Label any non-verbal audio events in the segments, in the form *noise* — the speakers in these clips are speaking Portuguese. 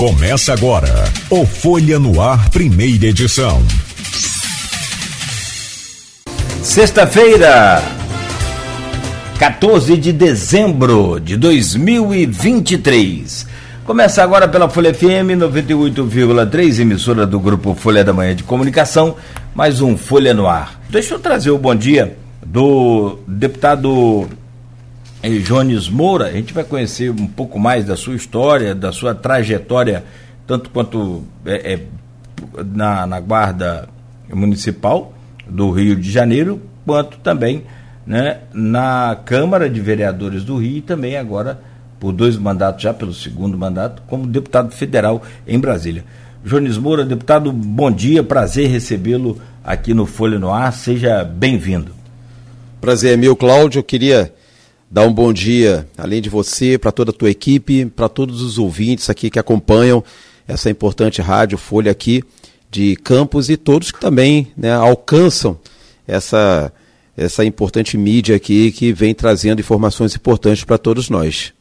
Começa agora o Folha no Ar, primeira edição. Sexta-feira, 14 de dezembro de 2023. Começa agora pela Folha FM 98,3, emissora do grupo Folha da Manhã de Comunicação, mais um Folha no Ar. Deixa eu trazer o bom dia do deputado Jones Moura, a gente vai conhecer um pouco mais da sua história, da sua trajetória, tanto quanto é, é, na, na Guarda Municipal do Rio de Janeiro, quanto também né, na Câmara de Vereadores do Rio e também agora por dois mandatos, já pelo segundo mandato, como deputado federal em Brasília. Jones Moura, deputado, bom dia, prazer recebê-lo aqui no Folha no Ar, seja bem-vindo. Prazer é meu, Cláudio. Eu queria dar um bom dia, além de você, para toda a tua equipe, para todos os ouvintes aqui que acompanham essa importante rádio Folha aqui de Campos e todos que também né, alcançam essa, essa importante mídia aqui que vem trazendo informações importantes para todos nós.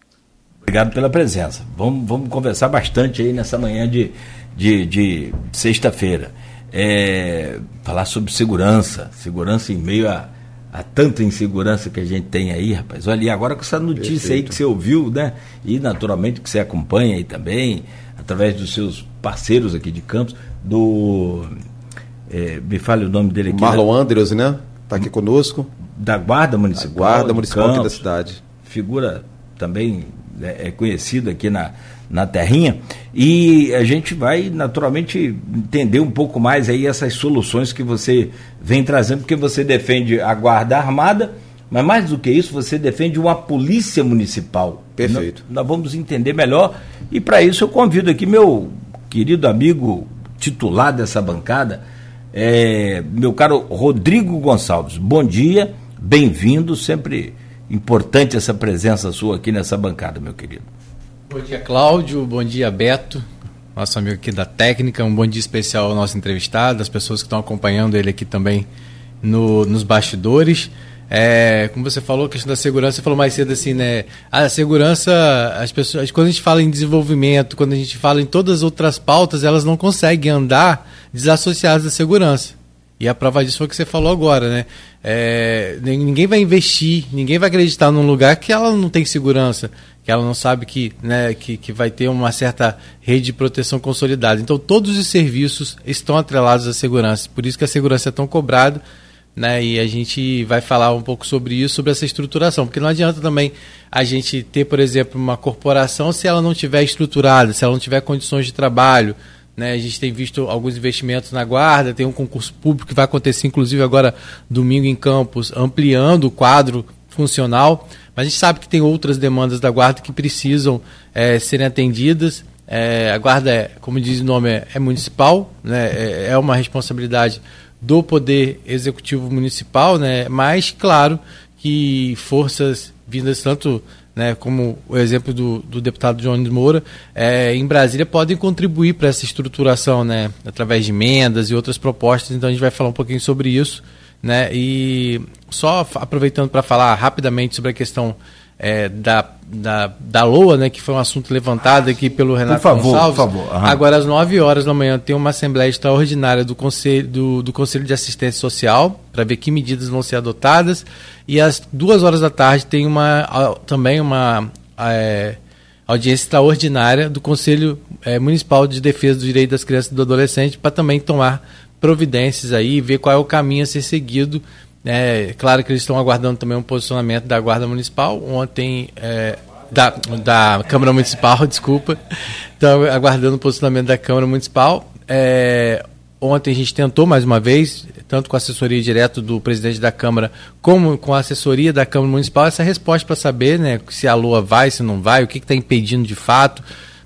Obrigado pela presença. Vamos, vamos conversar bastante aí nessa manhã de, de, de sexta-feira. É, falar sobre segurança, segurança em meio a a tanta insegurança que a gente tem aí, rapaz. Olha, e agora com essa notícia Perfeito. aí que você ouviu, né? E naturalmente que você acompanha aí também, através dos seus parceiros aqui de Campos, do. É, me fale o nome dele aqui. Marlon né? Andrews, né? Está aqui conosco. Da Guarda Municipal. Da Guarda Municipal Campos, aqui da cidade. Figura também é, é conhecida aqui na, na terrinha e a gente vai naturalmente entender um pouco mais aí essas soluções que você vem trazendo, porque você defende a guarda armada, mas mais do que isso, você defende uma polícia municipal. Perfeito. Nós, nós vamos entender melhor e para isso eu convido aqui meu querido amigo titular dessa bancada, é, meu caro Rodrigo Gonçalves. Bom dia, bem-vindo, sempre importante essa presença sua aqui nessa bancada, meu querido. Bom dia, Cláudio. Bom dia, Beto, nosso amigo aqui da técnica. Um bom dia especial ao nosso entrevistado, as pessoas que estão acompanhando ele aqui também no, nos bastidores. É, como você falou, a questão da segurança, você falou mais cedo assim, né? A segurança, as pessoas, quando a gente fala em desenvolvimento, quando a gente fala em todas as outras pautas, elas não conseguem andar desassociadas da segurança. E a prova disso foi o que você falou agora, né? É, ninguém vai investir, ninguém vai acreditar num lugar que ela não tem segurança que ela não sabe que, né, que, que vai ter uma certa rede de proteção consolidada. Então, todos os serviços estão atrelados à segurança. Por isso que a segurança é tão cobrada. Né, e a gente vai falar um pouco sobre isso, sobre essa estruturação, porque não adianta também a gente ter, por exemplo, uma corporação se ela não tiver estruturada, se ela não tiver condições de trabalho. Né, a gente tem visto alguns investimentos na guarda, tem um concurso público que vai acontecer, inclusive agora domingo em Campos, ampliando o quadro funcional. Mas a gente sabe que tem outras demandas da guarda que precisam é, serem atendidas. É, a guarda, é, como diz o nome, é, é municipal, né? É, é, uma responsabilidade do Poder Executivo Municipal, né? mas, claro, que forças vindas tanto né, como o exemplo do, do deputado Jones Moura, é, em Brasília podem contribuir para essa estruturação, né, através de emendas e outras propostas. Então a gente vai falar um pouquinho sobre isso. Né? E só aproveitando para falar rapidamente sobre a questão é, da, da, da LOA, né, que foi um assunto levantado aqui pelo Renato por favor, Gonçalves. Por favor, uhum. Agora, às 9 horas da manhã, tem uma assembleia extraordinária do Conselho, do, do Conselho de Assistência Social para ver que medidas vão ser adotadas. E às 2 horas da tarde tem uma, também uma é, audiência extraordinária do Conselho é, Municipal de Defesa dos Direitos das Crianças e do Adolescente para também tomar providências aí, ver qual é o caminho a ser seguido. É claro que eles estão aguardando também um posicionamento da Guarda Municipal. Ontem, é, da, da Câmara Municipal, *laughs* desculpa. Estão aguardando o posicionamento da Câmara Municipal. É, ontem a gente tentou mais uma vez, tanto com a assessoria direto do presidente da Câmara, como com a assessoria da Câmara Municipal, essa resposta para saber né, se a Lua vai, se não vai, o que está impedindo de fato.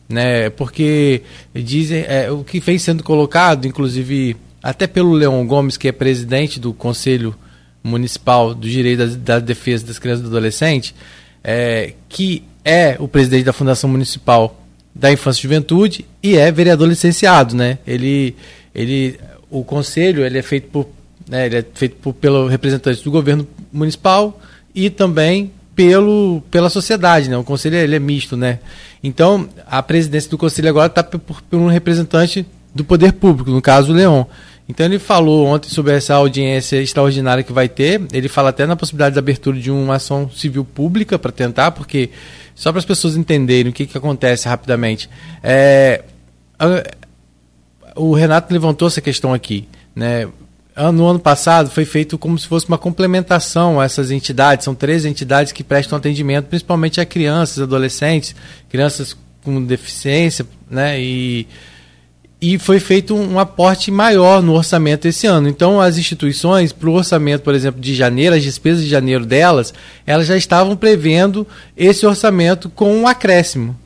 Né, porque dizem é, o que vem sendo colocado, inclusive até pelo Leon Gomes, que é presidente do Conselho Municipal do Direito da, da Defesa das Crianças e do Adolescente, é, que é o presidente da Fundação Municipal da Infância e Juventude e é vereador licenciado, né? Ele, ele, o conselho ele é feito por, né, ele é feito por, pelo representante do governo municipal e também pelo, pela sociedade, né? O conselho ele é misto, né? Então, a presidência do conselho agora está por, por, um representante do poder público, no caso o Leon. Então ele falou ontem sobre essa audiência extraordinária que vai ter. Ele fala até na possibilidade de abertura de uma ação civil pública para tentar, porque só para as pessoas entenderem o que, que acontece rapidamente. É, o Renato levantou essa questão aqui, né? no ano passado foi feito como se fosse uma complementação a essas entidades. São três entidades que prestam atendimento principalmente a crianças, adolescentes, crianças com deficiência, né? E, e foi feito um aporte maior no orçamento esse ano. Então, as instituições, para o orçamento, por exemplo, de janeiro, as despesas de janeiro delas, elas já estavam prevendo esse orçamento com um acréscimo.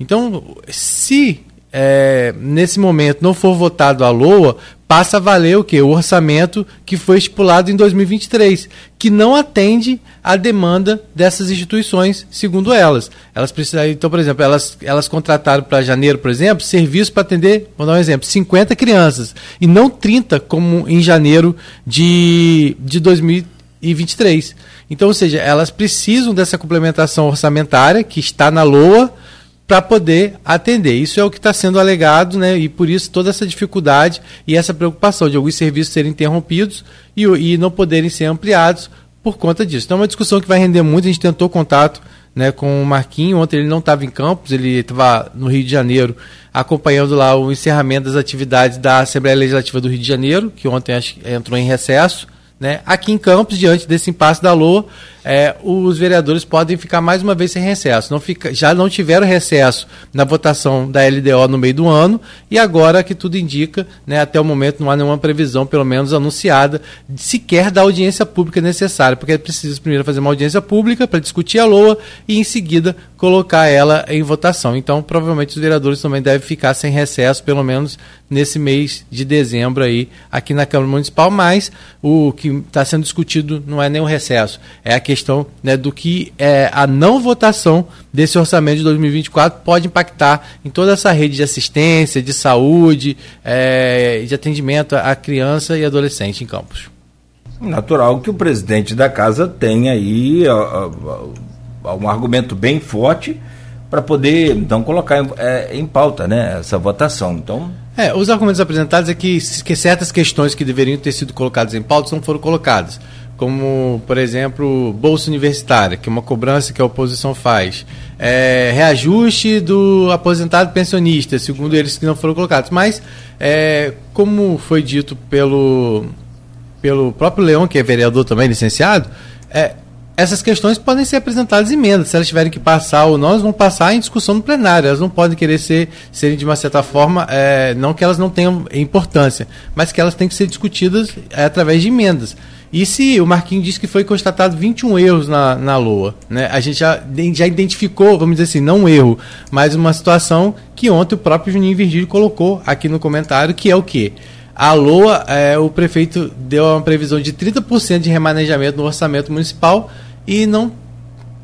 Então, se é, nesse momento não for votado a LOA, passa a valer o que? O orçamento que foi estipulado em 2023, que não atende à demanda dessas instituições, segundo elas. Elas precisam, então, por exemplo, elas, elas contrataram para janeiro, por exemplo, serviço para atender, vou dar um exemplo, 50 crianças, e não 30 como em janeiro de, de 2023. Então, ou seja, elas precisam dessa complementação orçamentária que está na LOA para poder atender. Isso é o que está sendo alegado, né? E por isso toda essa dificuldade e essa preocupação de alguns serviços serem interrompidos e, e não poderem ser ampliados por conta disso. Então é uma discussão que vai render muito. A gente tentou contato né, com o Marquinho. Ontem ele não estava em Campos, ele estava no Rio de Janeiro acompanhando lá o encerramento das atividades da Assembleia Legislativa do Rio de Janeiro, que ontem acho, entrou em recesso. Né? Aqui em Campos, diante desse impasse da LOA, é, os vereadores podem ficar mais uma vez sem recesso. Não fica, já não tiveram recesso na votação da LDO no meio do ano e agora que tudo indica, né, até o momento não há nenhuma previsão, pelo menos anunciada, sequer da audiência pública necessária, porque é preciso primeiro fazer uma audiência pública para discutir a LOA e em seguida colocar ela em votação. Então, provavelmente os vereadores também devem ficar sem recesso, pelo menos nesse mês de dezembro aí aqui na Câmara Municipal, mas o que está sendo discutido não é o recesso, é a questão né, do que é, a não votação desse orçamento de 2024 pode impactar em toda essa rede de assistência, de saúde, é, de atendimento à criança e adolescente em Campos. Natural que o presidente da casa tenha aí um argumento bem forte para poder então colocar em, é, em pauta né, essa votação. Então é, os argumentos apresentados é que, que certas questões que deveriam ter sido colocadas em pauta não foram colocadas. Como, por exemplo, bolsa universitária, que é uma cobrança que a oposição faz. É, reajuste do aposentado pensionista, segundo eles que não foram colocados. Mas, é, como foi dito pelo, pelo próprio Leão, que é vereador também, licenciado, é, essas questões podem ser apresentadas em emendas. Se elas tiverem que passar ou não, elas vão passar em discussão no plenário. Elas não podem querer ser, serem, de uma certa forma, é, não que elas não tenham importância, mas que elas têm que ser discutidas é, através de emendas. E se o Marquinhos disse que foi constatado 21 erros na, na LOA, né? a gente já, já identificou, vamos dizer assim, não um erro, mas uma situação que ontem o próprio Juninho Virgílio colocou aqui no comentário, que é o quê? A LOA, é, o prefeito deu uma previsão de 30% de remanejamento no orçamento municipal, e não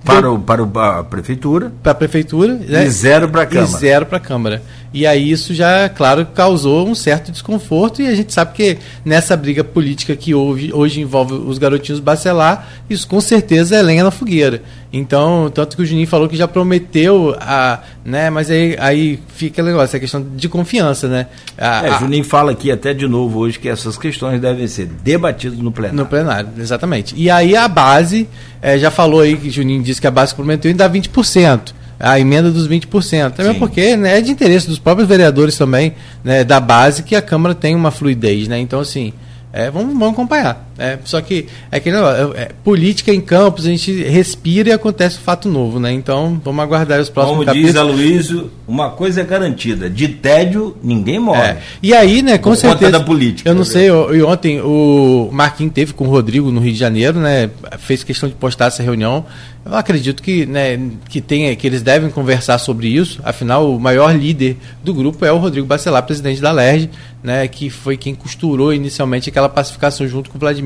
para, o, para a prefeitura. Para a prefeitura. Né? E zero para a Câmara. E zero para a Câmara. E aí isso já, claro, causou um certo desconforto e a gente sabe que nessa briga política que hoje, hoje envolve os garotinhos bacelar, isso com certeza é lenha na fogueira. Então, tanto que o Juninho falou que já prometeu a, né, mas aí, aí fica o negócio, a questão de confiança, né? A, é, Juninho fala aqui até de novo hoje que essas questões devem ser debatidas no plenário. No plenário, exatamente. E aí a base, é, já falou aí que o Juninho disse que a base prometeu ainda dá 20% a emenda dos 20%. Também Sim. porque né, é de interesse dos próprios vereadores também, né, da base, que a Câmara tem uma fluidez. Né? Então, assim, é, vamos, vamos acompanhar. É, só que é que é, é, política em campos, a gente respira e acontece um fato novo, né? Então vamos aguardar os próximos Como capítulos. diz Aloysio, uma coisa é garantida: de tédio ninguém morre. É. E aí, né, com Por certeza. Conta da política. Eu não sei, e ontem o Marquinhos teve com o Rodrigo no Rio de Janeiro, né? Fez questão de postar essa reunião. Eu acredito que, né, que, tenha, que eles devem conversar sobre isso. Afinal, o maior líder do grupo é o Rodrigo Bacelar, presidente da LERJ, né, que foi quem costurou inicialmente aquela pacificação junto com o Vladimir,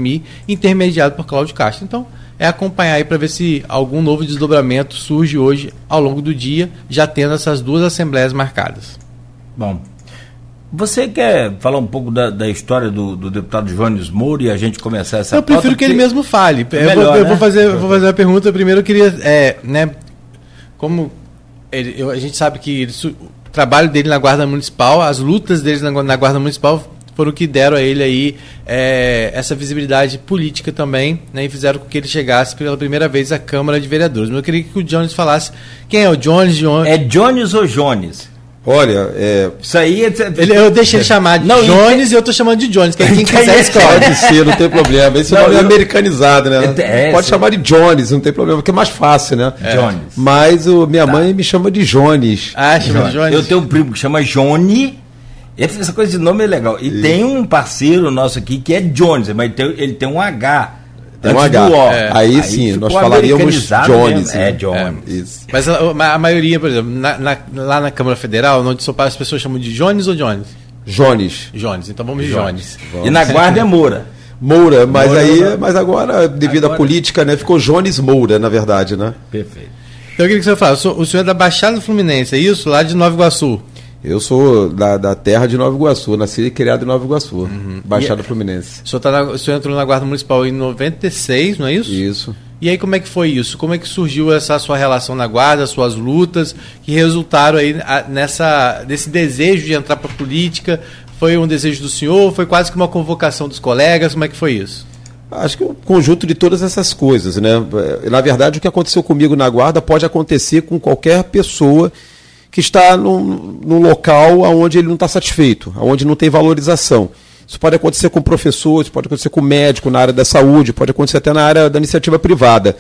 intermediado por Cláudio Castro. Então, é acompanhar aí para ver se algum novo desdobramento surge hoje ao longo do dia, já tendo essas duas assembleias marcadas. Bom, Você quer falar um pouco da, da história do, do, deputado Jones Moura e a gente começar essa Eu prefiro que ele mesmo fale. É melhor, eu, vou, eu né? vou, fazer, eu vou fazer uma pergunta. Primeiro eu queria, é, né, como ele, eu, a gente sabe que ele, o trabalho dele na Guarda Municipal, as lutas dele na, na Guarda Municipal foram o que deram a ele aí é, essa visibilidade política também, né, e fizeram com que ele chegasse pela primeira vez à Câmara de Vereadores. Mas eu queria que o Jones falasse quem é o Jones, Jones. É Jones ou Jones? Olha, é, Isso aí é. Ele, eu deixei ele chamar de Não, Jones e eu tô chamando de Jones, que quem *laughs* quiser escolhe. pode ser, não tem problema. Esse *laughs* Não, nome é eu- americanizado, né? É, é, pode sim. chamar de Jones, não tem problema, porque é mais fácil, né? Jones. Mas o, minha Tá. mãe me chama de Jones. Ah, chama de Jones. Eu tenho um primo que chama Johnny. Essa coisa de nome é legal. E tem um parceiro nosso aqui que é Jones, mas tem- ele tem um H. Tem um H. do O. É. Aí sim, ficou nós falaríamos Jones, mesmo. É, né? Jones. Isso. Mas a, a maioria, por exemplo, na- na- lá na Câmara Federal, onde São Paulo, as pessoas chamam de Jones ou Jones? Jones. Jones, então vamos de Jones. E na guarda é Moura. *laughs* Moura, mas Moura, aí, Moura. mas agora, devido Agora- à política, né, ficou Jones Moura, na verdade, né? Perfeito. Então eu queria que você falasse, o senhor é da Baixada Fluminense, é isso? Lá de Nova Iguaçu. Eu sou da, da terra de Nova Iguaçu, nasci e criado em Nova Iguaçu, Baixada E- Fluminense. O senhor, tá na- o senhor entrou na Guarda Municipal em 96, não é isso? Isso. E aí como é que foi isso? Como é que surgiu essa sua relação na Guarda, suas lutas, que resultaram aí nessa, nesse desejo de entrar para a política? Foi um desejo do senhor? Foi quase que uma convocação dos colegas? Como é que foi isso? Acho que é um conjunto de todas essas coisas, né? Na verdade, o que aconteceu comigo na guarda pode acontecer com qualquer pessoa que está num, num local onde ele não está satisfeito, onde não tem valorização. Isso pode acontecer com professores, pode acontecer com médico na área da saúde, pode acontecer até na área da iniciativa privada.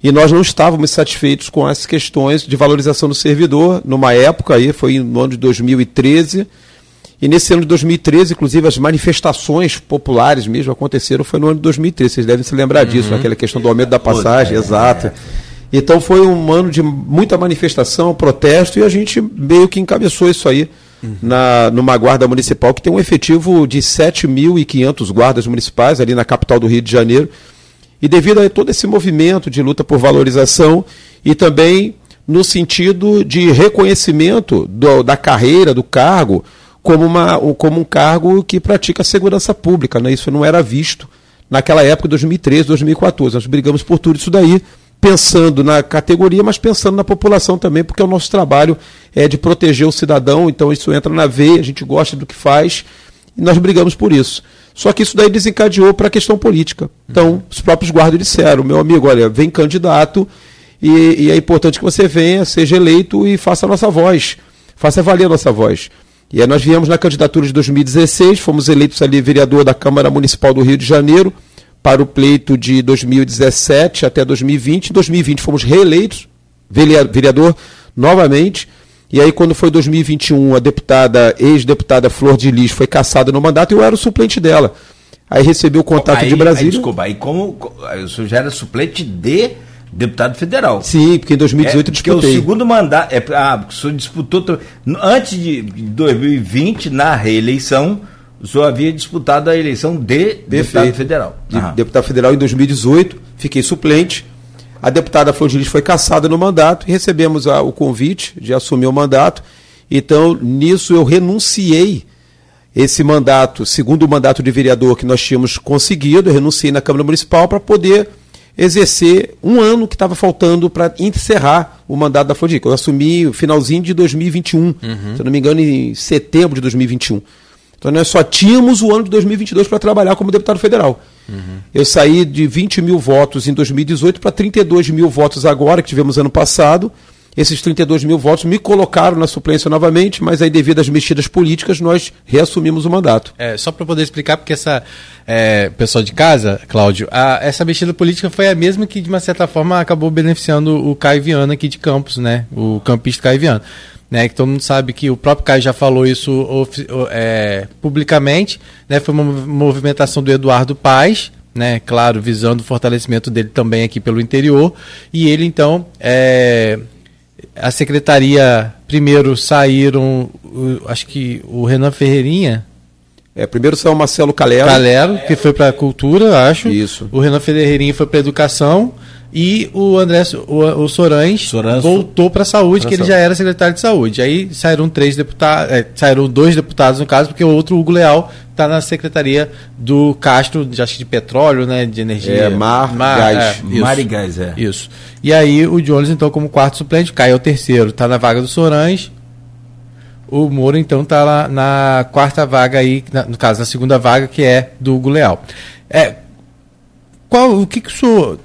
E nós não estávamos satisfeitos com as questões de valorização do servidor, numa época aí, foi no ano de 2013, e nesse ano de 2013, inclusive, as manifestações populares mesmo aconteceram, foi no ano de 2013. Vocês devem se lembrar disso, naquela questão do aumento da passagem, é, exato. Então foi um ano de muita manifestação, protesto, e a gente meio que encabeçou isso aí na, numa guarda municipal que tem um efetivo de 7.500 guardas municipais ali na capital do Rio de Janeiro. E devido a todo esse movimento de luta por valorização e também no sentido de reconhecimento do- da carreira, do cargo, como, uma, como um cargo que pratica a segurança pública. Né? Isso não era visto naquela época, 2013, 2014. Nós brigamos por tudo isso daí, pensando na categoria, mas pensando na população também, porque o nosso trabalho é de proteger o cidadão, então isso entra na veia, a gente gosta do que faz e nós brigamos por isso. Só que isso daí desencadeou para a questão política. Então, os próprios guardas disseram, meu amigo, olha, vem candidato e, e é importante que você venha, seja eleito e faça a nossa voz, faça valer a nossa voz. E aí nós viemos na candidatura de 2016, fomos eleitos ali vereador da Câmara Municipal do Rio de Janeiro para o pleito de 2017 até 2020. Em 2020 fomos reeleitos verea- vereador novamente. E aí, quando foi 2021, a deputada, ex-deputada Flor de Lis foi caçada no mandato e eu era o suplente dela. Aí recebi o contato Aí- de Brasília. Aí, desculpa, aí como. O senhor já era suplente de deputado federal. Sim, porque em 2018 é, eu porque o disputei. segundo mandato. É, ah, o senhor disputou. tam- Antes de 2020, na reeleição, o senhor havia disputado a eleição de deputado federal. de Aham. deputado federal em 2018, fiquei suplente. A deputada Flor de Lis foi caçada no mandato e recebemos a- o convite de assumir o mandato. Então, nisso eu renunciei esse mandato, segundo o mandato de vereador que nós tínhamos conseguido, eu renunciei na Câmara Municipal para poder exercer um ano que estava faltando para encerrar o mandato da Flor de Lis. Eu assumi o finalzinho de 2021, se eu não me engano, em setembro de 2021. Então nós só tínhamos o ano de 2022 para trabalhar como deputado federal. Eu saí de 20 mil votos em 2018 para 32 mil votos agora, que tivemos ano passado. Esses 32 mil votos me colocaram na suplência novamente, mas aí, devido às mexidas políticas, nós reassumimos o mandato. É, só para poder explicar, porque essa é, pessoal de casa, Cláudio, a- essa mexida política foi a mesma que, de uma certa forma, acabou beneficiando o Caio Viana aqui de Campos, né? O campista Caio Viana. Né, que todo mundo sabe que o próprio Caio já falou isso é, publicamente, né? Foi uma mov- movimentação do Eduardo Paz, né? Claro, visando o fortalecimento dele também aqui pelo interior. E ele, então, é, a secretaria primeiro saíram, acho que o Renan Ferreirinha, É, primeiro saiu o Marcelo Calero. Calero, que foi para cultura, acho. Isso. O Renan Ferreirinha foi para educação. E o André o, o Sorães, voltou para a saúde, que ele já era secretário de saúde. Aí saíram três deputados, é, saíram dois deputados no caso, porque o outro Hugo Leal está na secretaria do Castro, de, acho que de petróleo, né, de energia. É, mar, mar gás. É, mar e gás, é. Isso. E aí o Jones então como quarto suplente, cai o terceiro, está na vaga do Sorães. O Moro então está lá na quarta vaga aí, na, no caso na segunda vaga que é do Hugo Leal. É, qual o que que o senhor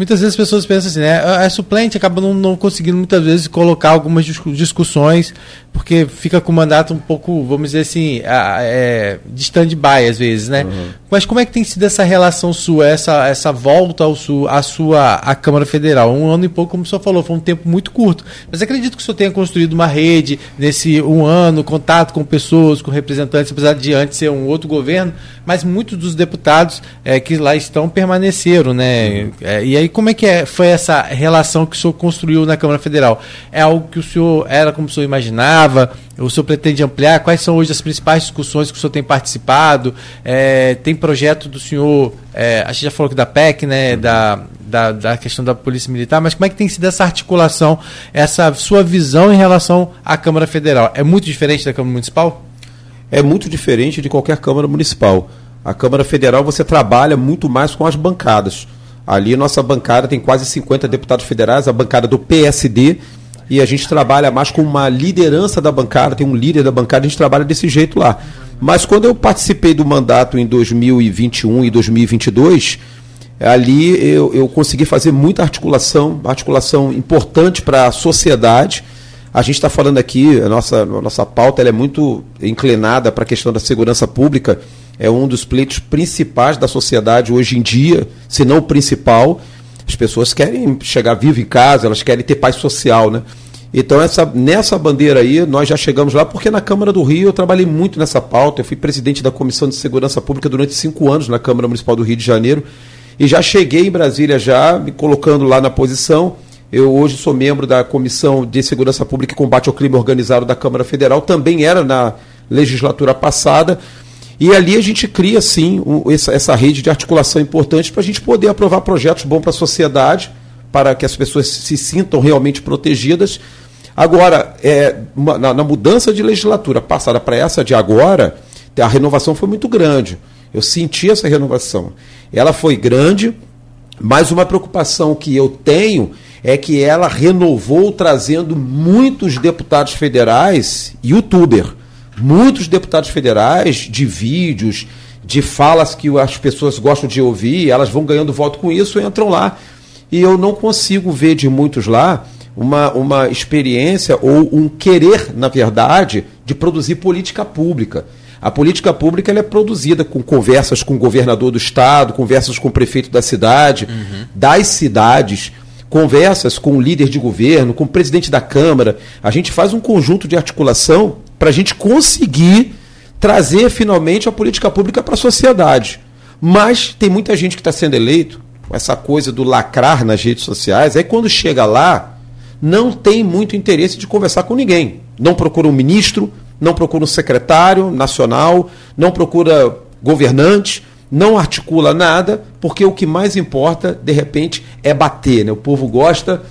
muitas vezes as pessoas pensam assim, né? A suplente acaba não, não conseguindo muitas vezes colocar algumas discussões, porque fica com o mandato um pouco, vamos dizer assim, é, de stand-by às vezes, né? Uhum. Mas como é que tem sido essa relação sua, essa, essa volta ao sul, à sua à Câmara Federal? Um ano e pouco, como o senhor falou, foi um tempo muito curto. Mas acredito que o senhor tenha construído uma rede nesse um ano, contato com pessoas, com representantes, apesar de antes ser um outro governo, mas muitos dos deputados é, que lá estão permaneceram, né? Uhum. É, e aí como é que é, foi essa relação que o senhor construiu na Câmara Federal? É algo que o senhor era como o senhor imaginava? O senhor pretende ampliar? Quais são hoje as principais discussões que o senhor tem participado? É, tem projeto do senhor, é, a gente já falou que da PEC, né, da, da, da, questão da Polícia Militar, mas como é que tem sido essa articulação, essa sua visão em relação à Câmara Federal? É muito diferente da Câmara Municipal? É muito diferente de qualquer Câmara Municipal. A Câmara Federal você trabalha muito mais com as bancadas. Ali nossa bancada tem quase 50 deputados federais, a bancada do PSD, e a gente trabalha mais com uma liderança da bancada, tem um líder da bancada, a gente trabalha desse jeito lá. Mas quando eu participei do mandato em 2021 e 2022, ali eu, eu consegui fazer muita articulação, articulação importante para a sociedade. A gente está falando aqui, a nossa, a nossa pauta é muito inclinada para a questão da segurança pública é um dos pleitos principais da sociedade hoje em dia, se não o principal. As pessoas querem chegar vivo em casa, elas querem ter paz social, né? Então, essa, nessa bandeira aí, nós já chegamos lá, porque na Câmara do Rio eu trabalhei muito nessa pauta. Eu fui presidente da Comissão de Segurança Pública durante cinco anos na Câmara Municipal do Rio de Janeiro. E já cheguei em Brasília, já me colocando lá na posição. Eu hoje sou membro da Comissão de Segurança Pública e Combate ao Crime Organizado da Câmara Federal. Também era na legislatura passada. E ali a gente cria, sim, essa, essa rede de articulação importante para a gente poder aprovar projetos bons para a sociedade, para que as pessoas se sintam realmente protegidas. Agora, é, uma, na, na mudança de legislatura passada para essa de agora, a renovação foi muito grande. Eu senti essa renovação. Ela foi grande, mas uma preocupação que eu tenho é que ela renovou trazendo muitos deputados federais youtuber muitos deputados federais de vídeos, de falas que as pessoas gostam de ouvir, elas vão ganhando voto com isso, entram lá. E eu não consigo ver de muitos lá uma, uma experiência ou um querer, na verdade, de produzir política pública. A política pública ela é produzida com conversas com o governador do estado, conversas com o prefeito da cidade, uhum. das cidades, conversas com o líder de governo, com o presidente da Câmara. A gente faz um conjunto de articulação para a gente conseguir trazer finalmente a política pública para a sociedade. Mas tem muita gente que está sendo eleito com essa coisa do lacrar nas redes sociais, aí quando chega lá, não tem muito interesse de conversar com ninguém. Não procura um ministro, não procura um secretário nacional, não procura governante, não articula nada, porque o que mais importa, de repente, é bater. Né? O povo gosta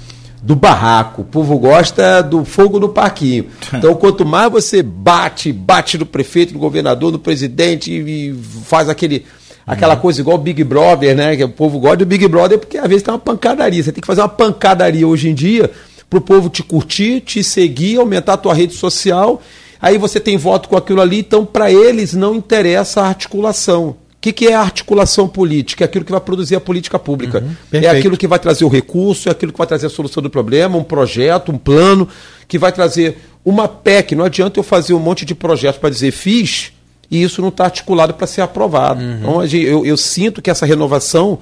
do barraco. O povo gosta do fogo no parquinho. *laughs* Então, quanto mais você bate, bate no prefeito, no governador, no presidente e faz aquele aquela uhum. coisa igual o Big Brother, né? Que o povo gosta do Big Brother porque às vezes tem uma pancadaria. Você tem que fazer uma pancadaria hoje em dia para o povo te curtir, te seguir, aumentar a tua rede social. Aí você tem voto com aquilo ali, então para eles não interessa a articulação. O que, que, é a articulação política? É aquilo que vai produzir a política pública. Uhum, é aquilo que vai trazer o recurso, é aquilo que vai trazer a solução do problema, um projeto, um plano, que vai trazer uma PEC. Não adianta eu fazer um monte de projetos para dizer fiz e isso não está articulado para ser aprovado. Uhum. Então, eu, eu, sinto que essa renovação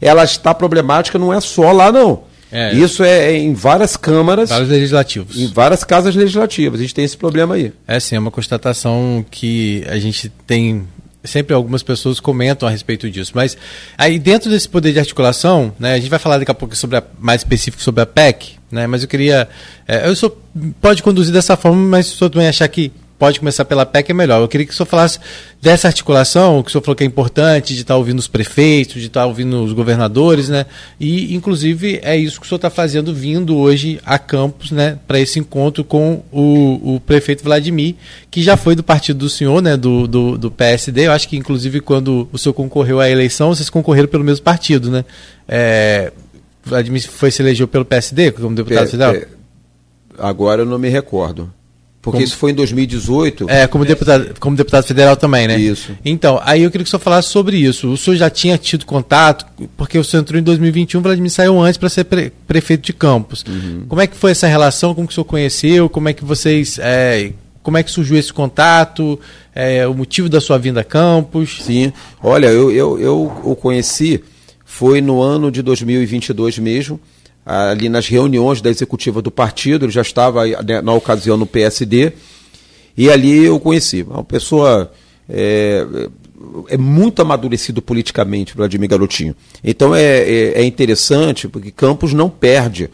ela está problemática, não é só lá, não. É, isso é, é em várias câmaras. Vários legislativos. Em várias casas legislativas. A gente tem esse problema aí. É sim, é uma constatação que a gente tem sempre algumas pessoas comentam a respeito disso. Mas aí dentro desse poder de articulação, né, a gente vai falar daqui a pouco sobre a, mais específico sobre a PEC, né, mas eu queria. É, eu sou, pode conduzir dessa forma, mas senhor também achar que pode começar pela PEC é melhor. Eu queria que o senhor falasse dessa articulação, que o senhor falou que é importante, de estar tá ouvindo os prefeitos, de estar tá ouvindo os governadores, né? E, inclusive, é isso que o senhor está fazendo vindo hoje a Campos, né, para esse encontro com o, o, prefeito Vladimir, que já foi do partido do senhor, né, do, do, do, PSD. Eu acho que, inclusive, quando o senhor concorreu à eleição, vocês concorreram pelo mesmo partido, né? É, Vladimir foi se elegeu pelo PSD como deputado é, federal? É, agora eu não me recordo. Porque como, isso foi em 2018. É, como deputado, como deputado federal também, né? Isso. Então, aí eu queria que o senhor falasse sobre isso. O senhor já tinha tido contato, porque o senhor entrou em 2021, o Vladimir saiu antes para ser pre, prefeito de Campos. Uhum. Como é que foi essa relação? Como que o senhor conheceu? Como é que vocês. É, como é que surgiu esse contato? É, o motivo da sua vinda a Campos? Sim. Olha, eu, eu, eu o conheci, foi no ano de 2022 mesmo ali nas reuniões da executiva do partido, ele já estava né, na ocasião no PSD, e ali eu conheci. Uma pessoa é, é muito amadurecido politicamente, Vladimir Garotinho. Então é, é, é, interessante, porque Campos não perde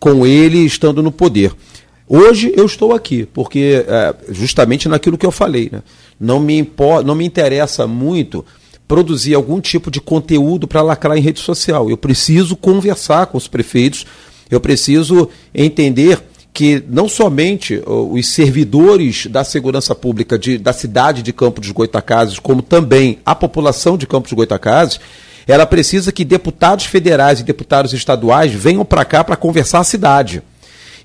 com ele estando no poder. Hoje eu estou aqui, porque é, justamente naquilo que eu falei, né? não, me não me interessa muito produzir algum tipo de conteúdo para lacrar em rede social. Eu preciso conversar com os prefeitos, eu preciso entender que não somente os servidores da segurança pública de, da cidade de Campos dos Goitacazes, como também a população de Campos dos Goitacazes, ela precisa que deputados federais e deputados estaduais venham para cá para conversar a cidade.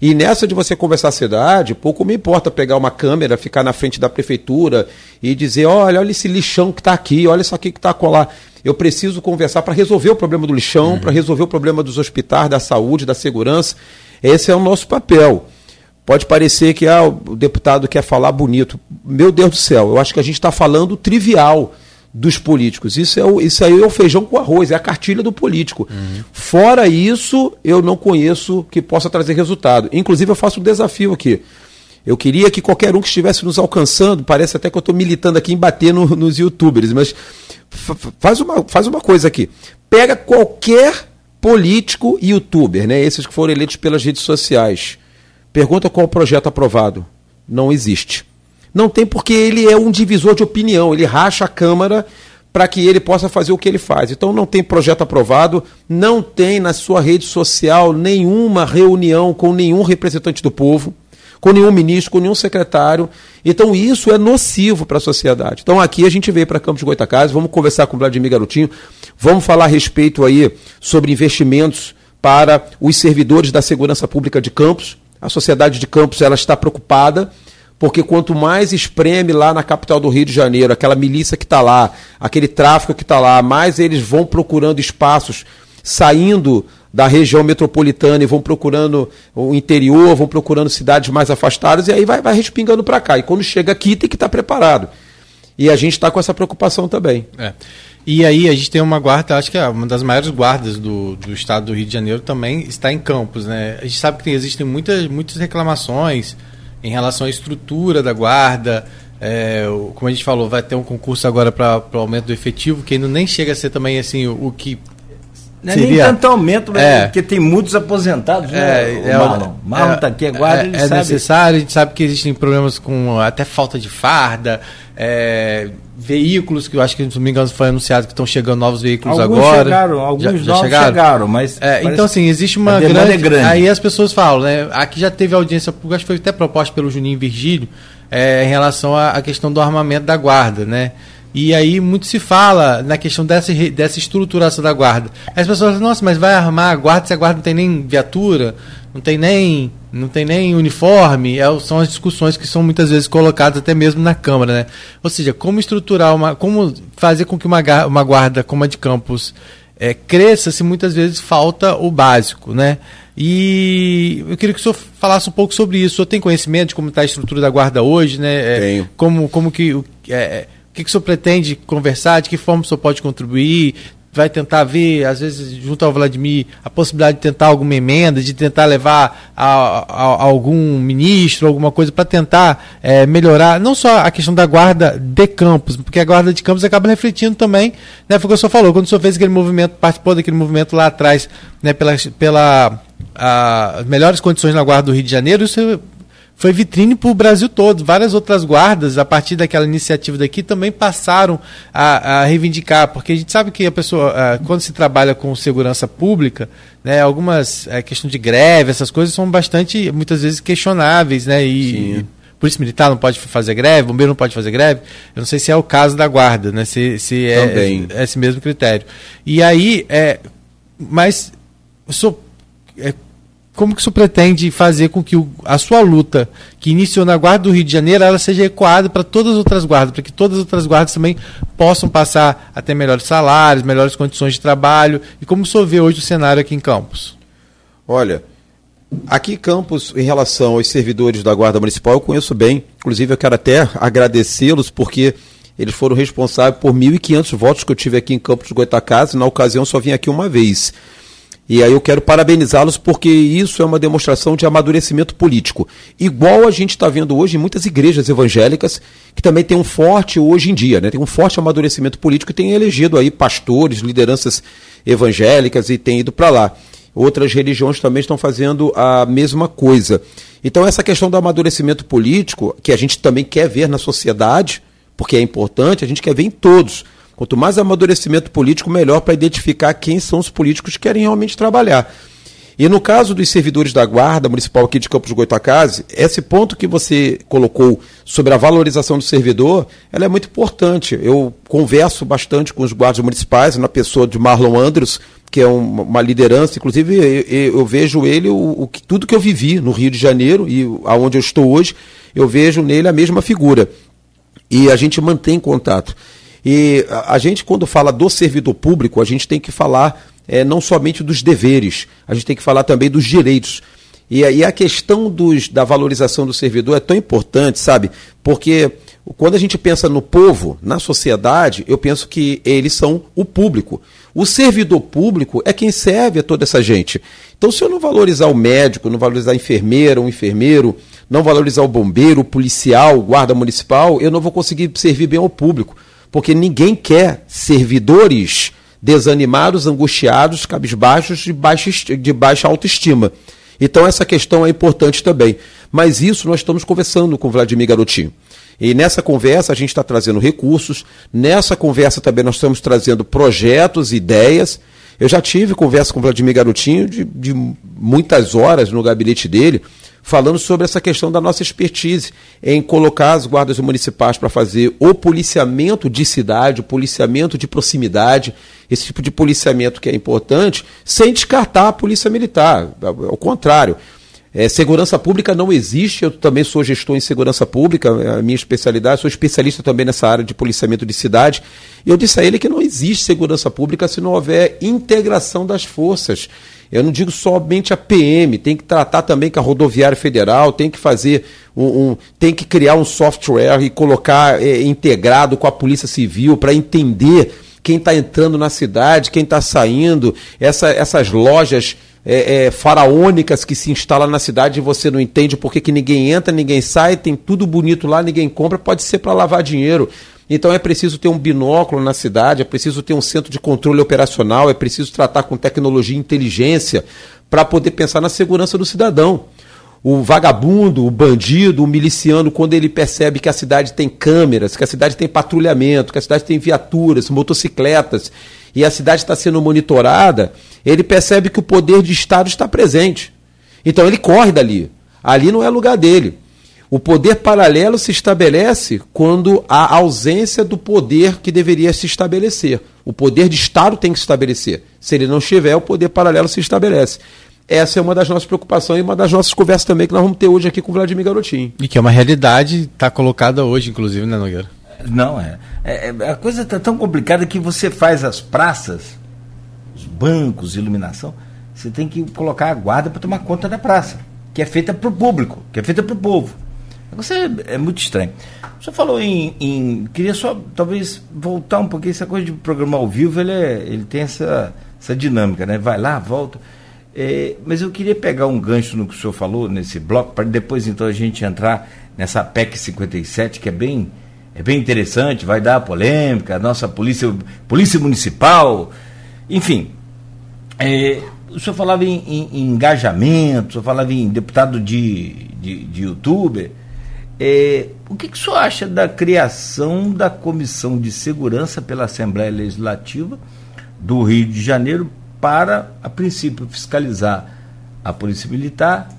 E nessa de você conversar a cidade, pouco me importa pegar uma câmera, ficar na frente da prefeitura e dizer: olha, olha esse lixão que está aqui, olha isso aqui que está colar. Eu preciso conversar para resolver o problema do lixão, uhum. para resolver o problema dos hospitais, da saúde, da segurança. Esse é o nosso papel. Pode parecer que ah, o deputado quer falar bonito. Meu Deus do céu, eu acho que a gente está falando trivial dos políticos. Isso, é o, isso aí é o feijão com arroz, é a cartilha do político. Uhum. Fora isso, eu não conheço que possa trazer resultado. Inclusive, eu faço um desafio aqui. Eu queria que qualquer um que estivesse nos alcançando, parece até que eu estou militando aqui em bater no, nos youtubers, mas faz uma, faz uma coisa aqui. Pega qualquer político youtuber, né, esses que foram eleitos pelas redes sociais. Pergunta qual o projeto aprovado. Não existe. Não tem porque ele é um divisor de opinião, ele racha a Câmara para que ele possa fazer o que ele faz. Então não tem projeto aprovado, não tem na sua rede social nenhuma reunião com nenhum representante do povo, com nenhum ministro, com nenhum secretário. Então isso é nocivo para a sociedade. Então aqui a gente veio para Campos de Goitacazes, vamos conversar com o Vladimir Garotinho, vamos falar a respeito aí sobre investimentos para os servidores da segurança pública de Campos. A sociedade de Campos ela está preocupada porque quanto mais espreme lá na capital do Rio de Janeiro, aquela milícia que está lá, aquele tráfico que está lá, mais eles vão procurando espaços saindo da região metropolitana e vão procurando o interior, vão procurando cidades mais afastadas, e aí vai, vai respingando para cá. E quando chega aqui, tem que estar tá preparado. E a gente está com essa preocupação também. É. E aí a gente tem uma guarda, acho que é uma das maiores guardas do, do estado do Rio de Janeiro também está em Campos. Né? A gente sabe que tem, existem muitas, muitas reclamações em relação à estrutura da guarda. É, como a gente falou, vai ter um concurso agora para o aumento do efetivo, que ainda nem chega a ser também assim o, o que. Não é seria... nem tanto aumento, é. porque tem muitos aposentados, né? É, o Marlon. É, Marlon está aqui, agora. É, é necessário, a gente sabe que existem problemas com até falta de farda, é, veículos que eu acho que, se não me engano, foi anunciado que estão chegando novos veículos alguns agora. Chegaram, alguns já, já chegaram? chegaram, mas. É, então, assim, existe uma grande, é grande, Aí as pessoas falam, né? Aqui já teve audiência pública, acho que foi até proposta pelo Juninho Virgílio, é, em relação à questão do armamento da guarda, né? E aí muito se fala na questão dessa, dessa estruturação da guarda. As pessoas falam, nossa, mas vai armar a guarda se a guarda não tem nem viatura, não tem nem, não tem nem uniforme. É, são as discussões que são muitas vezes colocadas até mesmo na Câmara. Né? Ou seja, como estruturar uma. como fazer com que uma, uma guarda como a de campus é, cresça se muitas vezes falta o básico. Né? E eu queria que o senhor falasse um pouco sobre isso. O senhor tem conhecimento de como está a estrutura da guarda hoje, né? É, Tenho. Como, como que. É, que, que o senhor pretende conversar? De que forma o senhor pode contribuir? Vai tentar ver, às vezes, junto ao Vladimir, a possibilidade de tentar alguma emenda, de tentar levar a, a, a algum ministro, alguma coisa, para tentar é, melhorar, não só a questão da guarda de campos, porque a guarda de campos acaba refletindo também, né, foi o que o senhor falou, quando o senhor fez aquele movimento, participou daquele movimento lá atrás, né, pela, pela a, melhores condições na guarda do Rio de Janeiro, isso foi vitrine para o Brasil todo. Várias outras guardas, a partir daquela iniciativa daqui, também passaram a, a reivindicar, porque a gente sabe que a pessoa, uh, quando se trabalha com segurança pública, né, algumas uh, questões de greve, essas coisas são bastante, muitas vezes, questionáveis, né? E, Polícia Militar não pode fazer greve, bombeiro não pode fazer greve. Eu não sei se é o caso da guarda, né? Se, se é, é esse mesmo critério. E aí, é, mas sou, é, como que isso pretende fazer com que o, a sua luta, que iniciou na Guarda do Rio de Janeiro, ela seja ecoada para todas as outras guardas, para que todas as outras guardas também possam passar a ter melhores salários, melhores condições de trabalho, e como o senhor vê hoje o cenário aqui em Campos? Olha, aqui em Campos, em relação aos servidores da Guarda Municipal, eu conheço bem, inclusive eu quero até agradecê-los, porque eles foram responsáveis por 1.500 votos que eu tive aqui em Campos do Goitacazes, na ocasião só vim aqui uma vez. E aí eu quero parabenizá-los porque isso é uma demonstração de amadurecimento político. Igual a gente está vendo hoje em muitas igrejas evangélicas, que também tem um forte hoje em dia, né? Tem um forte amadurecimento político e tem elegido aí pastores, lideranças evangélicas e tem ido para lá. Outras religiões também estão fazendo a mesma coisa. Então essa questão do amadurecimento político, que a gente também quer ver na sociedade, porque é importante, a gente quer ver em todos Quanto mais amadurecimento político, melhor para identificar quem são os políticos que querem realmente trabalhar. E no caso dos servidores da Guarda Municipal aqui de Campos Goitacazes, esse ponto que você colocou sobre a valorização do servidor, ela é muito importante. Eu converso bastante com os guardas municipais, na pessoa de Marlon Andros, que é um, uma liderança, inclusive eu, vejo ele, o, tudo que eu vivi no Rio de Janeiro e aonde eu estou hoje, eu vejo nele a mesma figura. E a gente mantém contato. E a gente, quando fala do servidor público, a gente tem que falar é, não somente dos deveres, a gente tem que falar também dos direitos. E, e a questão dos, da valorização do servidor é tão importante, sabe? Porque quando a gente pensa no povo, na sociedade, eu penso que eles são o público. O servidor público é quem serve a toda essa gente. Então, se eu não valorizar o médico, não valorizar a enfermeira, o enfermeiro, não valorizar o bombeiro, o policial, o guarda municipal, eu não vou conseguir servir bem ao público porque ninguém quer servidores desanimados, angustiados, cabisbaixos, de baixa, de baixa autoestima. Então essa questão é importante também. Mas isso nós estamos conversando com o Vladimir Garotinho. E nessa conversa a gente está trazendo recursos, nessa conversa também nós estamos trazendo projetos, ideias. Eu já tive conversa com o Vladimir Garotinho de, de muitas horas no gabinete dele, falando sobre essa questão da nossa expertise em colocar as guardas municipais para fazer o policiamento de cidade, o policiamento de proximidade, esse tipo de policiamento que é importante, sem descartar a polícia militar. Ao contrário. É, segurança pública não existe, eu também sou gestor em segurança pública, é a minha especialidade, sou especialista também nessa área de policiamento de cidade. E eu disse a ele que não existe segurança pública se não houver integração das forças. Eu não digo somente a PM, tem que tratar também com a rodoviária federal, tem que fazer um, um tem que criar um software e colocar é, integrado com a polícia civil para entender quem está entrando na cidade, quem está saindo, essa, essas lojas é, é, faraônicas que se instalam na cidade e você não entende por que, que ninguém entra, ninguém sai, tem tudo bonito lá, ninguém compra, pode ser para lavar dinheiro. Então é preciso ter um binóculo na cidade, é preciso ter um centro de controle operacional, é preciso tratar com tecnologia e inteligência para poder pensar na segurança do cidadão. O vagabundo, o bandido, o miliciano, quando ele percebe que a cidade tem câmeras, que a cidade tem patrulhamento, que a cidade tem viaturas, motocicletas, e a cidade está sendo monitorada, ele percebe que o poder de Estado está presente. Então ele corre dali. Ali não é lugar dele. O poder paralelo se estabelece quando há ausência do poder que deveria se estabelecer. O poder de Estado tem que se estabelecer. Se ele não estiver, o poder paralelo se estabelece. Essa é uma das nossas preocupações e uma das nossas conversas também que nós vamos ter hoje aqui com o Vladimir Garotinho. E que é uma realidade, está colocada hoje, inclusive, né, Nogueira? Não, é. é, é a coisa está tão complicada que você faz as praças, os bancos, iluminação, você tem que colocar a guarda para tomar conta da praça, que é feita para o público, que é feita para o povo. Você é, muito estranho. Você falou em, em, Queria só, talvez, voltar um pouquinho. Essa coisa de programa ao vivo, ele, é, ele tem essa, essa dinâmica, né? Vai lá, volta. É, mas eu queria pegar um gancho no que o senhor falou, nesse bloco, para depois então a gente entrar nessa PEC 57, que é bem, é bem interessante, vai dar polêmica, nossa polícia, polícia municipal, enfim. É, o senhor falava em, em, em engajamento, o senhor falava em deputado de, de, de youtuber. É, o que, que o senhor acha da criação da Comissão de Segurança pela Assembleia Legislativa do Rio de Janeiro para, a princípio, fiscalizar a Polícia Militar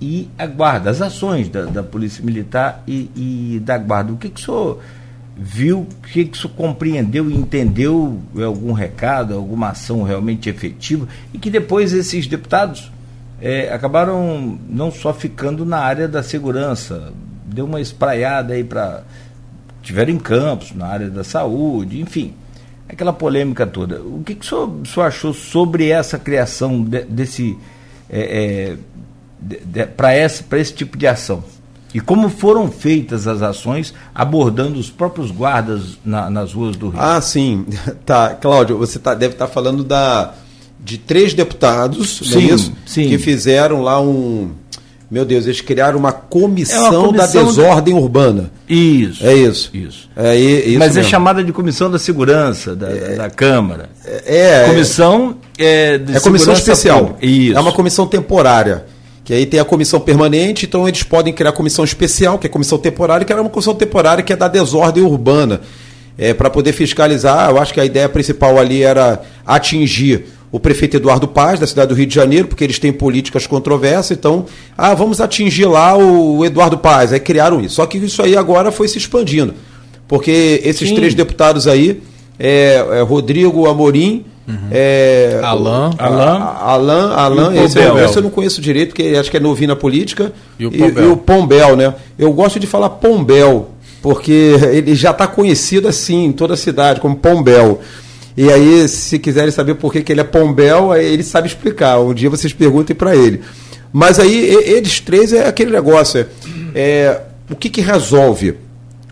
e a Guarda, as ações da, da Polícia Militar e, e, da Guarda? O que, que o senhor viu, o que, que o senhor compreendeu e entendeu algum recado, alguma ação realmente efetiva e que depois esses deputados é, acabaram não só ficando na área da segurança, deu uma espraiada aí para. tiveram em campos, na área da saúde, enfim, aquela polêmica toda. O que, que o, senhor, o senhor achou sobre essa criação de, desse. É, é, de, de, para esse, esse tipo de ação? E como foram feitas as ações abordando os próprios guardas na, nas ruas do Rio? Ah, sim. *laughs* Tá, Cláudio, você tá, deve estar tá falando da, de três deputados sim, é isso? Sim. que fizeram lá um. Meu Deus, eles criaram uma comissão, é uma comissão da desordem da... urbana. Isso. É isso. Isso. É, isso Mas é mesmo. é chamada de comissão da segurança da, é, da Câmara. É. é comissão é, de é comissão especial. Isso. É uma comissão temporária. Que aí tem a comissão permanente, então eles podem criar comissão especial, que é comissão temporária, que era uma comissão temporária que é da desordem urbana. É, para poder fiscalizar, eu acho que a ideia principal ali era atingir o prefeito Eduardo Paz, da cidade do Rio de Janeiro, porque eles têm políticas controversas, então, ah, vamos atingir lá o Eduardo Paz. Aí criaram isso. Só que isso aí agora foi se expandindo. Porque esses Sim. três deputados aí, é, é Rodrigo Amorim, uhum. é, Alan, Alan, Alan, Alan esse, esse, eu não conheço direito, porque acho que é novinho na política. E o Pombel. E, e o Pombel, né? Eu gosto de falar Pombel, porque *laughs* ele já está conhecido assim em toda a cidade, como Pombel. E aí, se quiserem saber por que, que ele é Pombel, ele sabe explicar. Um dia vocês perguntem para ele. Mas aí, eles três é aquele negócio. É, é o que, que resolve?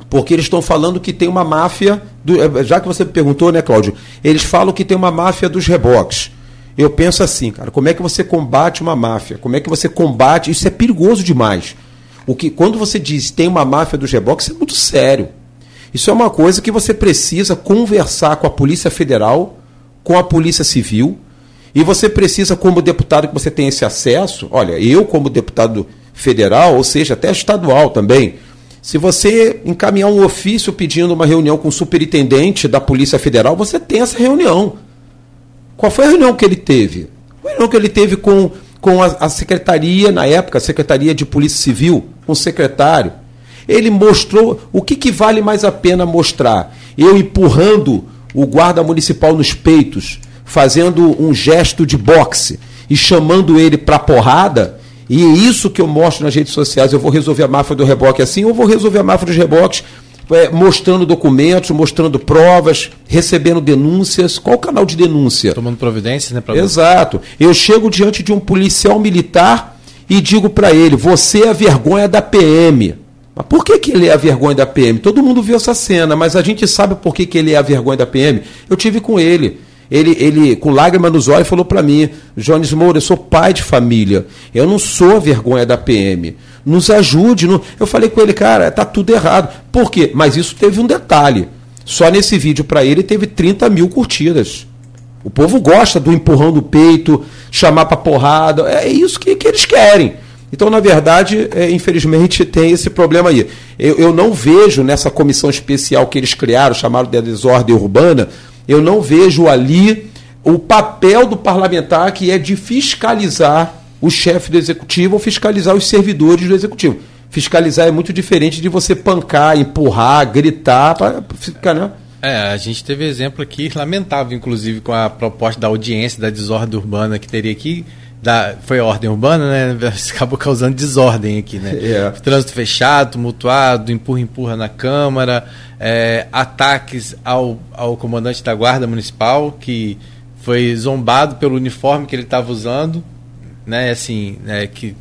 Porque eles estão falando que tem uma máfia. Do, é, já que você me perguntou, né, Cláudio? Eles falam que tem uma máfia dos reboques. Eu penso assim, cara, como é que você combate uma máfia? Como é que você combate? Isso é perigoso demais. O que, quando você diz tem uma máfia dos reboques, é muito sério. Isso é uma coisa que você precisa conversar com a Polícia Federal, com a Polícia Civil, e você precisa, como deputado, que você tenha esse acesso. Olha, eu, como deputado federal, ou seja, até estadual também, se você encaminhar um ofício pedindo uma reunião com o superintendente da Polícia Federal, você tem essa reunião. Qual foi a reunião que ele teve? A reunião que ele teve com, com a, a secretaria, na época, a Secretaria de Polícia Civil, com o secretário. Ele mostrou o que, que vale mais a pena mostrar. Eu empurrando o guarda municipal nos peitos, fazendo um gesto de boxe e chamando ele para porrada, e é isso que eu mostro nas redes sociais. Eu vou resolver a máfia do reboque assim, ou vou resolver a máfia dos reboques é, mostrando documentos, mostrando provas, recebendo denúncias. Qual o canal de denúncia? Tomando providências, né? Exato. Eu chego diante de um policial militar e digo para ele: você é a vergonha da PM. Mas por que, que ele é a vergonha da PM? Todo mundo viu essa cena, mas a gente sabe por que, que ele é a vergonha da PM. Eu tive com ele. Ele, ele com lágrima nos olhos, falou para mim: Jones Moura, eu sou pai de família. Eu não sou a vergonha da PM. Nos ajude. Não... Eu falei com ele, cara, tá tudo errado. Por quê? Mas isso teve um detalhe. Só nesse vídeo para ele teve 30 mil curtidas. O povo gosta do empurrão do peito, chamar para porrada. É isso que, que eles querem. Então, na verdade, é, infelizmente, tem esse problema aí. Eu, eu, não vejo nessa comissão especial que eles criaram, chamada de desordem urbana, eu não vejo ali o papel do parlamentar que é de fiscalizar o chefe do executivo ou fiscalizar os servidores do executivo. Fiscalizar é muito diferente de você pancar, empurrar, gritar, para ficar, né? É, a gente teve exemplo aqui, lamentável, inclusive, com a proposta da audiência da desordem urbana que teria aqui da, foi a ordem urbana, né? *laughs* Acabou causando desordem aqui, né? *laughs* É. Trânsito fechado, tumultuado, empurra-empurra na Câmara, é, ataques ao, ao comandante da Guarda Municipal, que foi zombado pelo uniforme que ele estava usando, né? Assim, né? que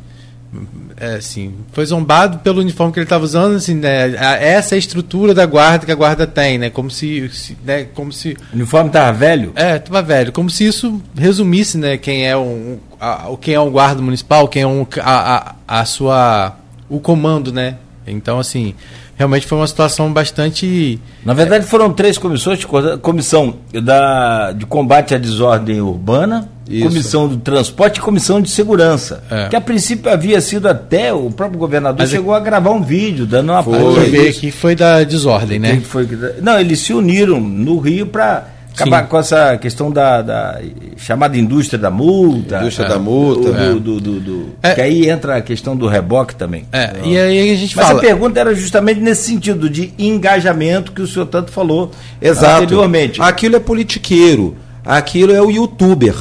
é, assim, foi zombado pelo uniforme que ele estava usando, assim, né, essa é a estrutura da guarda que a guarda tem, né, como se, se né, como se o uniforme estava velho? É, estava velho, como se isso resumisse, né, quem é um, a, quem é um guarda municipal, quem é um, a, a, a sua o comando, né? Então, assim, realmente foi uma situação bastante. Na verdade, foram três comissões: comissão da, de combate à desordem urbana, Isso. comissão do transporte e comissão de segurança. É. Que a princípio havia sido até o próprio governador Mas chegou é... a gravar um vídeo dando uma foi, que foi da desordem, né? Foi, não, eles se uniram no Rio para acabar Sim. com essa questão da, da, chamada indústria da multa. Indústria é. da multa. Do, é. do, do, do é. Que aí entra a questão do reboque também. É. E aí a gente Mas fala. a pergunta era justamente nesse sentido de engajamento que o senhor tanto falou Exato. anteriormente. Aquilo é politiqueiro, aquilo é o youtuber.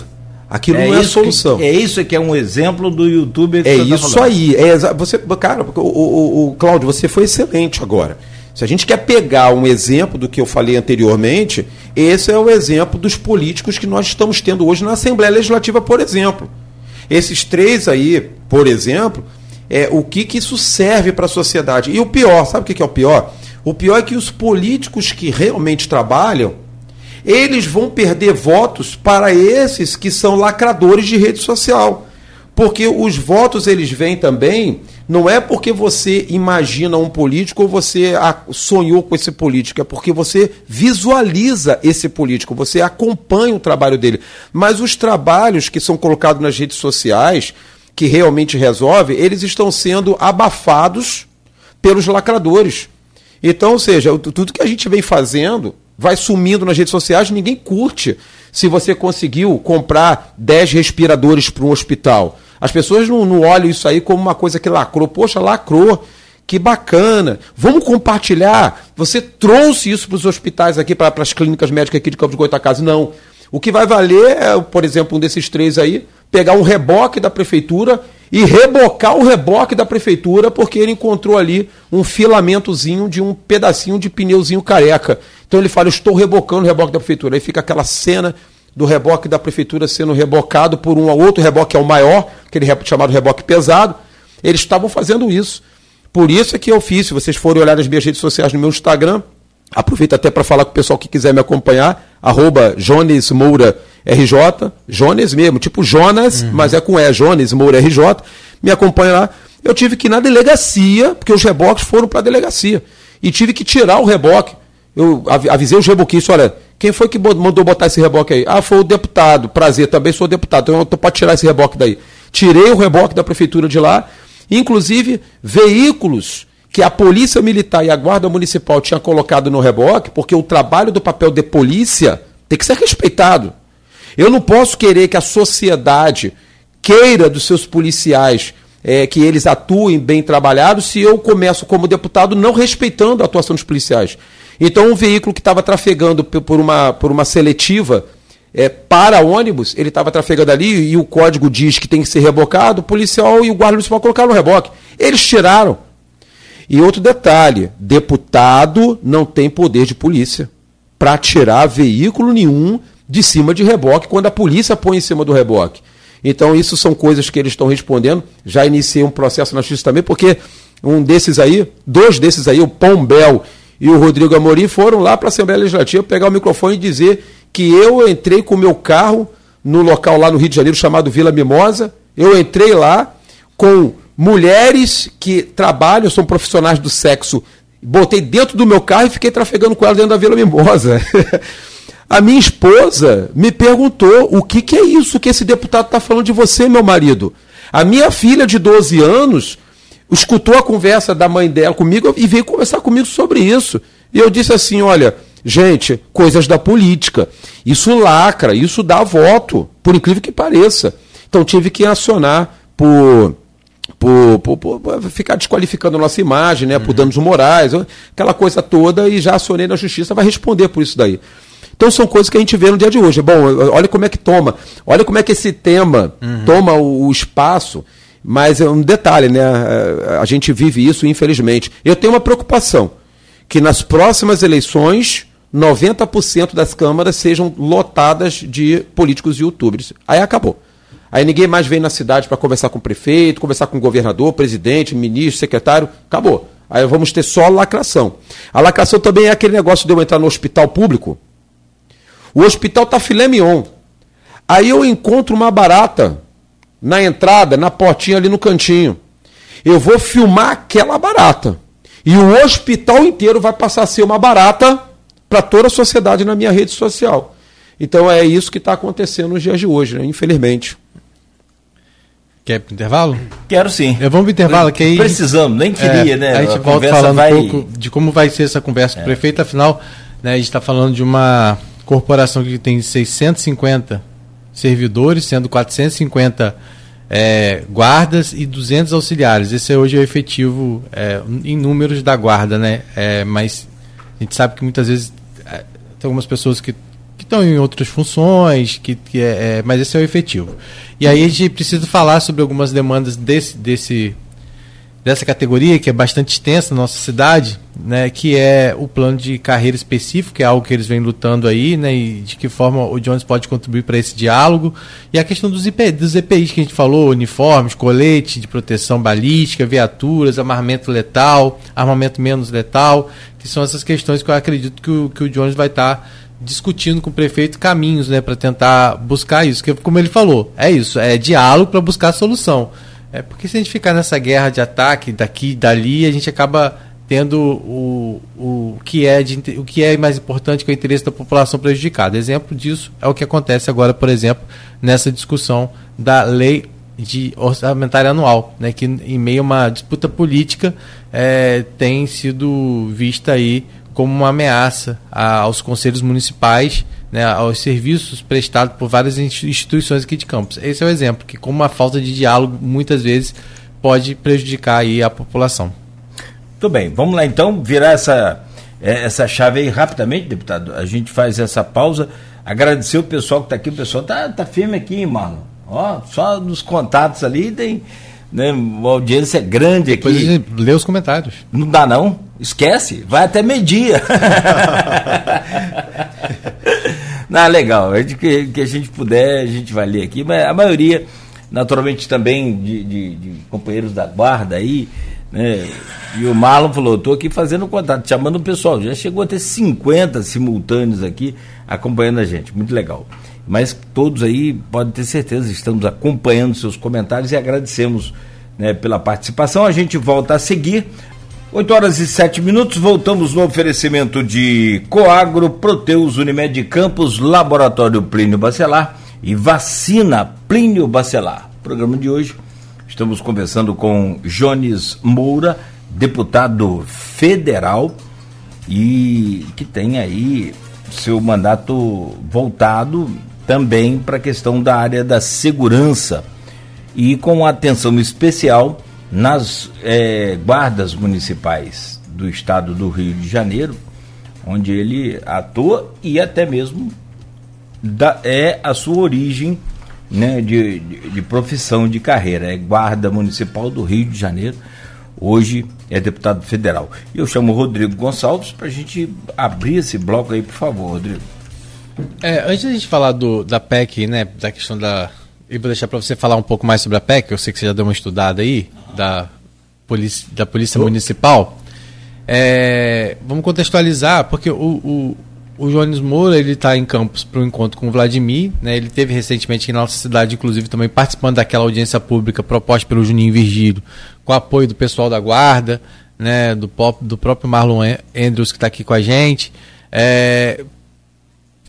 Aquilo é não é a solução. Que, é isso que é um exemplo do youtuber que É tá isso tá aí. É, você, cara, o, o, o Cláudio, você foi excelente agora. Se a gente quer pegar um exemplo do que eu falei anteriormente, esse é o exemplo dos políticos que nós estamos tendo hoje na Assembleia Legislativa, por exemplo. Esses três aí, por exemplo, é o que, que isso serve para a sociedade. E o pior, sabe o que, que é o pior? O pior é que os políticos que realmente trabalham, eles vão perder votos para esses que são lacradores de rede social. Porque os votos eles vêm também não é porque você imagina um político ou você sonhou com esse político, é porque você visualiza esse político, você acompanha o trabalho dele. Mas os trabalhos que são colocados nas redes sociais, que realmente resolve, eles estão sendo abafados pelos lacradores. Então, ou seja, tudo que a gente vem fazendo vai sumindo nas redes sociais, ninguém curte. Se você conseguiu comprar 10 respiradores para um hospital, as pessoas não, não olham isso aí como uma coisa que lacrou. Poxa, lacrou. Que bacana. Vamos compartilhar. Você trouxe isso para os hospitais aqui, para as clínicas médicas aqui de Campos de Goitacazes. Não. O que vai valer é, por exemplo, um desses três aí, pegar um reboque da prefeitura e rebocar o reboque da prefeitura porque ele encontrou ali um filamentozinho de um pedacinho de pneuzinho careca. Então ele fala, estou rebocando o reboque da prefeitura. Aí fica aquela cena do reboque da prefeitura sendo rebocado por um outro reboque que é o maior, aquele chamado reboque pesado. Eles estavam fazendo isso. Por isso é que eu fiz, se vocês forem olhar nas minhas redes sociais no meu Instagram, aproveito até para falar com o pessoal que quiser me acompanhar, arroba Jones Moura RJ, Jones mesmo, tipo Jonas, uhum. mas é com E, Jones Moura RJ, me acompanha lá. Eu tive que ir na delegacia, porque os reboques foram para a delegacia. E tive que tirar o reboque. Eu avisei os reboquistas, olha, quem foi que mandou botar esse reboque aí? Ah, foi o deputado. Prazer, também sou deputado. Então eu para tirar esse reboque daí. Tirei o reboque da prefeitura de lá. Inclusive, veículos que a Polícia Militar e a Guarda Municipal tinham colocado no reboque, porque o trabalho do papel de polícia tem que ser respeitado. Eu não posso querer que a sociedade queira dos seus policiais é, que eles atuem bem trabalhados se eu começo como deputado não respeitando a atuação dos policiais. Então, um veículo que estava trafegando por uma, por uma seletiva é, para ônibus, ele estava trafegando ali e o código diz que tem que ser rebocado, o policial e o guarda municipal colocaram no reboque. Eles tiraram. E outro detalhe: deputado não tem poder de polícia para tirar veículo nenhum de cima de reboque quando a polícia põe em cima do reboque. Então, isso são coisas que eles estão respondendo. Já iniciei um processo na justiça também, porque um desses aí, dois desses aí, o Pombel e o Rodrigo Amorim foram lá para a Assembleia Legislativa pegar o microfone e dizer que eu entrei com o meu carro no local lá no Rio de Janeiro chamado Vila Mimosa. Eu entrei lá com mulheres que trabalham, são profissionais do sexo. Botei dentro do meu carro e fiquei trafegando com elas dentro da Vila Mimosa. *laughs* a minha esposa me perguntou o que, que é isso que esse deputado está falando de você, meu marido. A minha filha de 12 anos escutou a conversa da mãe dela comigo e veio conversar comigo sobre isso. E eu disse assim: olha, gente, coisas da política. Isso lacra, isso dá voto, por incrível que pareça. Então tive que acionar por. Por, por, por, ficar desqualificando a nossa imagem, né, por uhum. danos morais, aquela coisa toda, e já acionei na justiça, vai responder por isso daí. Então são coisas que a gente vê no dia de hoje. Bom, olha como é que toma, olha como é que esse tema uhum. toma o, o espaço mas é um detalhe, né? É, a gente vive isso, infelizmente. Eu tenho uma preocupação que nas próximas eleições 90% das câmaras sejam lotadas de políticos e youtubers. Aí acabou. Aí ninguém mais vem na cidade para conversar com o prefeito, conversar com o governador, presidente, ministro, secretário. Acabou. Aí vamos ter só lacração. A lacração também é aquele negócio de eu entrar no hospital público. O hospital tá filé mignon. Aí eu encontro uma barata na entrada, na portinha ali no cantinho. Eu vou filmar aquela barata. E o hospital inteiro vai passar a ser uma barata para toda a sociedade na minha rede social. Então é isso que está acontecendo nos dias de hoje, né? infelizmente. Quer pro intervalo? Quero sim. Eu vamos pro intervalo, que aí. Precisamos, nem queria, é, né? A gente a volta falando vai... um pouco de como vai ser essa conversa com é. o prefeito. Afinal, né, a gente está falando de uma corporação que tem 650 servidores, sendo 450 é, guardas e 200 auxiliares. Esse é hoje é o efetivo é, em números da guarda, né? É, mas a gente sabe que muitas vezes é, tem algumas pessoas que estão em outras funções, que, que é, mas esse é o efetivo. E aí a gente precisa falar sobre algumas demandas desse, desse, dessa categoria, que é bastante extensa na nossa cidade, né, que é o plano de carreira específico, que é algo que eles vêm lutando aí, né, e de que forma o Jones pode contribuir para esse diálogo, e a questão dos, IP, dos EPIs que a gente falou, uniformes, colete de proteção balística, viaturas, armamento letal, armamento menos letal, que são essas questões que eu acredito que o, que o Jones vai estar tá discutindo com o prefeito caminhos né, para tentar buscar isso. Que, como ele falou, é isso, é diálogo para buscar solução. É porque se a gente ficar nessa guerra de ataque daqui e dali, a gente acaba tendo o, o, que é de, o que é mais importante que é o interesse da população prejudicada. Exemplo disso é o que acontece agora, por exemplo, nessa discussão da lei de orçamentária anual, né, que em meio a uma disputa política é, tem sido vista aí como uma ameaça aos conselhos municipais, né, aos serviços prestados por várias instituições aqui de Campos. Esse é o exemplo, que com uma falta de diálogo, muitas vezes, pode prejudicar aí a população. Tudo bem, vamos lá então virar essa, é, essa chave aí rapidamente, deputado. A gente faz essa pausa. Agradecer o pessoal que está aqui, o pessoal está tá firme aqui, Marlon. Ó, só nos contatos ali tem né, uma audiência grande aqui. Depois lê os comentários. Não dá não? Esquece, vai até meio-dia. *laughs* Não, legal. É que, que a gente puder, a gente vai ler aqui, mas a maioria, naturalmente, também de, de, de companheiros da guarda aí, né? E o Marlon falou, estou aqui fazendo contato, chamando o pessoal. Já chegou a ter 50 simultâneos aqui acompanhando a gente. Muito legal. Mas todos aí, podem ter certeza, estamos acompanhando seus comentários e agradecemos né, pela participação. A gente volta a seguir 8 horas e 7 minutos, voltamos no oferecimento de Coagro, Proteus, Unimed Campos, Laboratório Plínio Bacelar e Vacina Plínio Bacelar. Programa de hoje, estamos conversando com Jones Moura, deputado federal e que tem aí seu mandato voltado também para a questão da área da segurança e com atenção especial nas é, guardas municipais do estado do Rio de Janeiro, onde ele atua e até mesmo da, é a sua origem né, de, de, de, profissão, de carreira. É guarda municipal do Rio de Janeiro, hoje é deputado federal. Eu chamo o Rodrigo Gonçalves para a gente abrir esse bloco aí, por favor, Rodrigo. É, antes da gente falar do, da PEC, né, da questão da. Eu vou deixar para você falar um pouco mais sobre a PEC, eu sei que você já deu uma estudada aí da Polícia, da polícia oh. Municipal. É, vamos contextualizar, porque o, o, o Jones Moura ele está em Campos para o encontro com o Vladimir. Né, ele teve recentemente aqui na nossa cidade, inclusive, também participando daquela audiência pública proposta pelo Juninho Virgílio, com apoio do pessoal da Guarda, né, do, pop, do próprio Marlon Andrews, que está aqui com a gente. É,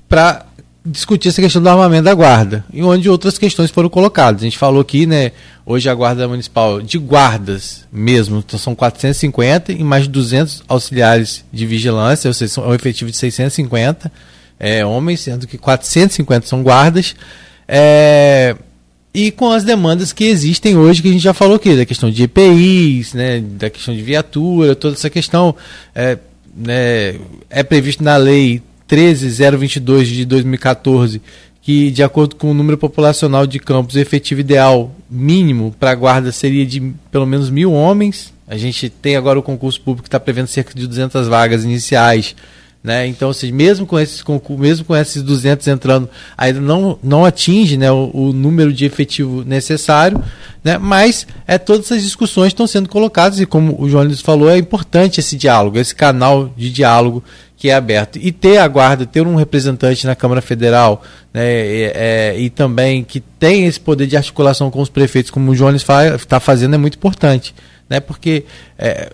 para discutir essa questão do armamento da guarda, e onde outras questões foram colocadas. A gente falou aqui, né, hoje a guarda municipal de guardas mesmo, então são 450 e mais de 200 auxiliares de vigilância, ou seja, é um efetivo de 650 é, homens, sendo que 450 são guardas. É, e com as demandas que existem hoje, que a gente já falou aqui, da questão de EPIs, né, da questão de viatura, toda essa questão é, né, é previsto na lei 13022 de 2014, que de acordo com o número populacional de campos, o efetivo ideal mínimo para a guarda seria de pelo menos mil homens. A gente tem agora o concurso público que está prevendo cerca de 200 vagas iniciais. Né? Então, seja, mesmo com esses mesmo com esses 200 entrando, ainda não, não atinge né, o, o número de efetivo necessário, né? mas é, todas essas discussões estão sendo colocadas e como o João falou, é importante esse diálogo, esse canal de diálogo que é aberto. E ter a guarda, ter um representante na Câmara Federal né, é, é, e também que tem esse poder de articulação com os prefeitos, como o Jones está fazendo, é muito importante. Né, porque é,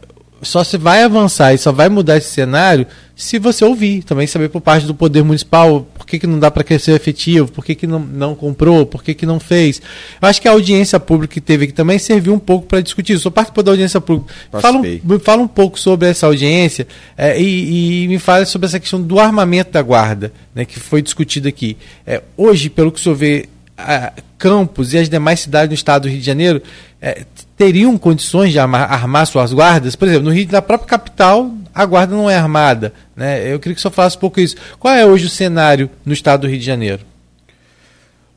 só se vai avançar e só vai mudar esse cenário se você ouvir, também saber por parte do poder municipal por que, que não dá para crescer efetivo, por que, que não, não comprou, por que, que não fez. Eu acho que a audiência pública que teve aqui também serviu um pouco para discutir isso. Eu participou da audiência pública. Fala um, fala um pouco sobre essa audiência é, e, e, me fale sobre essa questão do armamento da guarda, né, que foi discutido aqui. É, hoje, pelo que o senhor vê, a Campos e as demais cidades do estado do Rio de Janeiro é, teriam condições de armar, armar, suas guardas? Por exemplo, no Rio, na própria capital, a guarda não é armada. Né? Eu queria que senhor falasse um pouco isso. Qual é hoje o cenário no estado do Rio de Janeiro?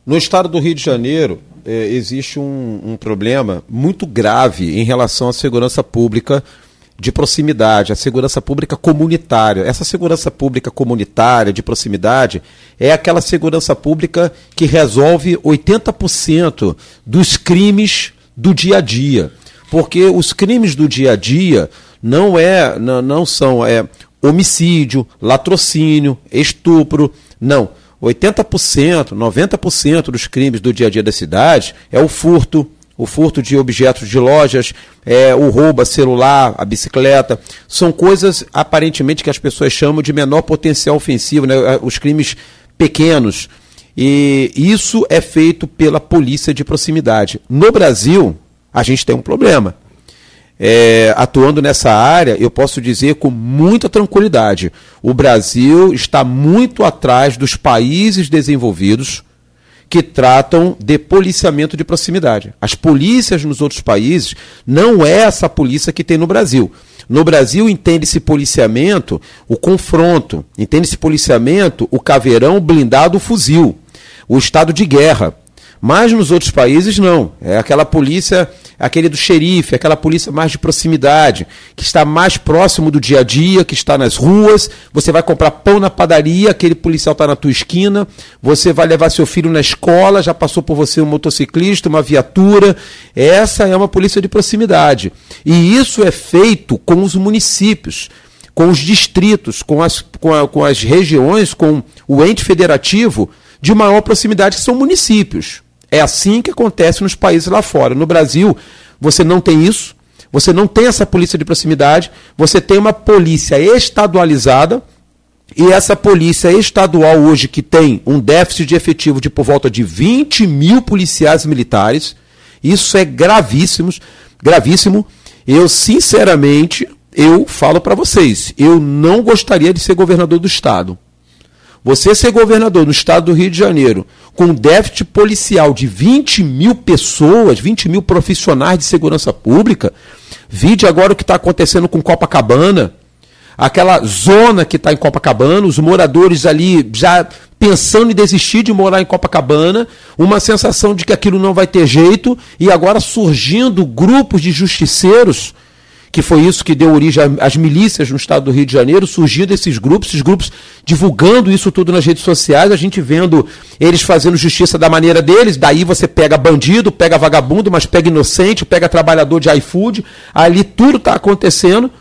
No estado do Rio de Janeiro, é, existe um, um problema muito grave em relação à segurança pública de proximidade, a segurança pública comunitária. Essa segurança pública comunitária de proximidade é aquela segurança pública que resolve 80% dos crimes do dia a dia. Porque os crimes do dia a dia não é não, não são é homicídio, latrocínio, estupro, não. 80%, 90% dos crimes do dia a dia da cidade é o furto, o furto de objetos de lojas, é, o roubo a celular, a bicicleta. São coisas aparentemente que as pessoas chamam de menor potencial ofensivo, né? Os crimes pequenos. E isso é feito pela polícia de proximidade. No Brasil, a gente tem um problema. É, atuando nessa área, eu posso dizer com muita tranquilidade: o Brasil está muito atrás dos países desenvolvidos que tratam de policiamento de proximidade. As polícias nos outros países não é essa polícia que tem no Brasil. No Brasil entende-se policiamento o confronto, entende-se policiamento o caveirão, blindado, o fuzil, o estado de guerra. Mas nos outros países não. É aquela polícia, aquele do xerife, aquela polícia mais de proximidade, que está mais próximo do dia a dia, que está nas ruas. Você vai comprar pão na padaria, aquele policial está na tua esquina. Você vai levar seu filho na escola, já passou por você um motociclista, uma viatura. Essa é uma polícia de proximidade. E isso é feito com os municípios com os distritos, com as, com, a, com as regiões, com o ente federativo de maior proximidade, que são municípios. É assim que acontece nos países lá fora. No Brasil, você não tem isso, você não tem essa polícia de proximidade, você tem uma polícia estadualizada, e essa polícia estadual hoje, que tem um déficit de efetivo de por volta de 20 mil policiais militares, isso é gravíssimo, gravíssimo. Eu, sinceramente, eu falo para vocês, eu não gostaria de ser governador do estado. Você ser governador no estado do Rio de Janeiro com um déficit policial de 20 mil pessoas, 20 mil profissionais de segurança pública, vide agora o que está acontecendo com Copacabana, aquela zona que está em Copacabana, os moradores ali já pensando em desistir de morar em Copacabana, uma sensação de que aquilo não vai ter jeito, e agora surgindo grupos de justiceiros que foi isso que deu origem às milícias no estado do Rio de Janeiro, surgindo esses grupos, esses grupos divulgando isso tudo nas redes sociais, a gente vendo eles fazendo justiça da maneira deles, daí você pega bandido, pega vagabundo, mas pega inocente, pega trabalhador de iFood, ali tudo está acontecendo,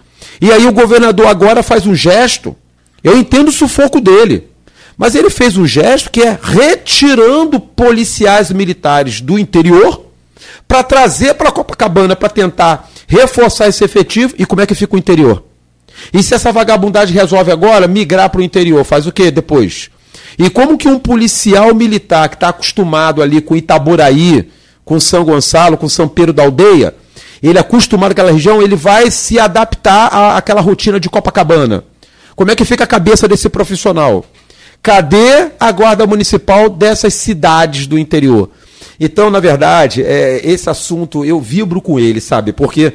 e aí o governador agora faz um gesto, eu entendo o sufoco dele, mas ele fez um gesto que é retirando policiais militares do interior para trazer para Copacabana para tentar reforçar esse efetivo e como é que fica o interior? E se essa vagabundagem resolve agora migrar para o interior, faz o que depois? E como que um policial militar que está acostumado ali com Itaboraí, com São Gonçalo, com São Pedro da Aldeia, ele é acostumado com aquela região, ele vai se adaptar à, àquela rotina de Copacabana? Como é que fica a cabeça desse profissional? Cadê a guarda municipal dessas cidades do interior? Então, na verdade, é, esse assunto eu vibro com ele, sabe? Porque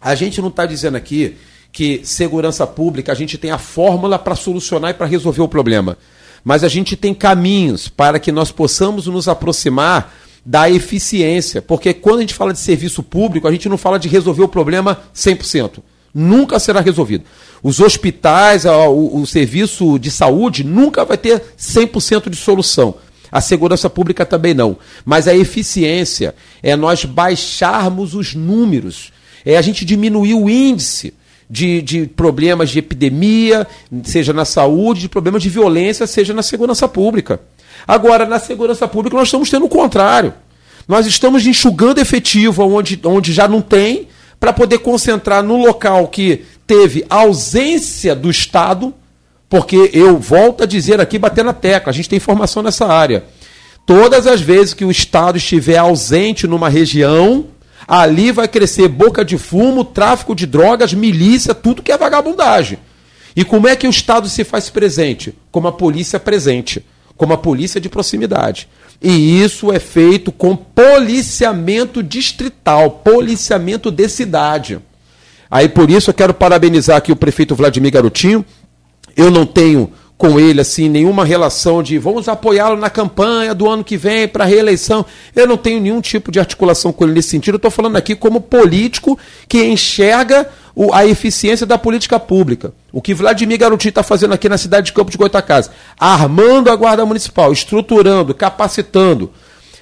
a gente não está dizendo aqui que segurança pública a gente tem a fórmula para solucionar e para resolver o problema. Mas a gente tem caminhos para que nós possamos nos aproximar da eficiência. Porque quando a gente fala de serviço público, a gente não fala de resolver o problema 100%. Nunca será resolvido. Os hospitais, o, o serviço de saúde nunca vai ter 100% de solução. A segurança pública também não. Mas a eficiência é nós baixarmos os números, é a gente diminuir o índice de, de problemas de epidemia, seja na saúde, de problemas de violência, seja na segurança pública. Agora, na segurança pública, nós estamos tendo o contrário. Nós estamos enxugando efetivo onde, onde já não tem, para poder concentrar no local que teve ausência do Estado, porque eu volto a dizer aqui, bater na tecla, a gente tem informação nessa área. Todas as vezes que o Estado estiver ausente numa região, ali vai crescer boca de fumo, tráfico de drogas, milícia, tudo que é vagabundagem. E como é que o Estado se faz presente? Como a polícia presente, como a polícia de proximidade. E isso é feito com policiamento distrital, policiamento de cidade. Aí por isso eu quero parabenizar aqui o prefeito Vladimir Garotinho. Eu não tenho com ele assim nenhuma relação de vamos apoiá-lo na campanha do ano que vem para a reeleição. Eu não tenho nenhum tipo de articulação com ele nesse sentido. Eu estou falando aqui como político que enxerga a eficiência da política pública. O que Vladimir Garotinho está fazendo aqui na cidade de Campo de Goitacazes, armando a Guarda Municipal, estruturando, capacitando.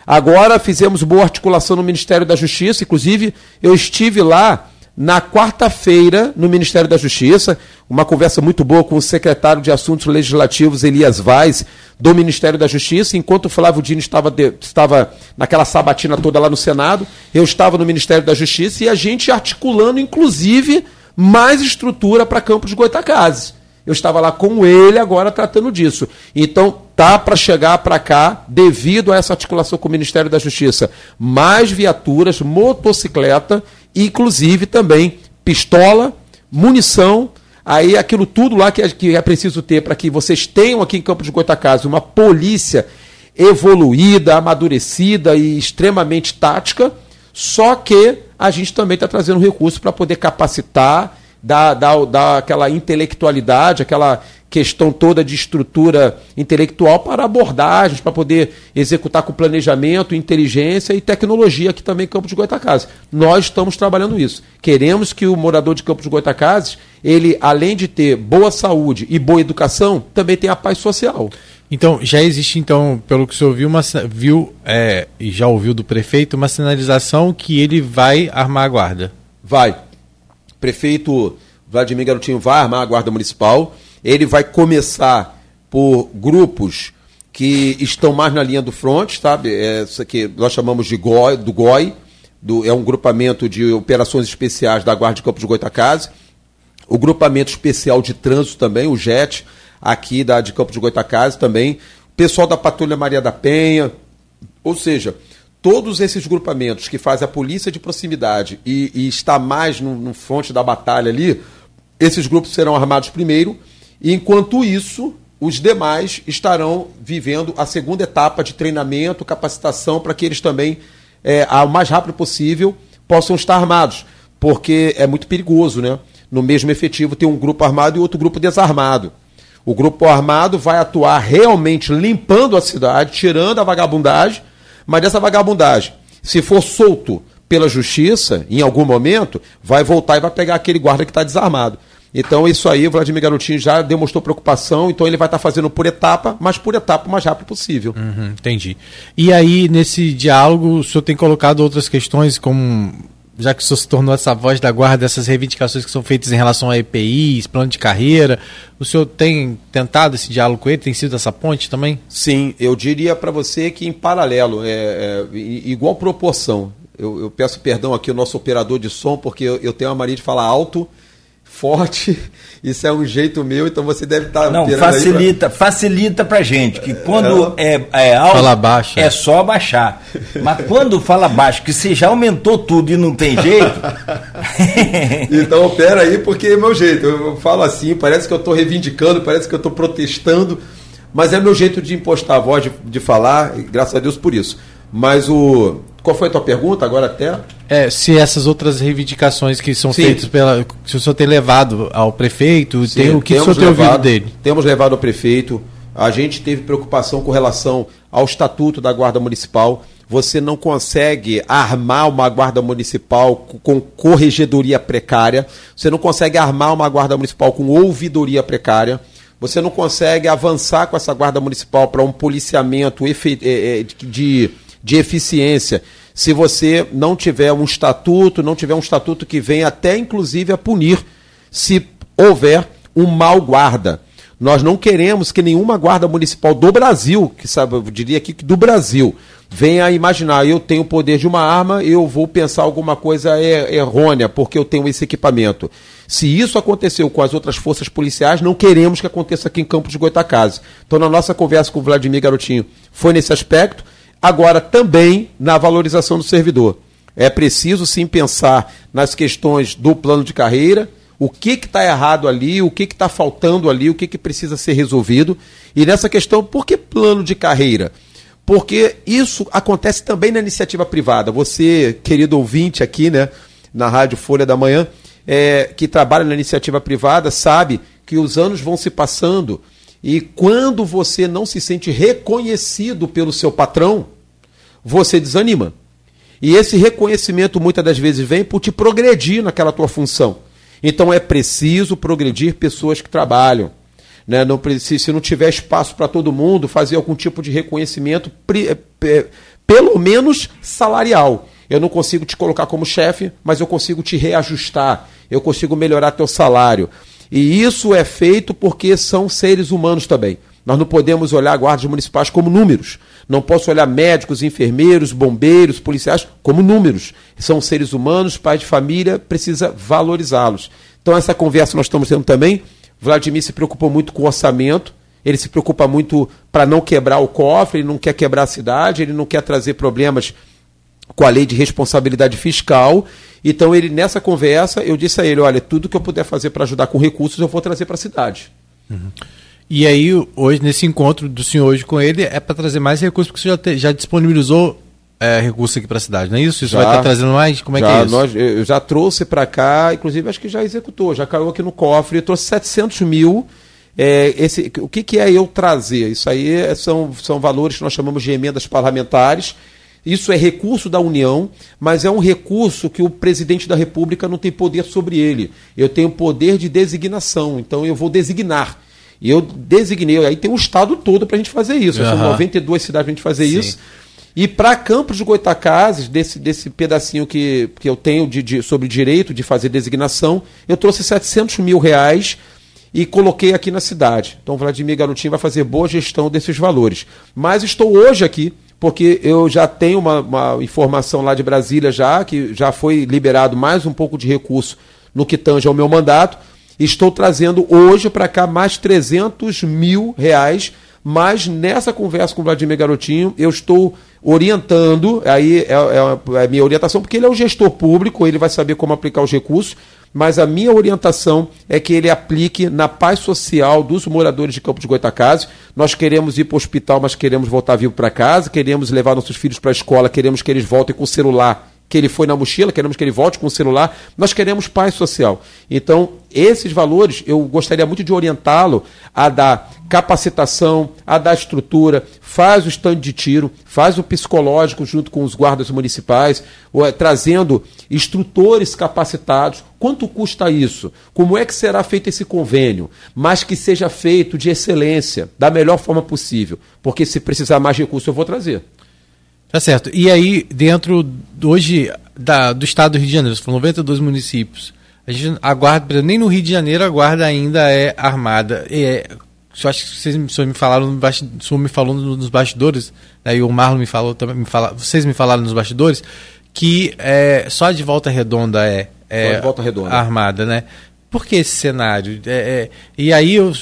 Agora fizemos boa articulação no Ministério da Justiça, inclusive eu estive lá na quarta-feira no Ministério da Justiça, uma conversa muito boa com o secretário de Assuntos Legislativos, Elias Vaz, do Ministério da Justiça, enquanto o Flávio Dino estava, de, estava naquela sabatina toda lá no Senado, eu estava no Ministério da Justiça e a gente articulando, inclusive, mais estrutura para Campos de Goitacazes. Eu estava lá com ele agora tratando disso. Então, tá para chegar para cá, devido a essa articulação com o Ministério da Justiça, mais viaturas, motocicleta inclusive também pistola, munição, aí aquilo tudo lá que é, que é preciso ter para que vocês tenham aqui em Campo de Goitacazes uma polícia evoluída, amadurecida e extremamente tática, só que a gente também está trazendo recursos para poder capacitar, dar, dar, dar aquela intelectualidade, aquela questão toda de estrutura intelectual para abordagens, para poder executar com planejamento, inteligência e tecnologia aqui também em Campos de Goitacazes. Nós estamos trabalhando isso. Queremos que o morador de Campos de Goitacazes, ele, além de ter boa saúde e boa educação, também tenha paz social. Então, já existe, então, pelo que o senhor viu, uma, viu é, e já ouviu do prefeito, uma sinalização que ele vai armar a guarda? Vai. Prefeito Vladimir Garotinho vai armar a guarda municipal ele vai começar por grupos que estão mais na linha do front, sabe? É, isso que nós chamamos de GOI, do GOI, do, é um grupamento de operações especiais da Guarda de Campos de Goitacazes, o grupamento especial de trânsito também, o JET, aqui da de Campos de Goitacazes também, o pessoal da Patrulha Maria da Penha, ou seja, todos esses grupamentos que fazem a polícia de proximidade e, e está mais no, no fronte da batalha ali, esses grupos serão armados primeiro, Enquanto isso, os demais estarão vivendo a segunda etapa de treinamento, capacitação, para que eles também, é, ao mais rápido possível, possam estar armados. Porque é muito perigoso, né? No mesmo efetivo ter um grupo armado e outro grupo desarmado. O grupo armado vai atuar realmente limpando a cidade, tirando a vagabundagem, mas dessa vagabundagem, se for solto pela justiça, em algum momento, vai voltar e vai pegar aquele guarda que está desarmado. Então, isso aí, o Vladimir Garotinho já demonstrou preocupação, então ele vai estar fazendo por etapa, mas por etapa o mais rápido possível. Uhum, entendi. E aí, nesse diálogo, o senhor tem colocado outras questões, como já que o senhor se tornou essa voz da guarda, essas reivindicações que são feitas em relação a EPIs, plano de carreira, o senhor tem tentado esse diálogo com ele? Tem sido essa ponte também? Sim, eu diria para você que em paralelo, é, é igual proporção. Eu, eu, peço perdão aqui ao nosso operador de som, porque eu, eu tenho a mania de falar alto forte. *laughs* Isso é um jeito meu, então você deve estar. Tá Não, facilita, pra... facilita pra gente. Que quando é, é, é alto, fala baixo, é só abaixar. Mas quando fala baixo, que você já aumentou tudo e não tem jeito. *laughs* então opera aí, porque é meu jeito. Eu falo assim, parece que eu estou reivindicando, parece que eu estou protestando, mas é meu jeito de impostar a voz, de, de falar, e graças a Deus por isso. Mas o. Qual foi a tua pergunta agora até? É, se essas outras reivindicações que são Sim. feitas pela. Se o senhor tem levado ao prefeito, Sim, tem, o que o senhor tem ouvido dele? Temos levado ao prefeito. A gente teve preocupação com relação ao estatuto da Guarda Municipal. Você não consegue armar uma guarda municipal com corregedoria precária. Você não consegue armar uma guarda municipal com ouvidoria precária. Você não consegue avançar com essa guarda municipal para um policiamento é, é, de, de eficiência se você não tiver um estatuto, não tiver um estatuto que venha até inclusive a punir se houver um mau guarda. Nós não queremos que nenhuma guarda municipal do Brasil, que sabe, eu diria aqui que do Brasil, venha a imaginar, eu tenho o poder de uma arma, eu vou pensar alguma coisa errônea porque eu tenho esse equipamento. Se isso aconteceu com as outras forças policiais, não queremos que aconteça aqui em Campos de Goitacazes. Então, na nossa conversa com o Vladimir Garotinho, foi nesse aspecto. Agora, também na valorização do servidor. É preciso sim pensar nas questões do plano de carreira, o que está errado ali, o que está faltando ali, o que, que precisa ser resolvido. E nessa questão, por que plano de carreira? Porque isso acontece também na iniciativa privada. Você, querido ouvinte aqui, né, na Rádio Folha da Manhã, é, que trabalha na iniciativa privada, sabe que os anos vão se passando e quando você não se sente reconhecido pelo seu patrão, você desanima. E esse reconhecimento muitas das vezes vem por te progredir naquela tua função. Então é preciso progredir pessoas que trabalham. Né? Não, se, se não tiver espaço para todo mundo, fazer algum tipo de reconhecimento, é, pelo menos salarial. Eu não consigo te colocar como chefe, mas eu consigo te reajustar, eu consigo melhorar teu salário. E isso é feito porque são seres humanos também. Nós não podemos olhar guardas municipais como números. Não posso olhar médicos, enfermeiros, bombeiros, policiais como números. São seres humanos, pais de família, precisa valorizá-los. Então, essa conversa nós estamos tendo também. Vladimir se preocupou muito com o orçamento, ele se preocupa muito para não quebrar o cofre, ele não quer quebrar a cidade, ele não quer trazer problemas com a lei de responsabilidade fiscal. Então, ele nessa conversa, eu disse a ele: olha, tudo que eu puder fazer para ajudar com recursos, eu vou trazer para a cidade. Uhum. E aí, hoje, nesse encontro do senhor hoje com ele, é para trazer mais recursos, porque você já, te, já disponibilizou é, recursos aqui para a cidade, não é isso? Isso já, vai estar tá trazendo mais? Como é já, que é isso? Nós, eu já trouxe para cá, inclusive acho que já executou, já caiu aqui no cofre, eu trouxe 700 mil. É, esse, o que, que é eu trazer? Isso aí é, são, são valores que nós chamamos de emendas parlamentares. Isso é recurso da União, mas é um recurso que o presidente da República não tem poder sobre ele. Eu tenho poder de designação, então eu vou designar. E eu designei, aí tem um estado todo para a gente fazer isso. Uhum. São 92 cidades para a gente fazer Sim. isso. E para Campos de Goitacazes, desse, desse pedacinho que, que eu tenho de, de, sobre direito de fazer designação, eu trouxe 700 mil reais e coloquei aqui na cidade. Então, Vladimir Garotinho vai fazer boa gestão desses valores. Mas estou hoje aqui porque eu já tenho uma, uma, informação lá de Brasília já, que já foi liberado mais um pouco de recurso no que tange ao meu mandato, Estou trazendo hoje para cá mais 300 mil reais, mas nessa conversa com o Vladimir Garotinho, eu estou orientando, aí é, é, é a minha orientação, porque ele é o gestor público, ele vai saber como aplicar os recursos, mas a minha orientação é que ele aplique na paz social dos moradores de Campo de Goitacazes. Nós queremos ir para o hospital, mas queremos voltar vivo para casa, queremos levar nossos filhos para a escola, queremos que eles voltem com o celular que ele foi na mochila, queremos que ele volte com o celular, nós queremos paz social. Então, esses valores, eu gostaria muito de orientá-lo a dar capacitação, a dar estrutura, faz o stand de tiro, faz o psicológico junto com os guardas municipais, é, trazendo instrutores capacitados. Quanto custa isso? Como é que será feito esse convênio? Mas que seja feito de excelência, da melhor forma possível. Porque se precisar mais recursos, eu vou trazer. Tá certo. E aí, dentro hoje da, do estado do Rio de Janeiro, são 92 municípios. A gente aguarda, nem no Rio de Janeiro a guarda ainda é armada. É, eu acho que vocês me falaram, o senhor me falou nos bastidores, né, e o Marlon me falou também, me fala, vocês me falaram nos bastidores, que é, só de volta redonda é, é volta redonda. armada, né? Por que esse cenário? É, é, e aí, eu,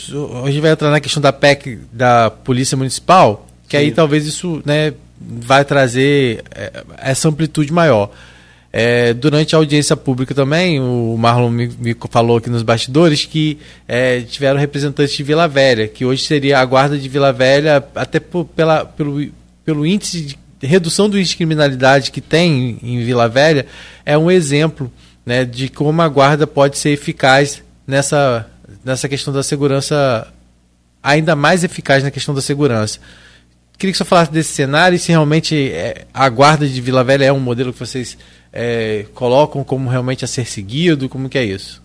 hoje vai entrar na questão da PEC da Polícia Municipal, que Sim. aí talvez isso né, vai trazer é, essa amplitude maior. É, durante a audiência pública também, o Marlon me, me falou aqui nos bastidores que é, tiveram representantes de Vila Velha, que hoje seria a guarda de Vila Velha, até por, pela, pelo, pelo índice de redução do índice de criminalidade que tem em Vila Velha, é um exemplo né, de como a guarda pode ser eficaz nessa, nessa questão da segurança, ainda mais eficaz na questão da segurança. Queria que você falasse desse cenário e se realmente é, a guarda de Vila Velha é um modelo que vocês é, colocam como realmente a ser seguido, como que é isso?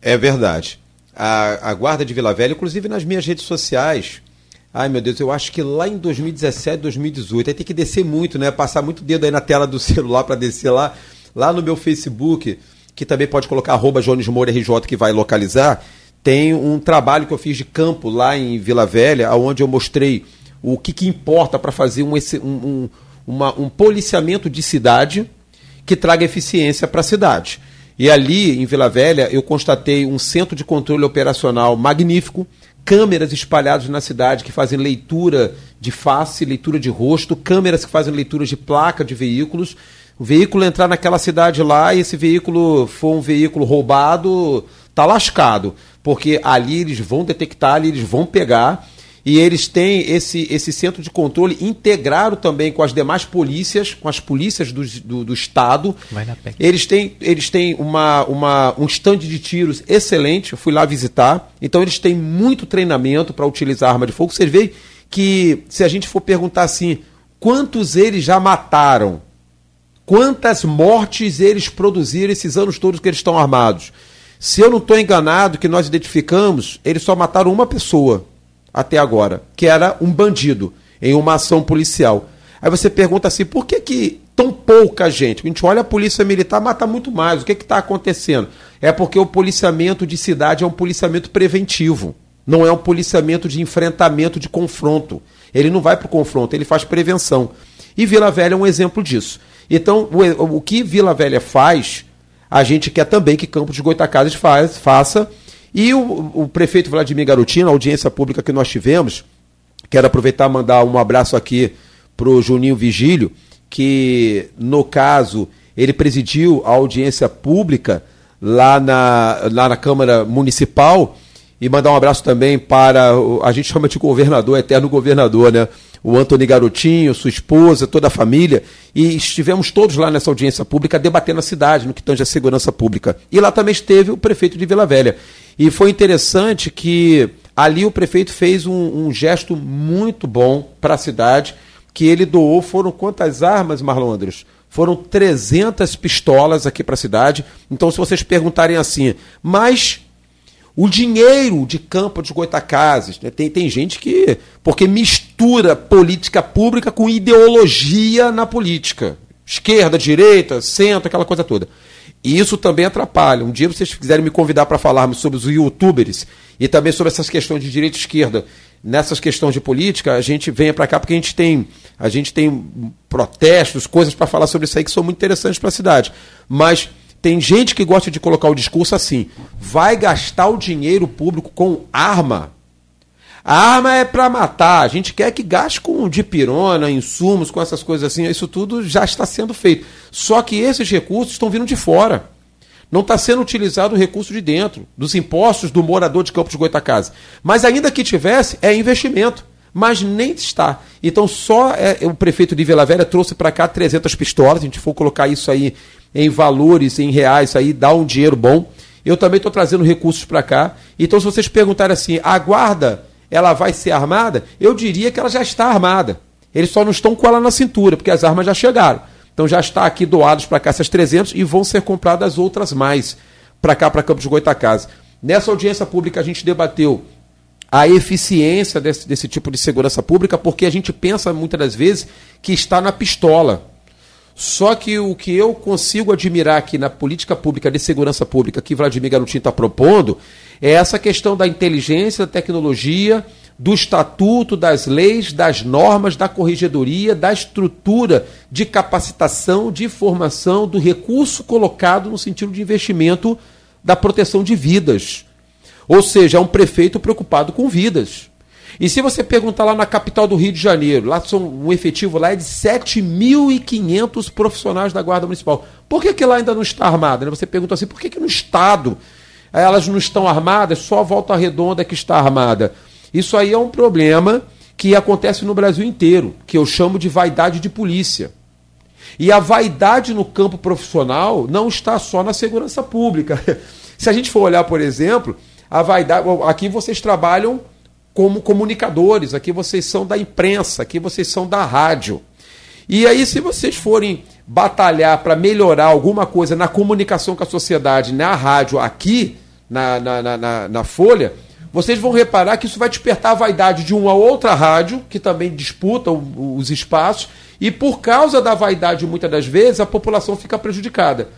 É verdade. A, a guarda de Vila Velha, inclusive nas minhas redes sociais, Ai, meu Deus, eu acho que lá em 2017, 2018, aí tem que descer muito, né? Passar muito dedo aí na tela do *laughs* celular para descer lá. Lá no meu Facebook, que também pode colocar arroba Jones Moura RJ que vai localizar, tem um trabalho que eu fiz de campo lá em Vila Velha, onde eu mostrei o que, que importa para fazer um, um, uma, um policiamento de cidade que traga eficiência para a cidade. E ali, em Vila Velha, eu constatei um centro de controle operacional magnífico, câmeras espalhadas na cidade que fazem leitura de face, leitura de rosto, câmeras que fazem leitura de placa de veículos. O veículo entrar naquela cidade lá e esse veículo for um veículo roubado, tá lascado, porque ali eles vão detectar, ali eles vão pegar e eles têm esse, esse centro de controle integrado também com as demais polícias, com as polícias do, do, do Estado. Eles têm, eles têm uma, uma, um stand de tiros excelente, eu fui lá visitar. Então eles têm muito treinamento para utilizar arma de fogo. Vocês veem que se a gente for perguntar assim, quantos eles já mataram? Quantas mortes eles produziram esses anos todos que eles estão armados? Se eu não estou enganado, que nós identificamos, eles só mataram uma pessoa até agora, que era um bandido em uma ação policial. Aí você pergunta assim, por que, que tão pouca gente? A gente olha a polícia militar, mata muito mais. O que está acontecendo? É porque o policiamento de cidade é um policiamento preventivo. Não é um policiamento de enfrentamento, de confronto. Ele não vai para o confronto, ele faz prevenção. E Vila Velha é um exemplo disso. Então, o, o que Vila Velha faz, a gente quer também que Campos de Goitacazes faz, faça e o, o prefeito Vladimir Garotinho, a audiência pública que nós tivemos, quero aproveitar e mandar um abraço aqui para o Juninho Vigílio, que no caso ele presidiu a audiência pública lá na, lá na Câmara Municipal e mandar um abraço também para, a gente chama de governador, eterno governador, né? O Antônio Garotinho, sua esposa, toda a família, e estivemos todos lá nessa audiência pública debatendo a cidade, no que tange a segurança pública. E lá também esteve o prefeito de Vila Velha. E foi interessante que ali o prefeito fez um, um gesto muito bom para a cidade, que ele doou, foram quantas armas, Marlon Andres? Foram 300 pistolas aqui para a cidade. Então, se vocês perguntarem assim, mas o dinheiro de campo de Goitacazes, né? tem, tem gente que. Porque mistura política pública com ideologia na política. Esquerda, direita, centro, aquela coisa toda. E isso também atrapalha. Um dia vocês quiserem me convidar para falarmos sobre os youtubers e também sobre essas questões de direita e esquerda, nessas questões de política, a gente venha para cá porque a gente tem, a gente tem protestos, coisas para falar sobre isso aí que são muito interessantes para a cidade. Mas tem gente que gosta de colocar o discurso assim: vai gastar o dinheiro público com arma. A arma é para matar. A gente quer que gaste com dipirona, insumos, com essas coisas assim. Isso tudo já está sendo feito. Só que esses recursos estão vindo de fora. Não está sendo utilizado o recurso de dentro, dos impostos do morador de Campos de Goitacazes. Mas ainda que tivesse, é investimento. Mas nem está. Então só é, o prefeito de Vila Velha trouxe para cá 300 pistolas. A gente for colocar isso aí em valores, em reais, aí dá um dinheiro bom. Eu também estou trazendo recursos para cá. Então se vocês perguntarem assim, a guarda ela vai ser armada? Eu diria que ela já está armada. Eles só não estão com ela na cintura, porque as armas já chegaram. Então já está aqui doados para cá essas 300 e vão ser compradas outras mais para cá, para Campos de Goitacazes. Nessa audiência pública a gente debateu a eficiência desse, desse tipo de segurança pública, porque a gente pensa muitas das vezes que está na pistola. Só que o que eu consigo admirar aqui na política pública de segurança pública que Vladimir Garotinho está propondo é essa questão da inteligência, da tecnologia, do estatuto, das leis, das normas, da corregedoria, da estrutura de capacitação, de formação, do recurso colocado no sentido de investimento da proteção de vidas. Ou seja, é um prefeito preocupado com vidas. E se você perguntar lá na capital do Rio de Janeiro, lá são um efetivo lá é de 7.500 profissionais da Guarda Municipal. Por que, que lá ainda não está armada? Você pergunta assim, por que, que no Estado elas não estão armadas, só a Volta Redonda que está armada. Isso aí é um problema que acontece no Brasil inteiro, que eu chamo de vaidade de polícia. E a vaidade no campo profissional não está só na segurança pública. *laughs* Se a gente for olhar, por exemplo, a vaidade. Aqui vocês trabalham como comunicadores, aqui vocês são da imprensa, aqui vocês são da rádio. E aí, se vocês forem batalhar para melhorar alguma coisa na comunicação com a sociedade, na rádio aqui, na, na, na, na, Folha, vocês vão reparar que isso vai despertar a vaidade de uma outra rádio, que também disputa os espaços, e por causa da vaidade, muitas das vezes, a população fica prejudicada.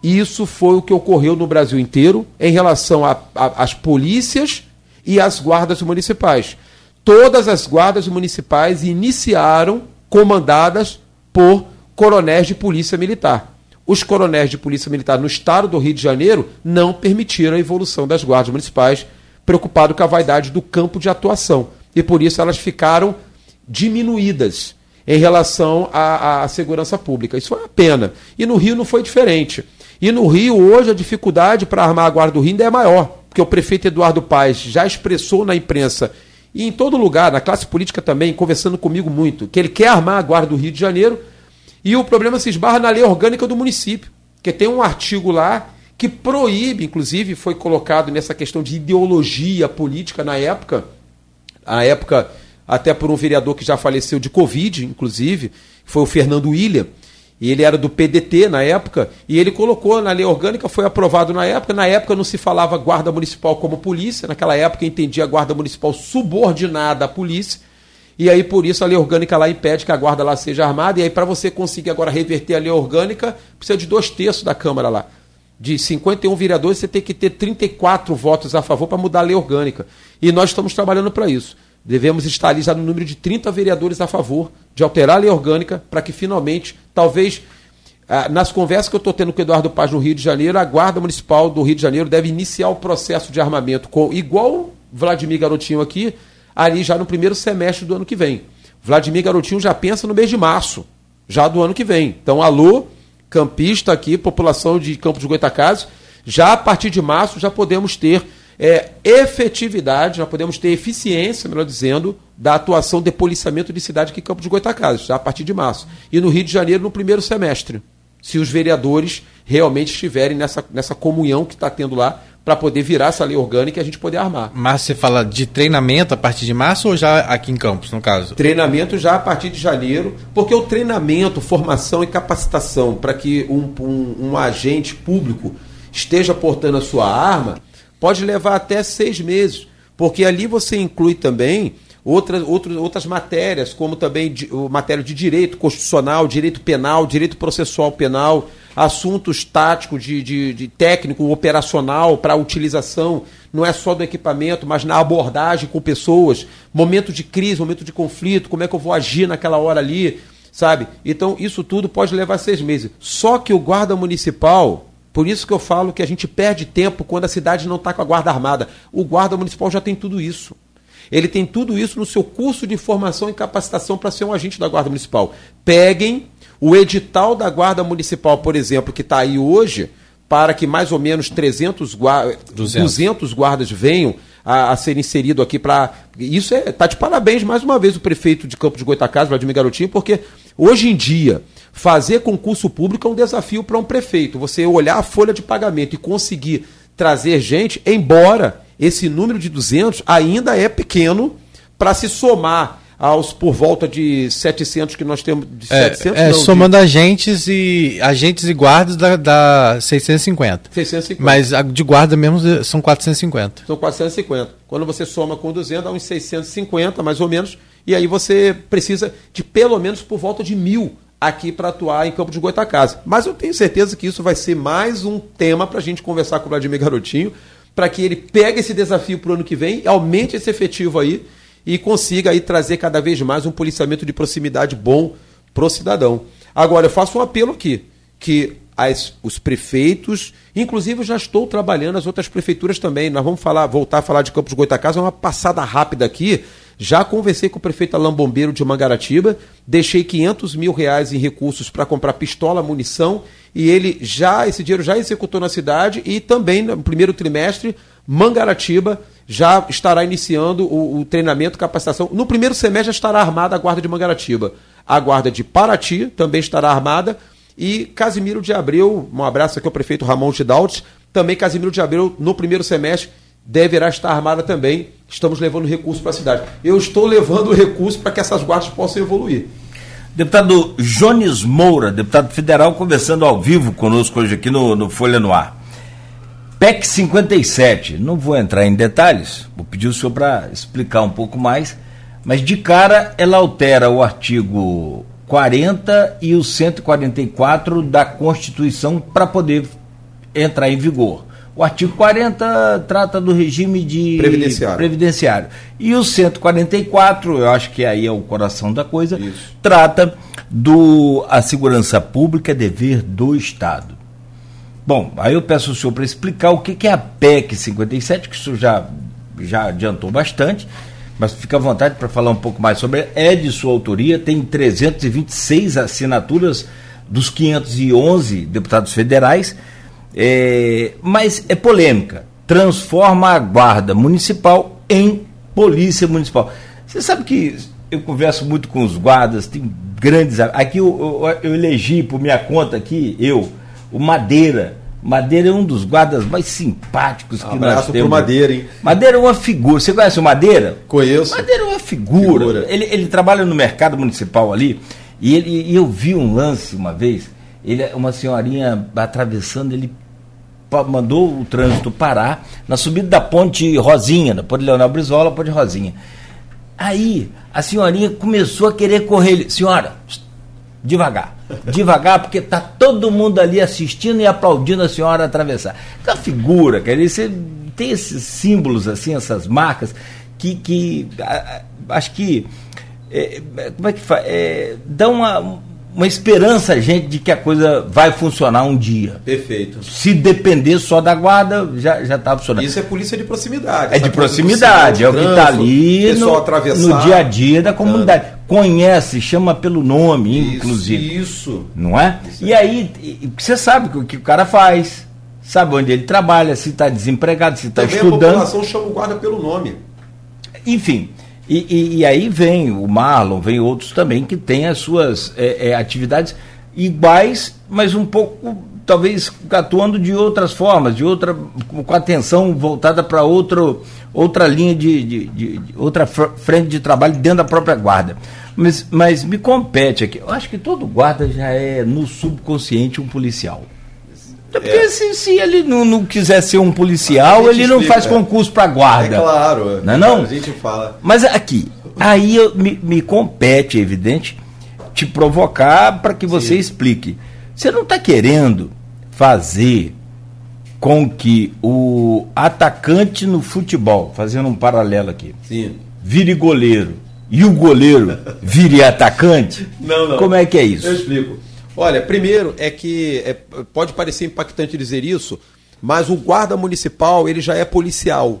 Isso foi o que ocorreu no Brasil inteiro em relação às polícias e às guardas municipais. Todas as guardas municipais iniciaram comandadas por coronéis de polícia militar. Os coronéis de polícia militar no estado do Rio de Janeiro não permitiram a evolução das guardas municipais, preocupado com a vaidade do campo de atuação. E por isso elas ficaram diminuídas em relação à, à segurança pública. Isso foi uma pena. E no Rio não foi diferente. E no Rio, hoje, a dificuldade para armar a Guarda do Rio ainda é maior, porque o prefeito Eduardo Paes já expressou na imprensa e em todo lugar, na classe política também, conversando comigo muito, que ele quer armar a Guarda do Rio de Janeiro e o problema se esbarra na lei orgânica do município, que tem um artigo lá que proíbe, inclusive foi colocado nessa questão de ideologia política na época, a época até por um vereador que já faleceu de Covid, inclusive, foi o Fernando William, e ele era do PDT na época, e ele colocou na lei orgânica, foi aprovado na época. Na época não se falava guarda municipal como polícia, naquela época entendia a guarda municipal subordinada à polícia. E aí, por isso, a lei orgânica lá impede que a guarda lá seja armada. E aí, para você conseguir agora reverter a lei orgânica, precisa de dois terços da Câmara lá. De 51 vereadores, você tem que ter 34 votos a favor para mudar a lei orgânica. E nós estamos trabalhando para isso. Devemos estar ali já no número de 30 vereadores a favor de alterar a lei orgânica para que finalmente, talvez, ah, nas conversas que eu estou tendo com o Eduardo Paz no Rio de Janeiro, a Guarda Municipal do Rio de Janeiro deve iniciar o processo de armamento com igual Vladimir Garotinho aqui, ali já no primeiro semestre do ano que vem. Vladimir Garotinho já pensa no mês de março, já do ano que vem. Então, alô, campista aqui, população de Campos de Goitacazes, já a partir de março já podemos ter é, efetividade, já podemos ter eficiência, melhor dizendo, da atuação de policiamento de cidade aqui em Campo de Goitacazes, já a partir de março. E no Rio de Janeiro no primeiro semestre, se os vereadores realmente estiverem nessa, nessa comunhão que está tendo lá para poder virar essa lei orgânica e a gente poder armar. Mas você fala de treinamento a partir de março ou já aqui em Campos, no caso? Treinamento já a partir de janeiro, porque o treinamento, formação e capacitação para que um, um, um agente público esteja portando a sua arma pode levar até seis meses, porque ali você inclui também outras, outras, outras matérias, como também de, matéria de direito constitucional, direito penal, direito processual penal, assuntos táticos de, de, de técnico operacional para utilização, não é só do equipamento, mas na abordagem com pessoas, momento de crise, momento de conflito, como é que eu vou agir naquela hora ali, sabe? Então, isso tudo pode levar seis meses. Só que o guarda municipal, por isso que eu falo que a gente perde tempo quando a cidade não está com a guarda armada. O guarda municipal já tem tudo isso. Ele tem tudo isso no seu curso de formação e capacitação para ser um agente da guarda municipal. Peguem o edital da guarda municipal, por exemplo, que está aí hoje, para que mais ou menos 300 guardas, 200. 200 guardas venham a, a ser inserido aqui para. Isso é. Tá de parabéns mais uma vez o prefeito de Campo de Goitacazes, Vladimir Garotinho, porque hoje em dia Fazer concurso público é um desafio para um prefeito. Você olhar a folha de pagamento e conseguir trazer gente, embora esse número de 200 ainda é pequeno para se somar aos por volta de 700 que nós temos. De é, 700, é não, somando de... agentes e agentes e guardas da, da 650. 650. Mas de guarda mesmo são 450. São 450. Quando você soma com 200, dá uns 650 mais ou menos. E aí você precisa de pelo menos por volta de mil aqui para atuar em Campo de Goitacazes. Mas eu tenho certeza que isso vai ser mais um tema para a gente conversar com o Vladimir Garotinho, para que ele pegue esse desafio para o ano que vem, aumente esse efetivo aí e consiga aí trazer cada vez mais um policiamento de proximidade bom para o cidadão. Agora, eu faço um apelo aqui, que as, os prefeitos, inclusive eu já estou trabalhando as outras prefeituras também. Nós vamos falar, voltar a falar de Campos Goitacazes, é uma passada rápida aqui. Já conversei com o prefeito Alain Bombeiro de Mangaratiba, deixei 500 mil reais em recursos para comprar pistola, munição, e ele já, esse dinheiro já executou na cidade e também no primeiro trimestre, Mangaratiba já estará iniciando o, o treinamento, capacitação. No primeiro semestre já estará armada a guarda de Mangaratiba. A guarda de Paraty também estará armada e Casimiro de Abreu, um abraço aqui ao prefeito Ramon Tidalt, também Casimiro de Abreu no primeiro semestre deverá estar armada também. Estamos levando recurso para a cidade. Eu estou levando recurso para que essas guardas possam evoluir. Deputado Jones Moura, deputado federal, conversando ao vivo conosco hoje aqui no, no Folha no Ar. PEC 57, não vou entrar em detalhes, vou pedir o senhor para explicar um pouco mais, mas de cara ela altera o artigo 40 e o 144 da Constituição para poder entrar em vigor. O artigo 40 trata do regime de previdenciário. previdenciário. E o 144, eu acho que aí é o coração da coisa, Isso. trata do a segurança pública é dever do Estado. Bom, aí eu peço ao senhor para explicar o que, que é a PEC 57, que o senhor já, já adiantou bastante, mas fica à vontade para falar um pouco mais sobre. É de sua autoria, tem 326 assinaturas dos 511 deputados federais, é, mas é polêmica. Transforma a guarda municipal em polícia municipal. Você sabe que eu converso muito com os guardas, tem grandes. Aqui eu, eu, eu elegi por minha conta aqui, eu, o Madeira. Madeira é um dos guardas mais simpáticos que Abraço nós temos. pro Madeira, hein? Madeira é uma figura. Você conhece o Madeira? Conheço. Madeira é uma figura. Figura. Ele, ele trabalha no mercado municipal ali. E, ele, e eu vi um lance uma vez. Ele, uma senhorinha atravessando, ele mandou o trânsito parar na subida da ponte Rosinha, da ponte Leonel Brizola, ponte Rosinha. Aí a senhorinha começou a querer correr. Senhora, devagar, devagar, porque tá todo mundo ali assistindo e aplaudindo a senhora atravessar. Uma figura, quer dizer, tem esses símbolos assim, essas marcas que, que a- a- acho que é, é, como é que faz? É, dá uma, uma esperança gente de que a coisa vai funcionar um dia. Perfeito. Se depender só da guarda, já já está funcionando. Isso é polícia de proximidade. É de proximidade, é o que está ali no, no dia a dia da comunidade. Conhece, chama pelo nome, Isso, inclusive. Isso. Não é? Isso E aí, você sabe o que o cara faz, sabe onde ele trabalha, se está desempregado, se está Também a estudando. população chama o guarda pelo nome. Enfim. E, e- e aí vem o Marlon, vem outros também que têm as suas é, é, atividades iguais, mas um pouco, talvez, atuando de outras formas, de outra, com atenção voltada para outra linha de, de- de- de- outra fr- frente de trabalho dentro da própria guarda. Mas, mas me compete aqui. Eu acho que todo guarda já é no subconsciente um policial. Porque É. se, se ele não, não quiser ser um policial, ele não explica, faz é. concurso para guarda. É claro. Não é não? A gente fala. Mas aqui, aí eu- me, me compete, é evidente, te provocar para que você explique. Você não está querendo fazer com que o atacante no futebol, fazendo um paralelo aqui, Sim. vire goleiro e o goleiro vire atacante? Não, não. Como é que é isso? Eu explico. Olha, primeiro é que é, pode parecer impactante dizer isso, mas o guarda municipal ele já é policial.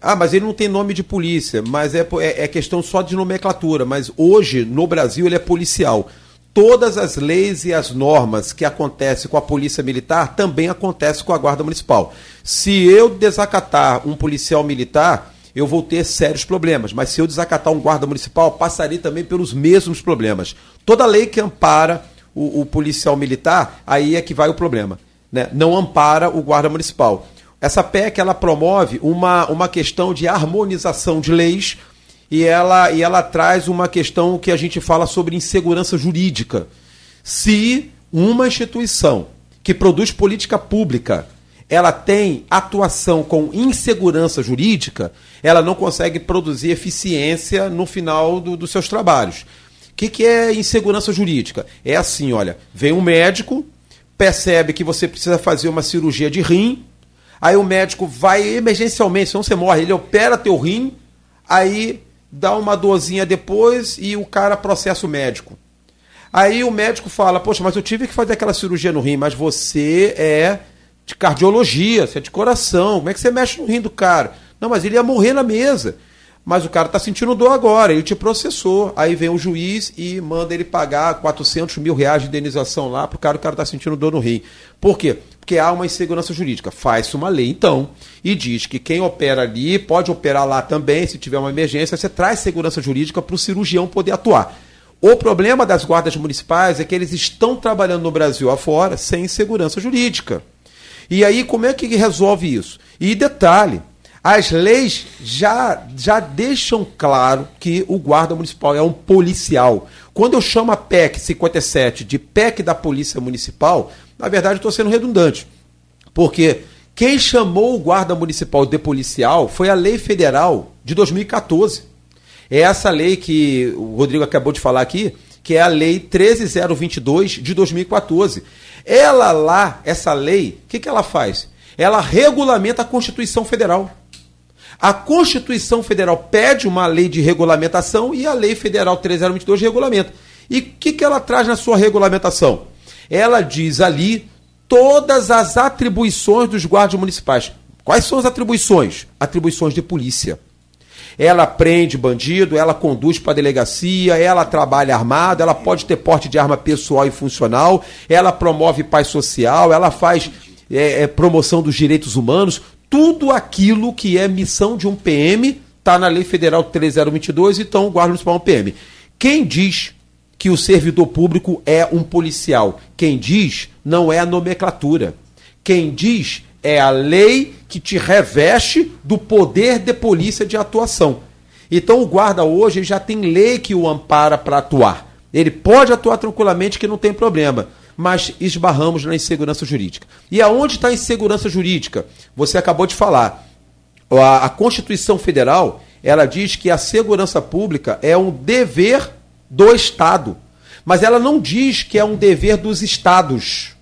Ah, mas ele não tem nome de polícia, mas é, é, é questão só de nomenclatura. Mas hoje, no Brasil, ele é policial. Todas as leis e as normas que acontecem com a polícia militar também acontecem com a guarda municipal. Se eu desacatar um policial militar, eu vou ter sérios problemas. Mas se eu desacatar um guarda municipal, passarei também pelos mesmos problemas. Toda lei que ampara o, o policial militar, aí é que vai o problema. Né? Não ampara o guarda municipal. Essa PEC ela promove uma, uma questão de harmonização de leis e ela, e ela traz uma questão que a gente fala sobre insegurança jurídica. Se uma instituição que produz política pública ela tem atuação com insegurança jurídica, ela não consegue produzir eficiência no final do- dos seus trabalhos. O que, que é insegurança jurídica? É assim, olha, vem um médico, percebe que você precisa fazer uma cirurgia de rim, aí o médico vai emergencialmente, senão você morre, ele opera teu rim, aí dá uma dorzinha depois e o cara processa o médico. Aí o médico fala, poxa, mas eu tive que fazer aquela cirurgia no rim, mas você é de cardiologia, você é de coração, como é que você mexe no rim do cara? Não, mas ele ia morrer na mesa. Mas o cara está sentindo dor agora, ele te processou. Aí vem o juiz e manda ele pagar 400 mil reais de indenização lá pro cara, o cara está sentindo dor no rim. Por quê? Porque há uma insegurança jurídica. Faz-se uma lei, então, e diz que quem opera ali pode operar lá também, se tiver uma emergência, você traz segurança jurídica para o cirurgião poder atuar. O problema das guardas municipais é que eles estão trabalhando no Brasil afora sem segurança jurídica. E aí, como é que resolve isso? E detalhe, as leis já, já deixam claro que o guarda municipal é um policial. Quando eu chamo a PEC 57 de PEC da Polícia Municipal, na verdade estou sendo redundante. Porque quem chamou o guarda municipal de policial foi a lei federal de 2014. É essa lei que o Rodrigo acabou de falar aqui, que é a lei 13022 de 2014. Ela lá, essa lei, o que, que ela faz? Ela regulamenta a Constituição Federal. A Constituição Federal pede uma lei de regulamentação e a Lei Federal 3022 regulamenta. E o que, que ela traz na sua regulamentação? Ela diz ali todas as atribuições dos guardas municipais. Quais são as atribuições? Atribuições de polícia. Ela prende bandido, ela conduz para a delegacia, ela trabalha armada, ela pode ter porte de arma pessoal e funcional, ela promove paz social, ela faz é, é, promoção dos direitos humanos. Tudo aquilo que é missão de um PM está na Lei Federal 3022, então o Guarda Municipal é um PM. Quem diz que o servidor público é um policial? Quem diz não é a nomenclatura. Quem diz é a lei que te reveste do poder de polícia de atuação. Então o guarda hoje já tem lei que o ampara para atuar. Ele pode atuar tranquilamente que não tem problema, mas esbarramos na insegurança jurídica. E aonde está a insegurança jurídica? Você acabou de falar. A, a Constituição Federal, ela diz que a segurança pública é um dever do Estado. Mas ela não diz que é um dever dos estados.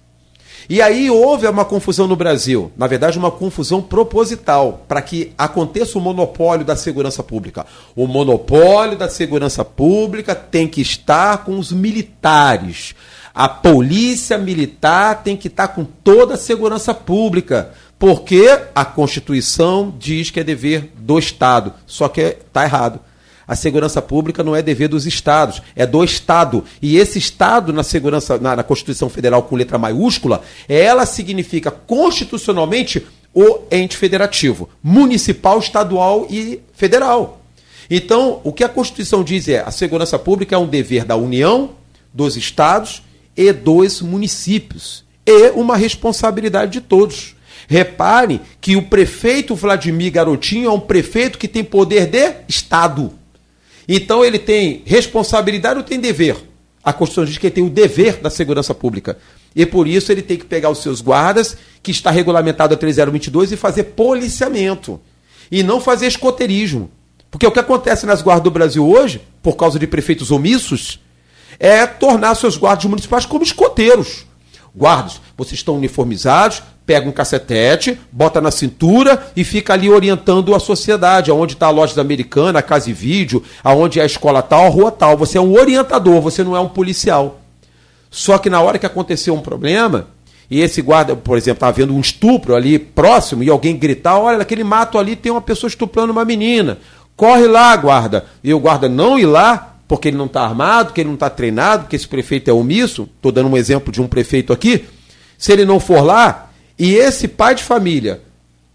E aí houve uma confusão no Brasil, na verdade, uma confusão proposital, para que aconteça o monopólio da segurança pública. O monopólio da segurança pública tem que estar com os militares. A polícia militar tem que estar com toda a segurança pública, porque a Constituição diz que é dever do Estado, só que está errado. A segurança pública não é dever dos estados, é do Estado. E esse Estado, na segurança, na, na Constituição Federal com letra maiúscula, ela significa constitucionalmente o ente federativo, municipal, estadual e federal. Então, o que a Constituição diz é: a segurança pública é um dever da União, dos estados e dos municípios. E uma responsabilidade de todos. Repare que o prefeito Vladimir Garotinho é um prefeito que tem poder de Estado. Então ele tem responsabilidade ou tem dever? A Constituição diz que ele tem o dever da segurança pública. E por isso ele tem que pegar os seus guardas, que está regulamentado a 3022, e fazer policiamento. E não fazer escoteirismo. Porque o que acontece nas guardas do Brasil hoje, por causa de prefeitos omissos, é tornar seus guardas municipais como escoteiros. Guardas, vocês estão uniformizados, pega um cacetete, bota na cintura e fica ali orientando a sociedade, aonde está a loja americana, a casa e vídeo, aonde é a escola tal, a rua tal. Você é um orientador, você não é um policial. Só que na hora que aconteceu um problema, e esse guarda, por exemplo, está havendo um estupro ali próximo, e alguém gritar, olha, naquele mato ali tem uma pessoa estuprando uma menina. Corre lá, guarda. E o guarda não ir lá, porque ele não está armado, porque ele não está treinado, porque esse prefeito é omisso. Estou dando um exemplo de um prefeito aqui. Se ele não for lá, e esse pai de família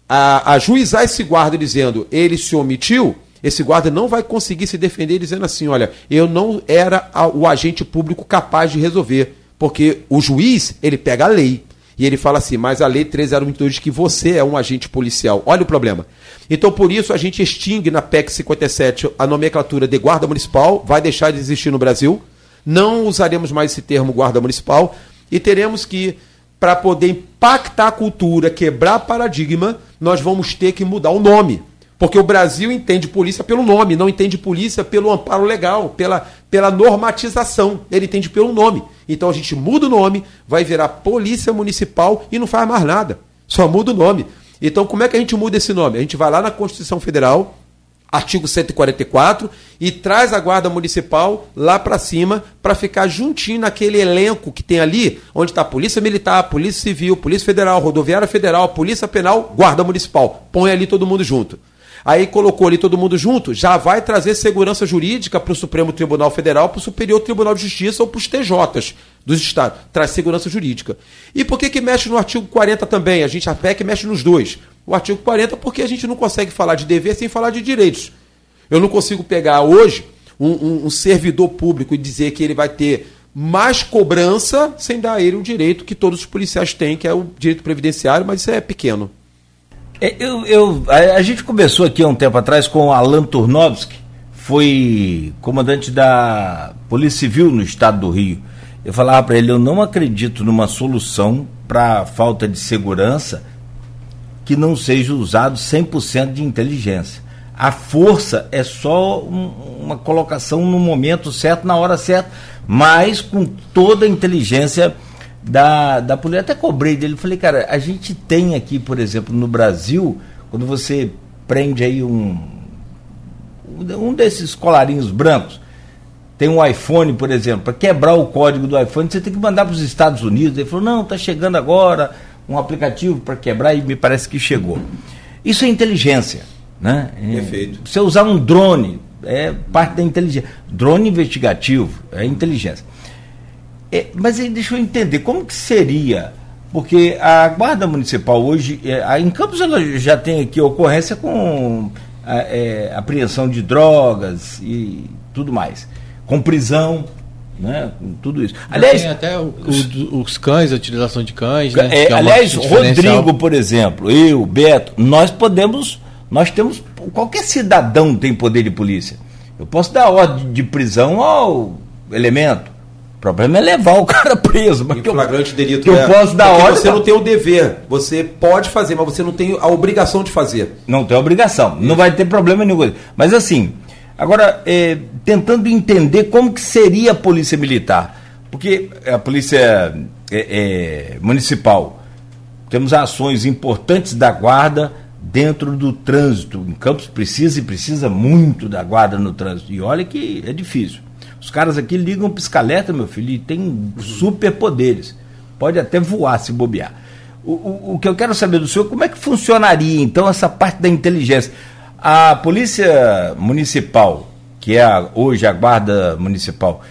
a, ajuizar esse guarda dizendo ele se omitiu, esse guarda não vai conseguir se defender dizendo assim: olha, eu não era a, o agente público capaz de resolver. Porque o juiz, ele pega a lei. E ele fala assim, mas a lei 3022 diz que você é um agente policial. Olha o problema. Então, por isso, a gente extingue na PEC 57 a nomenclatura de guarda municipal, vai deixar de existir no Brasil. Não usaremos mais esse termo guarda municipal e teremos que para poder impactar a cultura, quebrar paradigma, nós vamos ter que mudar o nome. Porque o Brasil entende polícia pelo nome, não entende polícia pelo amparo legal, pela, pela normatização. Ele entende pelo nome. Então a gente muda o nome, vai virar Polícia Municipal e não faz mais nada. Só muda o nome. Então como é que a gente muda esse nome? A gente vai lá na Constituição Federal, artigo 144, e traz a Guarda Municipal lá para cima para ficar juntinho naquele elenco que tem ali, onde está Polícia Militar, Polícia Civil, Polícia Federal, Rodoviária Federal, Polícia Penal, Guarda Municipal. Põe ali todo mundo junto. Aí colocou ali todo mundo junto, já vai trazer segurança jurídica para o Supremo Tribunal Federal, para o Superior Tribunal de Justiça ou para os TJs dos estados. Traz segurança jurídica. E por que, que mexe no artigo 40 também? A gente, a PEC, mexe nos dois o artigo 40, porque a gente não consegue falar de dever sem falar de direitos. Eu não consigo pegar hoje um, um, um servidor público e dizer que ele vai ter mais cobrança sem dar a ele o direito que todos os policiais têm, que é o direito previdenciário, mas isso é pequeno. É, eu, eu, a, a, gente começou aqui há um tempo atrás com Alan Turnovski, foi comandante da Polícia Civil no estado do Rio. Eu falava para ele: eu não acredito numa solução para falta de segurança que não seja usado 100% de inteligência. A força é só um, uma colocação no momento certo, na hora certa, mas com toda a inteligência da, da polícia. Até cobrei dele, falei, cara, a gente tem aqui, por exemplo, no Brasil, quando você prende aí um, um desses colarinhos brancos, tem um iPhone, por exemplo, para quebrar o código do iPhone, você tem que mandar para os Estados Unidos. Ele falou, não, está chegando agora um aplicativo para quebrar e me parece que chegou. Isso é inteligência. Né? Perfeito. Você usar um drone é parte da inteligência. Drone investigativo é inteligência. É, mas aí deixa eu entender, como que seria? Porque a Guarda Municipal hoje, é, em Campos ela já tem aqui ocorrência com a, é, apreensão de drogas e tudo mais, com prisão, né? tudo isso. Aliás, tem até o, o, os cães, a utilização de cães, né? É, é aliás, Rodrigo, por exemplo, eu, Beto, nós podemos, nós temos, qualquer cidadão tem poder de polícia. Eu posso dar ordem de prisão ao elemento. O problema é levar o *laughs* cara preso. Mas que flagrante eu, delito. Que é. eu posso dar ordem. Você não tem o dever. Você pode fazer, mas você não tem a obrigação de fazer. Não tem obrigação. Isso. Não vai ter problema nenhum. Mas assim, agora, é, tentando entender como que seria a polícia militar. Porque a polícia é, é, municipal, temos ações importantes da guarda dentro do trânsito. Em Campos precisa e precisa muito da guarda no trânsito. E olha que é difícil. Os caras aqui ligam piscaleta, meu filho, e tem superpoderes. Pode até voar se bobear. O, o, o, que eu quero saber do senhor, como é que funcionaria então essa parte da inteligência? A Polícia Municipal, que é a, hoje a Guarda Municipal,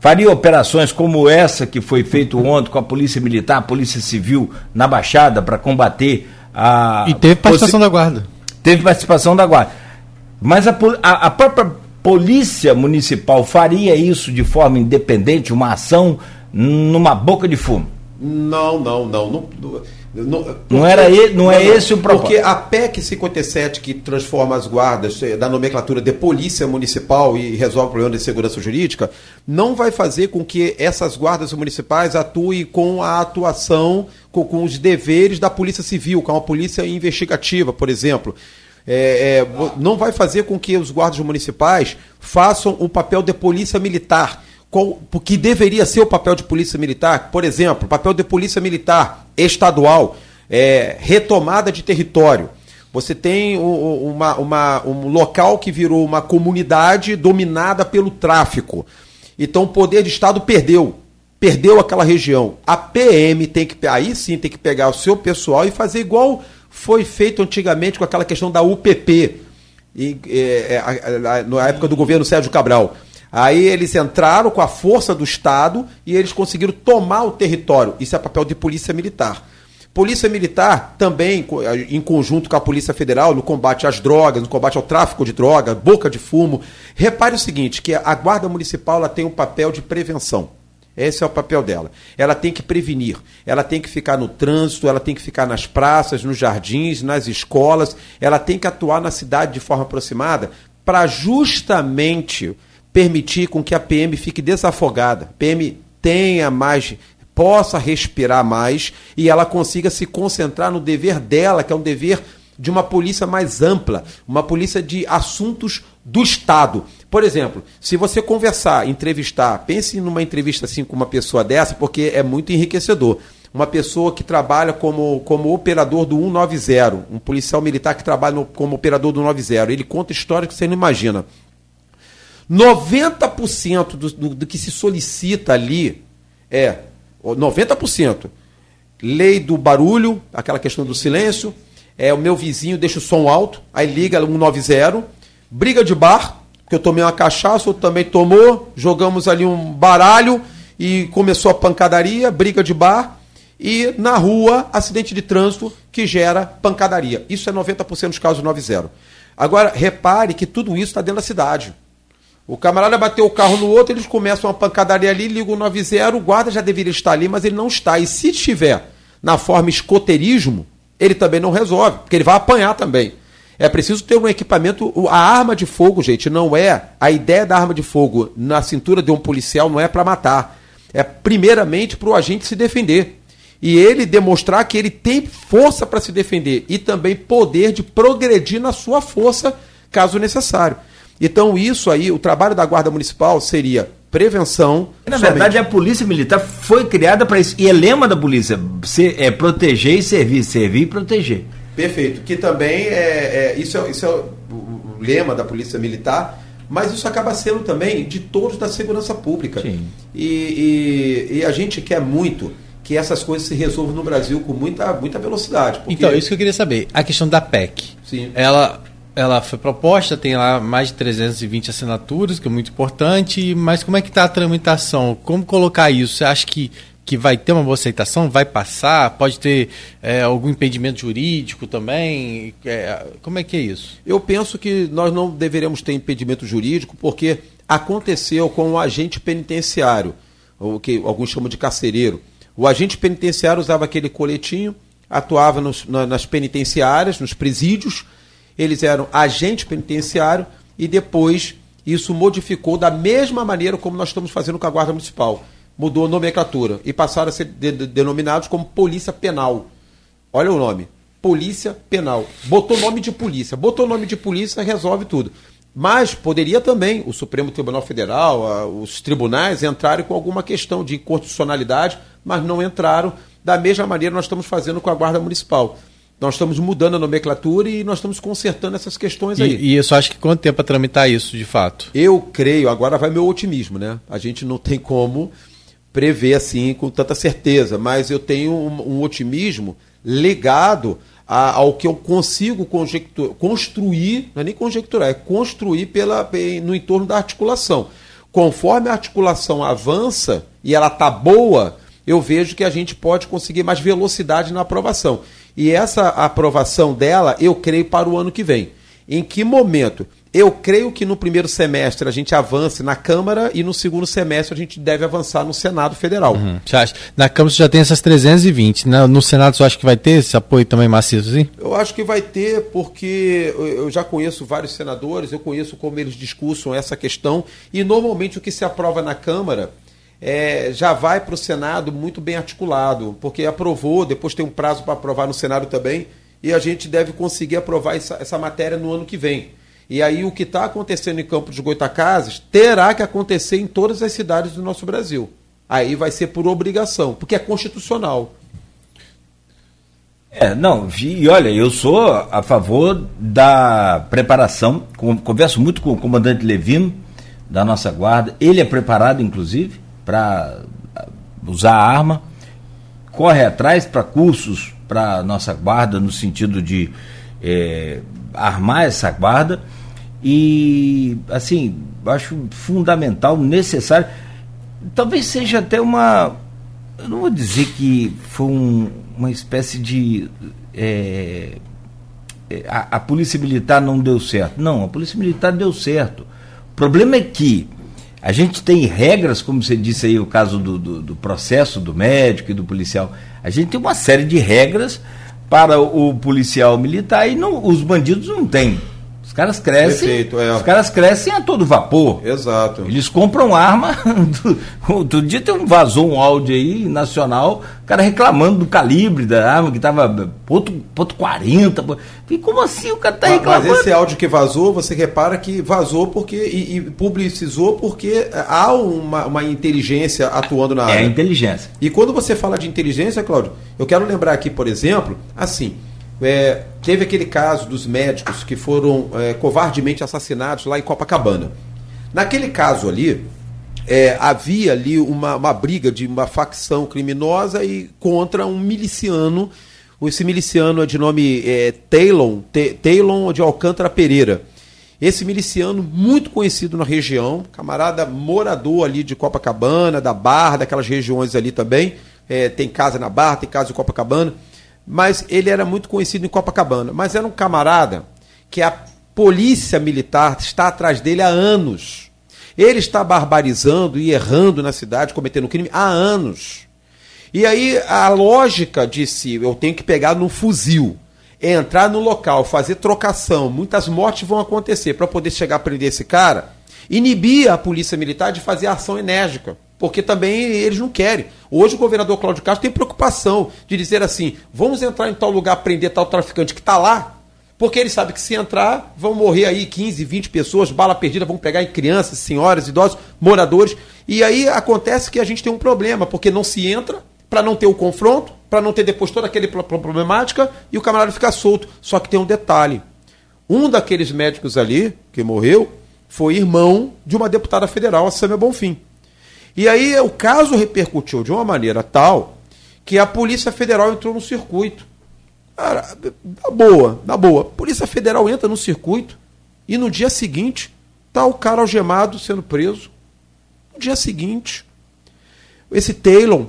faria operações como essa que foi feita ontem com a Polícia Militar, a Polícia Civil na Baixada para combater a. E teve participação da Guarda. Teve participação da Guarda. Mas a, a, a própria polícia municipal faria isso de forma independente, uma ação numa boca de fumo? Não, não, não. Não, não, porque, não era ele, não, é esse o propósito. Porque a PEC 57, que transforma as guardas eh, da nomenclatura de polícia municipal e resolve o problema de segurança jurídica, não vai fazer com que essas guardas municipais atuem com a atuação, com, com os deveres da polícia civil, com a polícia investigativa, por exemplo é, é, não vai fazer com que os guardas municipais façam o papel de polícia militar, que deveria ser o papel de polícia militar. Por exemplo, papel de polícia militar estadual, é, retomada de território. Você tem uma, uma, um local que virou uma comunidade dominada pelo tráfico. Então o poder de Estado perdeu. Perdeu aquela região. A PM tem que. Aí sim tem que pegar o seu pessoal e fazer igual foi feito antigamente com aquela questão da UPP, e, é, é, na época do governo Sérgio Cabral. Aí eles entraram com a força do Estado e eles conseguiram tomar o território. Isso é papel de polícia militar. Polícia Militar também, em conjunto com a Polícia Federal, no combate às drogas, no combate ao tráfico de drogas, boca de fumo. Repare o seguinte, que a Guarda Municipal ela tem um papel de prevenção. Esse é o papel dela. Ela tem que prevenir, ela tem que ficar no trânsito, ela tem que ficar nas praças, nos jardins, nas escolas, ela tem que atuar na cidade de forma aproximada para justamente permitir com que a PM fique desafogada. A PM tenha mais, possa respirar mais e ela consiga se concentrar no dever dela, que é um dever de uma polícia mais ampla, uma polícia de assuntos do Estado. Por exemplo, se você conversar, entrevistar, pense numa entrevista assim com uma pessoa dessa, porque é muito enriquecedor. Uma pessoa que trabalha como, como operador do 190, um policial militar que trabalha no, como operador do 190. Ele conta histórias que você não imagina. 90% do, do, do que se solicita ali é 90%. Lei do barulho, aquela questão do silêncio, é o meu vizinho deixa o som alto, aí liga 190, briga de bar, que eu tomei uma cachaça, outro também tomou, jogamos ali um baralho e começou a pancadaria, briga de bar, e na rua, acidente de trânsito que gera pancadaria. Isso é 90% dos casos 90. Agora, repare que tudo isso está dentro da cidade. O camarada bateu o carro no outro, eles começam uma pancadaria ali, ligam o 90, o guarda já deveria estar ali, mas ele não está. E se estiver na forma escoteirismo, ele também não resolve, porque ele vai apanhar também. É preciso ter um equipamento. A arma de fogo, gente, não é. A ideia da arma de fogo na cintura de um policial não é para matar. É primeiramente para o agente se defender. E ele demonstrar que ele tem força para se defender e também poder de progredir na sua força, caso necessário. Então, isso aí, o trabalho da Guarda Municipal seria prevenção. Na somente. verdade, a polícia militar foi criada para isso. E é lema da polícia: é proteger e servir, servir e proteger. Perfeito. Que também é, é isso, é, isso é o, o lema da polícia militar mas isso acaba sendo também de todos da segurança pública. Sim. E, e, e, a gente quer muito que essas coisas se resolvam no Brasil com muita, muita velocidade. Porque... Então, isso que eu queria saber. A questão da PEC. Sim. Ela, ela foi proposta, tem lá mais de 320 assinaturas, que é muito importante, mas como é que está a tramitação? Como colocar isso? Você acha que que vai ter uma boa aceitação, vai passar, pode ter é, algum impedimento jurídico também? É, como é que é isso? Eu penso que nós não deveremos ter impedimento jurídico porque aconteceu com o agente penitenciário, o que alguns chamam de carcereiro. O agente penitenciário usava aquele coletinho, atuava nos, nas penitenciárias, nos presídios, eles eram agente penitenciário e depois isso modificou da mesma maneira como nós estamos fazendo com a Guarda Municipal mudou a nomenclatura e passaram a ser de, de, denominados como Polícia Penal. Olha o nome. Polícia Penal. Botou nome de polícia. Botou nome de polícia, resolve tudo. Mas poderia também o Supremo Tribunal Federal, a, os tribunais entrarem com alguma questão de inconstitucionalidade, mas não entraram da mesma maneira nós estamos fazendo com a Guarda Municipal. Nós estamos mudando a nomenclatura e nós estamos consertando essas questões aí. E, e isso acho que quanto tempo para tramitar isso, de fato? Eu creio, agora vai meu otimismo, né? A gente não tem como prever assim com tanta certeza, mas eu tenho um, um otimismo ligado a, ao que eu consigo construir, não é nem conjecturar, é construir pela, no entorno da articulação. Conforme a articulação avança e ela está boa, eu vejo que a gente pode conseguir mais velocidade na aprovação. E essa aprovação dela, eu creio para o ano que vem. Em que momento? Eu creio que no primeiro semestre a gente avance na Câmara e no segundo semestre a gente deve avançar no Senado Federal. Uhum. Na Câmara você já tem essas 320, né? no Senado você acha que vai ter esse apoio também maciço? Sim? Eu acho que vai ter, porque eu já conheço vários senadores, eu conheço como eles discursam essa questão, e normalmente o que se aprova na Câmara é, já vai para o Senado muito bem articulado, porque aprovou, depois tem um prazo para aprovar no Senado também, e a gente deve conseguir aprovar essa, essa matéria no ano que vem. E aí o que está acontecendo em Campo de Goitacazes terá que acontecer em todas as cidades do nosso Brasil. Aí vai ser por obrigação, porque é constitucional. É, não, e olha, eu sou a favor da preparação, converso muito com o comandante Levino, da nossa guarda, ele é preparado, inclusive, para usar a arma, corre atrás para cursos para nossa guarda, no sentido de é, armar essa guarda e assim acho fundamental, necessário, talvez seja até uma, eu não vou dizer que foi um, uma espécie de é, é, a, a, polícia militar não deu certo. Não, a polícia militar deu certo. O problema é que a gente tem regras, como você disse aí, o caso do, do, do processo do médico e do policial. A gente tem uma série de regras para o policial militar e não, os bandidos não têm. Os caras crescem. Perfeito, é. Os caras crescem a todo vapor. Exato. Eles compram arma. *laughs* Outro dia tem um, vazou um áudio aí nacional, o cara reclamando do calibre da arma, que estava ponto, ponto 40. E como assim o cara está reclamando? Mas esse áudio que vazou, você repara que vazou porque e, e publicizou porque há uma, uma inteligência atuando na área. É inteligência. E quando você fala de inteligência, Cláudio, eu quero lembrar aqui, por exemplo, assim. É, teve aquele caso dos médicos que foram é, covardemente assassinados lá em Copacabana. Naquele caso ali, é, havia ali uma, uma briga de uma facção criminosa e contra um miliciano. Esse miliciano é de nome é, Taylor, Taylor de Alcântara Pereira. Esse miliciano, muito conhecido na região, camarada morador ali de Copacabana, da Barra, daquelas regiões ali também. É, tem casa na Barra, tem casa em Copacabana mas ele era muito conhecido em Copacabana. Mas era um camarada que a polícia militar está atrás dele há anos. Ele está barbarizando e errando na cidade, cometendo crime há anos. E aí a lógica disse: eu tenho que pegar num fuzil, entrar no local, fazer trocação, muitas mortes vão acontecer para poder chegar a prender esse cara. Inibia a polícia militar de fazer ação enérgica porque também eles não querem. Hoje o governador Cláudio Castro tem preocupação de dizer assim: vamos entrar em tal lugar, prender tal traficante que está lá, Porque ele sabe que se entrar, vão morrer aí 15, 20 pessoas, bala perdida, vão pegar em crianças, senhoras, idosos, moradores. E aí acontece que a gente tem um problema, porque não se entra para não ter o confronto, para não ter depois toda aquela problemática e o camarada ficar solto. Só que tem um detalhe. Um daqueles médicos ali, que morreu, foi irmão de uma deputada federal, a Sâmia Bonfim. E aí o caso repercutiu de uma maneira tal que a Polícia Federal entrou no circuito. Cara, na boa, na boa. Polícia Federal entra no circuito e no dia seguinte tá o cara algemado sendo preso. No dia seguinte, esse Taylor.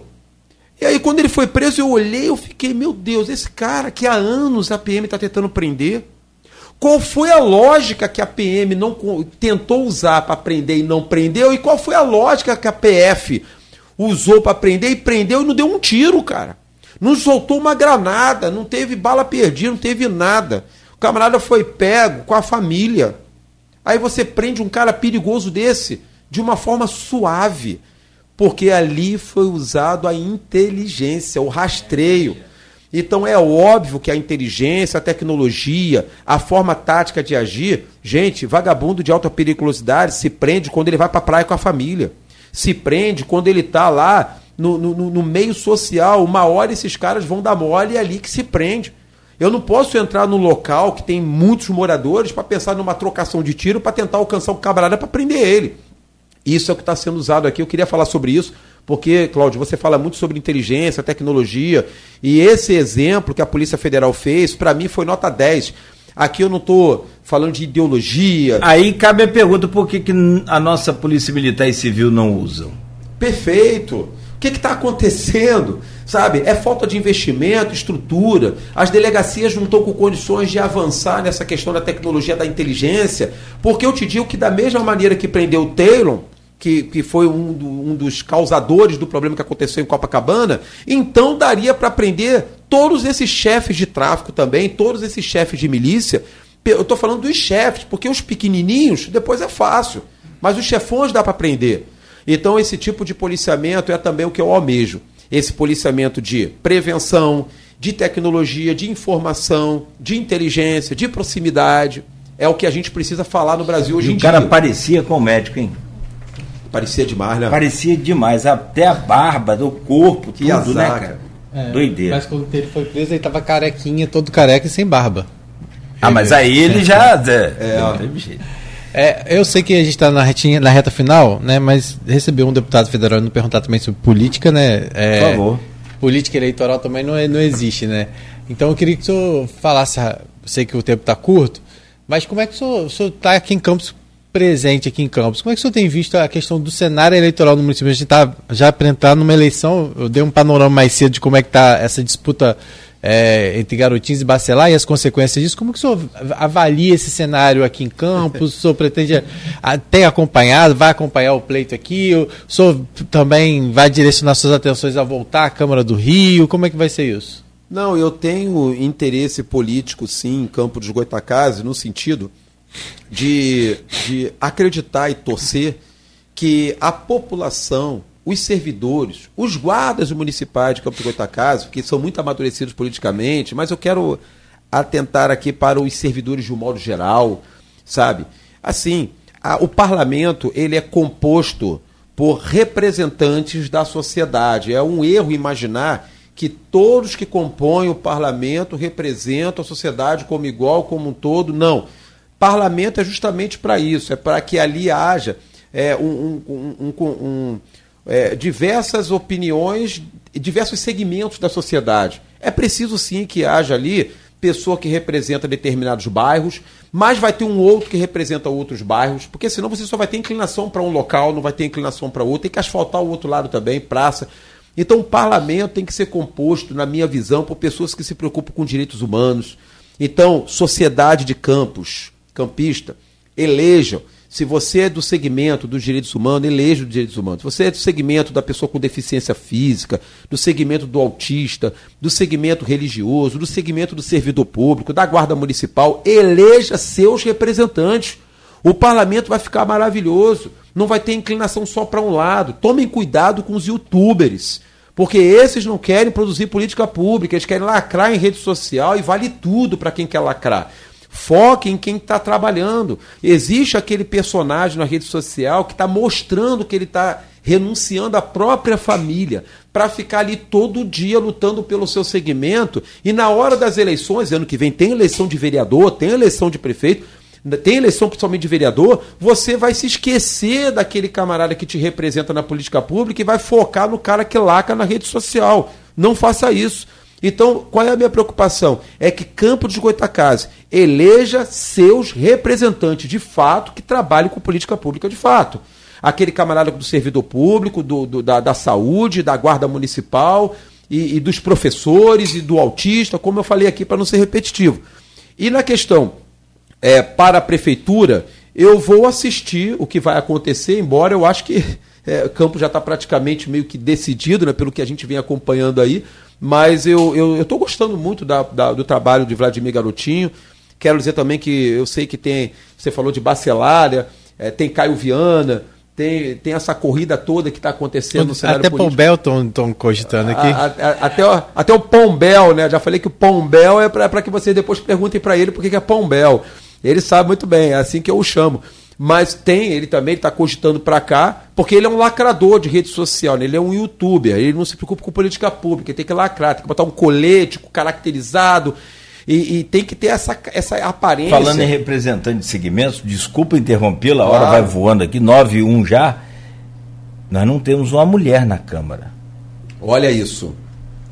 E aí quando ele foi preso, eu olhei, eu fiquei, meu Deus, esse cara que há anos a PM está tentando prender. Qual foi a lógica que a PM não tentou usar para prender e não prendeu? E qual foi a lógica que a PF usou para prender e prendeu e não deu um tiro, cara? Não soltou uma granada, não teve bala perdida, não teve nada. O camarada foi pego com a família. Aí você prende um cara perigoso desse de uma forma suave, porque ali foi usado a inteligência, o rastreio. Então é óbvio que a inteligência, a tecnologia, a forma tática de agir, gente, vagabundo de alta periculosidade se prende quando ele vai para a praia com a família. Se prende quando ele está lá no, no, no, meio social. Uma hora esses caras vão dar mole e é ali que se prende. Eu não posso entrar no local que tem muitos moradores para pensar numa trocação de tiro para tentar alcançar o camarada para prender ele. Isso é o que está sendo usado aqui. Eu queria falar sobre isso porque, Cláudio, você fala muito sobre inteligência, tecnologia, e esse exemplo que a Polícia Federal fez, para mim, foi nota 10. Aqui eu não estou falando de ideologia. Aí cabe a pergunta por que, que a nossa Polícia Militar e Civil não usam. Perfeito. O que está acontecendo? Sabe? É falta de investimento, estrutura. As delegacias não estão com condições de avançar nessa questão da tecnologia da inteligência. Porque eu te digo que, da mesma maneira que prendeu o Taylor, que, que foi um, do, um dos causadores do problema que aconteceu em Copacabana, então daria para prender todos esses chefes de tráfico também, todos esses chefes de milícia. Eu estou falando dos chefes, porque os pequenininhos depois é fácil, mas os chefões dá para prender. Então esse tipo de policiamento é também o que eu almejo. Esse policiamento de prevenção, de tecnologia, de informação, de inteligência, de proximidade. É o que a gente precisa falar no Brasil hoje e em dia. O cara parecia com o médico, hein? Parecia demais, né? Parecia demais. Até a barba, do corpo, que tudo, azar, né, cara? É, Doideira. Mas quando ele foi preso, ele tava carequinha, todo careca e sem barba. Ah, mas aí ele já. É, é, jeito. É, eu sei que a gente está na, na reta final, né? Mas recebeu um deputado federal não perguntar também sobre política, né? É, Por favor. Política eleitoral também não, é, não existe, né? Então eu queria que o senhor falasse, sei que o tempo está curto, mas como é que o senhor está aqui em Campos presente aqui em Campos. Como é que o senhor tem visto a questão do cenário eleitoral no município? A gente está já para entrar numa eleição, eu dei um panorama mais cedo de como é que está essa disputa é, entre Garotinhos e Bacelar e as consequências disso. Como que o senhor avalia esse cenário aqui em Campos? O senhor pretende, a, tem acompanhado, vai acompanhar o pleito aqui? O senhor também vai direcionar suas atenções a voltar à Câmara do Rio? Como é que vai ser isso? Não, eu tenho interesse político, sim, em Campo dos Goitacazes, no sentido de, de acreditar e torcer que a população, os servidores, os guardas municipais de Campo de Goitacazes, que são muito amadurecidos politicamente, mas eu quero atentar aqui para os servidores de um modo geral, sabe? Assim, a, o parlamento ele é composto por representantes da sociedade. É um erro imaginar que todos que compõem o parlamento representam a sociedade como igual, como um todo. Não. Parlamento é justamente para isso, é para que ali haja é, um, um, um, é, diversas opiniões, diversos segmentos da sociedade. É preciso sim que haja ali pessoa que representa determinados bairros, mas vai ter um outro que representa outros bairros, porque senão você só vai ter inclinação para um local, não vai ter inclinação para outro, tem que asfaltar o outro lado também, praça. Então o parlamento tem que ser composto, na minha visão, por pessoas que se preocupam com direitos humanos. Então, sociedade de campos, campista, elejam. Se você é do segmento dos direitos humanos, eleja os direitos humanos. Se você é do segmento da pessoa com deficiência física, do segmento do autista, do segmento religioso, do segmento do servidor público, da guarda municipal, eleja seus representantes. O parlamento vai ficar maravilhoso. Não vai ter inclinação só para um lado. Tomem cuidado com os youtubers. Porque esses não querem produzir política pública, eles querem lacrar em rede social e vale tudo para quem quer lacrar. Foque em quem está trabalhando. Existe aquele personagem na rede social que está mostrando que ele está renunciando à própria família para ficar ali todo dia lutando pelo seu segmento. E na hora das eleições, ano que vem tem eleição de vereador, tem eleição de prefeito, tem eleição principalmente de vereador, você vai se esquecer daquele camarada que te representa na política pública e vai focar no cara que laca na rede social. Não faça isso. Então, qual é a minha preocupação? É que Campo de Goitacazes eleja seus representantes de fato que trabalhem com política pública de fato. Aquele camarada do servidor público, do, do da, da, saúde, da guarda municipal e, e dos professores e do autista, como eu falei aqui para não ser repetitivo. E na questão é, para a prefeitura, eu vou assistir o que vai acontecer, embora eu acho que *laughs* é, o campo já está praticamente meio que decidido, né, pelo que a gente vem acompanhando aí. Mas eu estou gostando muito da, da, do trabalho de Vladimir Garotinho. Quero dizer também que eu sei que tem. Você falou de Bacelária, é, tem Caio Viana, tem, tem essa corrida toda que está acontecendo no cenário até político. Até Pombel estão cogitando aqui. A, a, até, o, até o Pombel, né? Já falei que o Pombel é para que vocês depois perguntem para ele por que é Pombel. Ele sabe muito bem, é assim que eu o chamo. Mas tem, ele também está cogitando para cá, porque ele é um lacrador de rede social, né? ele é um youtuber, ele não se preocupa com política pública, ele tem que lacrar, tem que botar um colete caracterizado. E, e, tem que ter essa, essa aparência. Falando em representante de segmentos, desculpa interrompê-la, a hora vai voando aqui, 9 e 1 já. Nós não temos uma mulher na Câmara. Olha isso.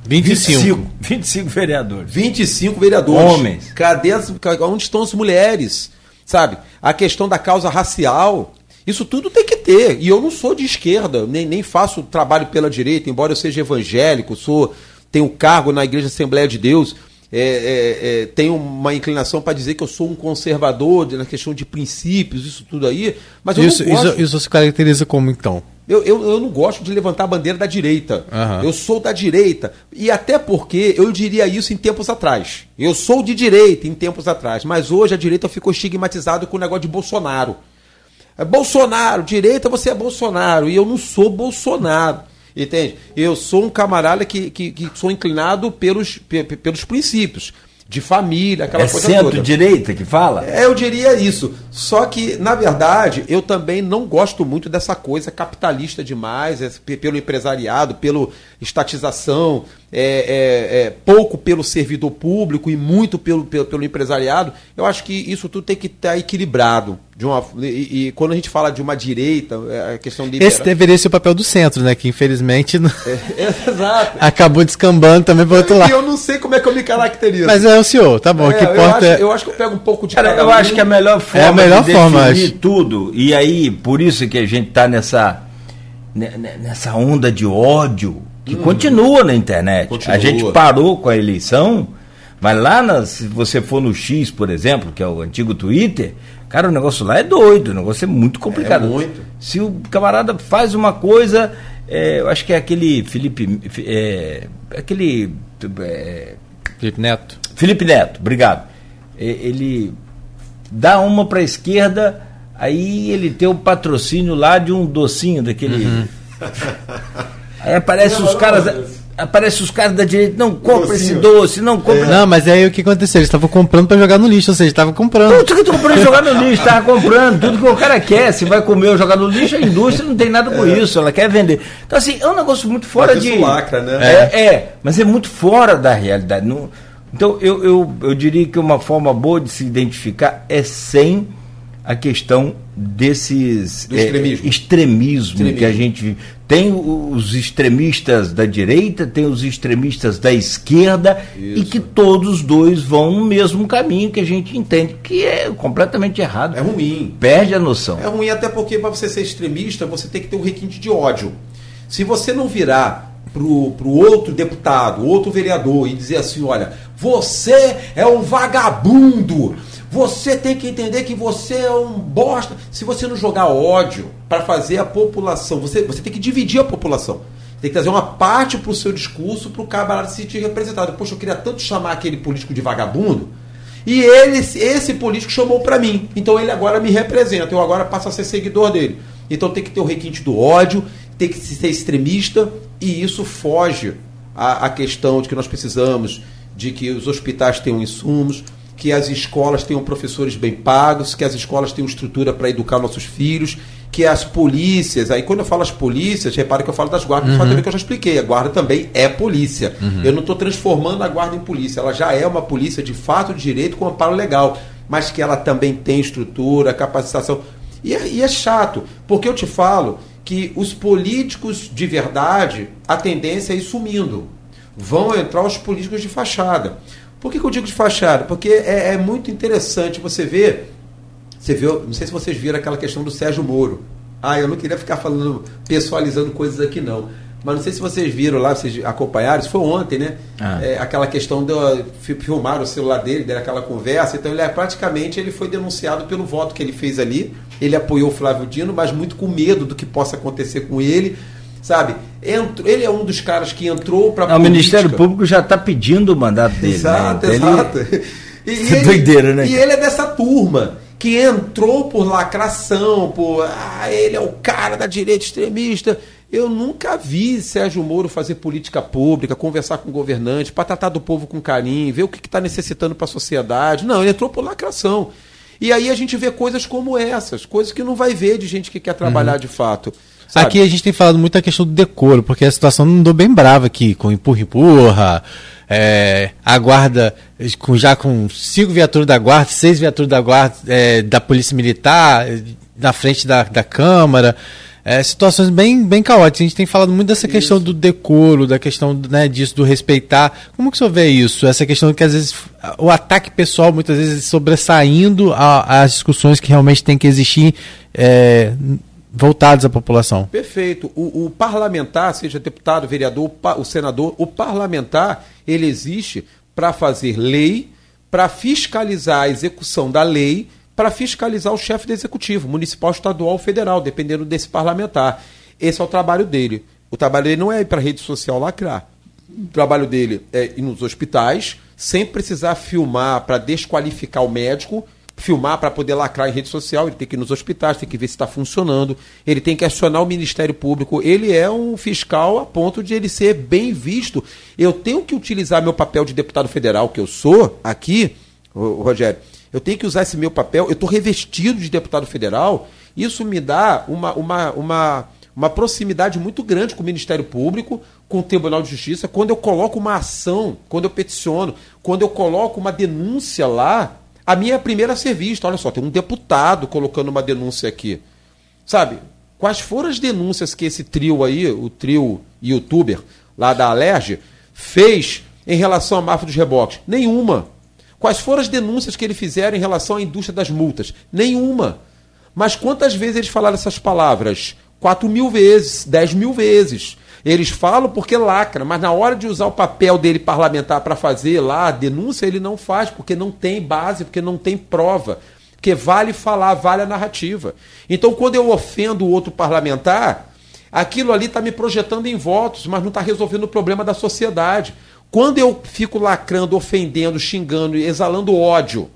25. 25, 25 vereadores. 25 vereadores. Homens. Cadê as, onde estão as mulheres? Sabe? A questão da causa racial. Isso tudo tem que ter. E eu não sou de esquerda, nem, nem faço trabalho pela direita, embora eu seja evangélico, sou tenho cargo na Igreja Assembleia de Deus. É, é, é, tenho uma inclinação para dizer que eu sou um conservador na questão de princípios, isso tudo aí. Mas eu isso, gosto... isso, isso se caracteriza como então? Eu, eu, eu, não gosto de levantar a bandeira da direita. Uhum. Eu sou da direita. E até porque eu diria isso em tempos atrás. Eu sou de direita em tempos atrás. Mas hoje a direita ficou estigmatizada com o negócio de Bolsonaro. É Bolsonaro, direita você é Bolsonaro. E eu não sou Bolsonaro. Entende? Eu sou um camarada que, que, que sou inclinado pelos, pelos princípios de família, aquela é coisa centro-direita que fala? É, eu diria isso. Só que, na verdade, eu também não gosto muito dessa coisa capitalista demais, é, pelo empresariado, pelo estatização, é, é, é, pouco pelo servidor público e muito pelo, pelo, pelo, empresariado. Eu acho que isso tudo tem que estar equilibrado. De uma, e, e quando a gente fala de uma direita, é, a questão de. Esse deveria ser o papel do centro, né? Que infelizmente não... É, *laughs* exato. acabou descambando também para outro lado. E eu não sei como é que eu me caracterizo. Mas é o senhor, tá bom. que eu, acho, eu acho que eu pego um pouco de. Cara, eu um. acho que a melhor forma é a melhor de forma, definir acho. tudo, e aí por isso que a gente está nessa, nessa onda de ódio que hum. continua na internet. Continua. A gente parou com a eleição, mas lá, na, se você for no X, por exemplo, que é o antigo Twitter, cara, o negócio lá é doido, o negócio é muito complicado. É muito. Se o camarada faz uma coisa, é, eu acho que é aquele Felipe. É, aquele. É, Felipe Neto. Felipe Neto, obrigado. Ele dá uma para a esquerda, aí ele tem o patrocínio lá de um docinho daquele. Uhum. *laughs* Aí aparece os caras. Aparece os caras da direita, não compra esse doce, não compra. É. Não, mas aí o que aconteceu? Eles estavam comprando para jogar no lixo, ou seja, estavam comprando. Tudo que tu comprou jogar no lixo, estava *laughs* comprando. Tudo que o cara quer, se vai comer ou jogar no lixo, a indústria não tem nada com é. isso, ela quer vender. Então, assim, é um negócio muito fora mas de. lacra, né? É, é, mas é muito fora da realidade. Não... Então, eu, eu, eu diria que uma forma boa de se identificar é sem a questão desses extremismo. É, extremismo, extremismo, que a gente tem os extremistas da direita, tem os extremistas da esquerda Isso. e que todos dois vão no mesmo caminho que a gente entende que é completamente errado. É ruim. Perde a noção. É ruim até porque para você ser extremista você tem que ter um requinte de ódio. Se você não virar para o outro deputado, outro vereador e dizer assim, olha, você é um vagabundo, você tem que entender que você é um bosta. Se você não jogar ódio para fazer a população, você, você tem que dividir a população. Tem que trazer uma parte para o seu discurso para o camarada se sentir representado. Poxa, eu queria tanto chamar aquele político de vagabundo. E ele, esse político chamou para mim. Então ele agora me representa. Eu agora passo a ser seguidor dele. Então tem que ter o requinte do ódio, tem que ser extremista. E isso foge à, à questão de que nós precisamos de que os hospitais tenham insumos, que as escolas tenham professores bem pagos, que as escolas tenham estrutura para educar nossos filhos, que as polícias, aí quando eu falo as polícias, repare que eu falo das guardas, uhum. que eu já expliquei, a guarda também é polícia. Uhum. Eu não estou transformando a guarda em polícia, ela já é uma polícia de fato de direito com amparo legal, mas que ela também tem estrutura, capacitação. E é, e é chato, porque eu te falo que os políticos de verdade, a tendência é ir sumindo. Vão entrar os políticos de fachada. Por que, que eu digo de fachada? Porque é, é muito interessante você ver você viu, não sei se vocês viram aquela questão do Sérgio Moro. Ah, eu não queria ficar falando, pessoalizando coisas aqui não. Mas não sei se vocês viram lá, vocês acompanharam, isso foi ontem, né? Ah. É, aquela questão de filmar o celular dele, daquela conversa. Então ele é praticamente ele foi denunciado pelo voto que ele fez ali. Ele apoiou o Flávio Dino, mas muito com medo do que possa acontecer com ele. Sabe? Entrou, ele é um dos caras que entrou para O Ministério Público já está pedindo o mandato dele. Exato, né? Então exato. *laughs* Ele... E, e ele, doideira, né? E ele é dessa turma que entrou por lacração, por ah, ele é o cara da direita extremista. Eu nunca vi Sérgio Moro fazer política pública, conversar com governantes, para tratar do povo com carinho, ver o que está necessitando para a sociedade. Não, ele entrou por lacração. E aí a gente vê coisas como essas, coisas que não vai ver de gente que quer trabalhar uhum. de fato. Sabe? Aqui a gente tem falado muito a questão do decoro, porque a situação não andou bem brava aqui, com empurra-empurra, é, a guarda com, já com cinco viaturas da guarda, seis viaturas da guarda é, da polícia militar na frente da, da Câmara. É, situações bem, bem caóticas. A gente tem falado muito dessa isso. questão do decoro, da questão né, disso, do respeitar. Como que o senhor vê isso? Essa questão que às vezes o ataque pessoal muitas vezes sobressaindo às discussões que realmente tem que existir é, voltados à população. Perfeito. O, o, parlamentar, seja deputado, vereador, o senador, o parlamentar, ele existe para fazer lei, para fiscalizar a execução da lei, para fiscalizar o chefe do executivo, municipal, estadual, federal, dependendo desse parlamentar. Esse é o trabalho dele. O trabalho dele não é ir para a rede social lacrar. O trabalho dele é ir nos hospitais, sem precisar filmar para desqualificar o médico filmar para poder lacrar em rede social, ele tem que ir nos hospitais, tem que ver se está funcionando, ele tem que acionar o Ministério Público. Ele é um fiscal a ponto de ele ser bem visto. Eu tenho que utilizar meu papel de deputado federal, que eu sou aqui, Rogério, eu tenho que usar esse meu papel, eu estou revestido de deputado federal, isso me dá uma, uma, uma, uma proximidade muito grande com o Ministério Público, com o Tribunal de Justiça, quando eu coloco uma ação, quando eu peticiono, quando eu coloco uma denúncia lá, a minha é a primeira a ser vista. Olha só, tem um deputado colocando uma denúncia aqui. Sabe? Quais foram as denúncias que esse trio aí, o trio youtuber lá da Alerj, fez em relação à máfia dos reboques? Nenhuma. Quais foram as denúncias que ele fizeram em relação à indústria das multas? Nenhuma. Mas quantas vezes eles falaram essas palavras? Quatro mil vezes, dez mil vezes. Eles falam porque lacra, mas na hora de usar o papel dele parlamentar para fazer lá a denúncia, ele não faz, porque não tem base, porque não tem prova. Porque vale falar, vale a narrativa. Então, quando eu ofendo o outro parlamentar, aquilo ali está me projetando em votos, mas não está resolvendo o problema da sociedade. Quando eu fico lacrando, ofendendo, xingando, exalando ódio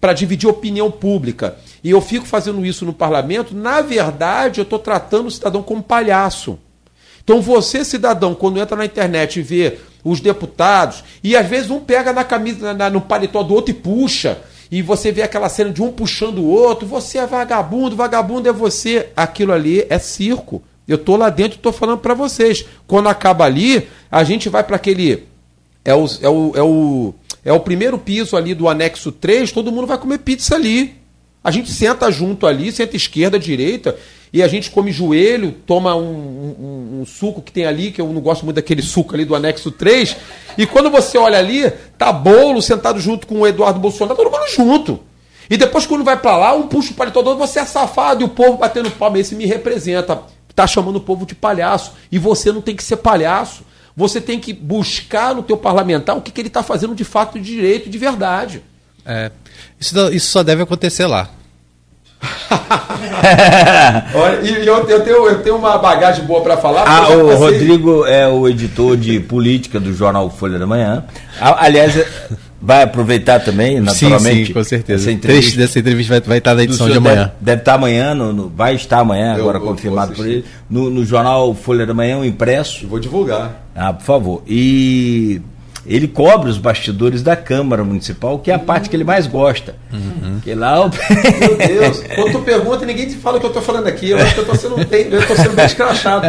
para dividir opinião pública, e eu fico fazendo isso no parlamento, na verdade eu estou tratando o cidadão como palhaço. Então você, cidadão, quando entra na internet e vê os deputados, e às vezes um pega na camisa, na, no paletó do outro e puxa, e você vê aquela cena de um puxando o outro, você é vagabundo, vagabundo é você. Aquilo ali é circo. Eu tô lá dentro e tô falando para vocês. Quando acaba ali, a gente vai para aquele. É o, é, o, é, o, é o primeiro piso ali do anexo 3, todo mundo vai comer pizza ali. A gente senta junto ali, senta esquerda, direita, e a gente come joelho, toma um, um, um, suco que tem ali, que eu não gosto muito daquele suco ali do anexo 3, e quando você olha ali, tá bolo sentado junto com o Eduardo Bolsonaro, tá todo mundo junto. E depois, quando vai para lá, um puxa o paletó do você é safado, e o povo batendo palma, esse me representa. Tá chamando o povo de palhaço. E você não tem que ser palhaço. Você tem que buscar no teu parlamentar o que, que ele está fazendo de fato de direito, de verdade. É, isso, isso só deve acontecer lá. *laughs* Olha, e eu, eu, tenho, eu tenho uma bagagem boa para falar. Ah, o passei... Rodrigo é o editor de política do jornal Folha da Manhã. Aliás, vai aproveitar também, naturalmente. Sim, sim com certeza. Essa entrevista, dessa entrevista vai, vai estar na edição de amanhã. Deve, deve estar amanhã, no, no, vai estar amanhã, eu, agora eu, confirmado por ele, no, no jornal Folha da Manhã, o impresso. vou divulgar. Ah, por favor. E ele cobre os bastidores da Câmara Municipal, que é a uhum. parte que ele mais gosta. Uhum. Que lá o... Meu Deus, quando tu pergunta, ninguém te fala o que eu estou falando aqui. Eu acho que eu estou sendo, eu tô sendo bem escrachado.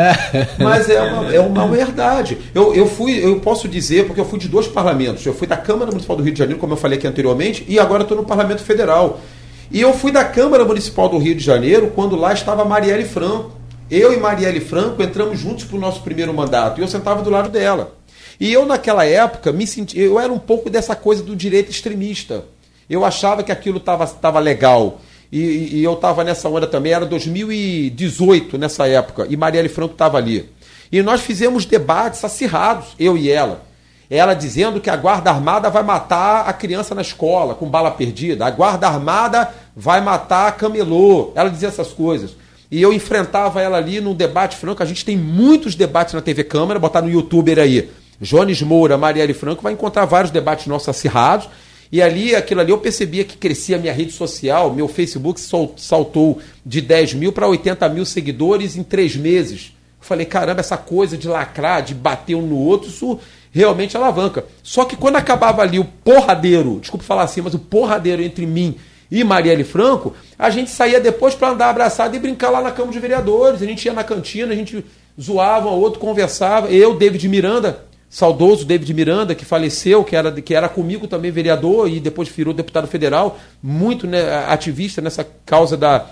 Mas é uma, é uma verdade. Eu, eu fui, eu posso dizer, porque eu fui de dois parlamentos. Eu fui da Câmara Municipal do Rio de Janeiro, como eu falei aqui anteriormente, e agora estou no Parlamento Federal. E eu fui da Câmara Municipal do Rio de Janeiro quando lá estava Marielle Franco. Eu e Marielle Franco entramos juntos para o nosso primeiro mandato e eu sentava do lado dela. E eu, naquela época, me senti. Eu era um pouco dessa coisa do direito extremista. Eu achava que aquilo estava legal. E, e eu estava nessa onda também, era 2018 nessa época, e Marielle Franco estava ali. E nós fizemos debates acirrados, eu e ela. Ela dizendo que a guarda armada vai matar a criança na escola com bala perdida, a guarda armada vai matar a camelô. Ela dizia essas coisas. E eu enfrentava ela ali num debate franco. A gente tem muitos debates na TV Câmara, botar no youtuber aí. Jones Moura, Marielle Franco, vai encontrar vários debates nossos acirrados. E ali, aquilo ali, eu percebia que crescia a minha rede social, meu Facebook saltou de 10 mil para 80 mil seguidores em três meses. Eu falei, caramba, essa coisa de lacrar, de bater um no outro, isso realmente alavanca. Só que quando acabava ali o porradeiro, desculpa falar assim, mas o porradeiro entre mim e Marielle Franco, a gente saía depois para andar abraçado e brincar lá na Câmara de Vereadores. A gente ia na cantina, a gente zoava um outro, conversava. Eu, David Miranda, saudoso David Miranda, que faleceu, que era, que era comigo também vereador e depois virou deputado federal, muito né, ativista nessa causa da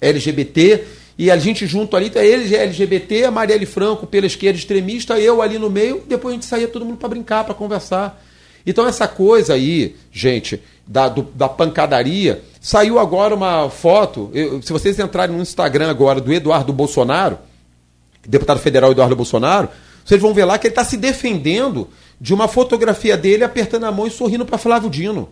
LGBT. E a gente junto ali, tá ele LGBT, a Marielle Franco pela esquerda extremista, eu ali no meio, depois a gente saía todo mundo para brincar, para conversar. Então essa coisa aí, gente, da, do, da pancadaria, saiu agora uma foto, eu, se vocês entrarem no Instagram agora do Eduardo Bolsonaro, deputado federal Eduardo Bolsonaro, vocês vão ver lá que ele está se defendendo de uma fotografia dele apertando a mão e sorrindo para Flávio Dino.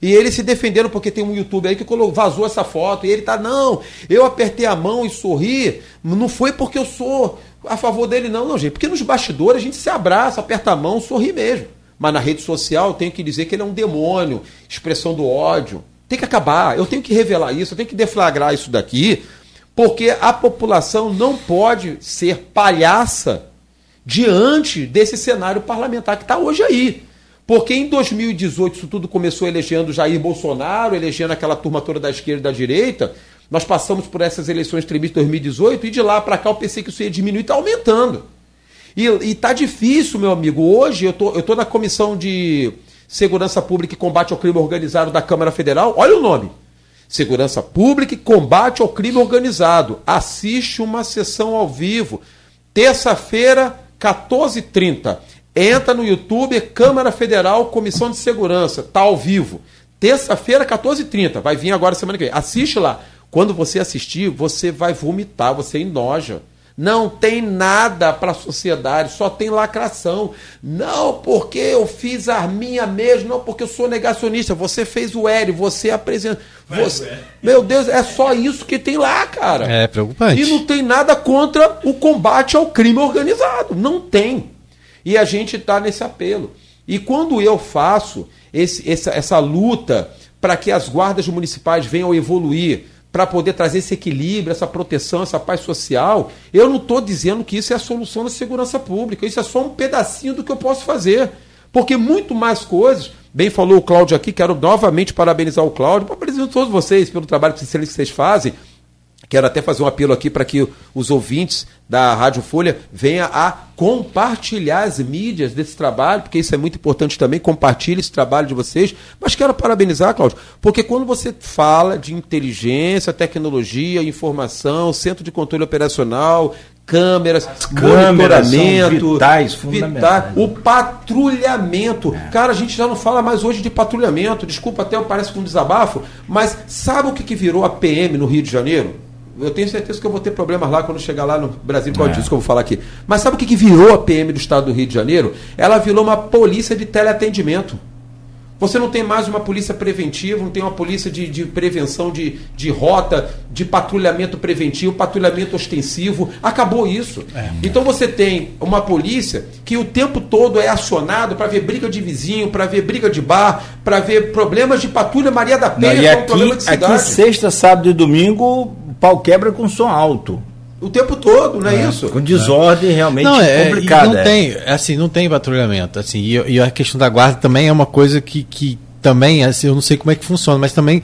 E ele se defendendo porque tem um YouTube aí que vazou essa foto. E ele tá, não, eu apertei a mão e sorri. Não foi porque eu sou a favor dele, não, não, gente. Porque nos bastidores a gente se abraça, aperta a mão, sorri mesmo. Mas na rede social eu tenho que dizer que ele é um demônio, expressão do ódio. Tem que acabar. Eu tenho que revelar isso, eu tenho que deflagrar isso daqui, porque a população não pode ser palhaça diante desse cenário parlamentar que está hoje aí. Porque em 2018 isso tudo começou elegendo Jair Bolsonaro, elegendo aquela turma toda da esquerda e da direita. Nós passamos por essas eleições extremistas de 2018 e de lá para cá eu pensei que isso ia diminuir, está aumentando. E, está difícil, meu amigo. Hoje eu tô, eu tô na comissão de Segurança Pública e Combate ao Crime Organizado da Câmara Federal. Olha o nome. Segurança Pública e Combate ao Crime Organizado. Assiste uma sessão ao vivo. Terça-feira, 14h30. Entra no YouTube, Câmara Federal, Comissão de Segurança, tá ao vivo. Terça-feira, 14h30. Vai vir agora semana que vem. Assiste lá. Quando você assistir, você vai vomitar, você enoja. Não tem nada para a sociedade, só tem lacração. Não porque eu fiz a minha mesmo, não porque eu sou negacionista. Você fez o L, você apresenta. Você... Meu Deus, é só isso que tem lá, cara. É preocupante. E não tem nada contra o combate ao crime organizado. Não tem. E a gente está nesse apelo. E quando eu faço esse, essa, essa luta para que as guardas municipais venham evoluir, para poder trazer esse equilíbrio, essa proteção, essa paz social, eu não estou dizendo que isso é a solução da segurança pública. Isso é só um pedacinho do que eu posso fazer. Porque muito mais coisas, bem falou o Cláudio aqui, quero novamente parabenizar o Cláudio, parabenizar todos vocês pelo trabalho que vocês fazem. Quero até fazer um apelo aqui para que os ouvintes da Rádio Folha venham a compartilhar as mídias desse trabalho, porque isso é muito importante também, compartilhe esse trabalho de vocês. Mas quero parabenizar, Cláudio, porque quando você fala de inteligência, tecnologia, informação, centro de controle operacional, câmeras, As monitoramento, vitais, vitais, o patrulhamento. É. Cara, a gente já não fala mais hoje de patrulhamento. Desculpa, até parece com um desabafo, mas sabe o que, que virou a PM no Rio de Janeiro? Eu tenho certeza que eu vou ter problemas lá quando chegar lá no Brasil causa é. disso que eu vou falar aqui. Mas sabe o que, que virou a PM do estado do Rio de Janeiro? Ela virou uma polícia de teleatendimento. Você não tem mais uma polícia preventiva, não tem uma polícia de, de prevenção de, de rota, de patrulhamento preventivo, patrulhamento ostensivo. Acabou isso. É, então você tem uma polícia que o tempo todo é acionado para ver briga de vizinho, para ver briga de bar, para ver problemas de patrulha Maria da Penha, não, e aqui, um problema de cidade. Aqui, sexta, sábado e domingo, pau quebra com som alto. o tempo todo, não é, é isso? Com desordem realmente não, é, complicada. Não é. tem, assim, não tem patrulhamento, assim, e, e, a questão da guarda também é uma coisa que, que também, assim, eu não sei como é que funciona, mas também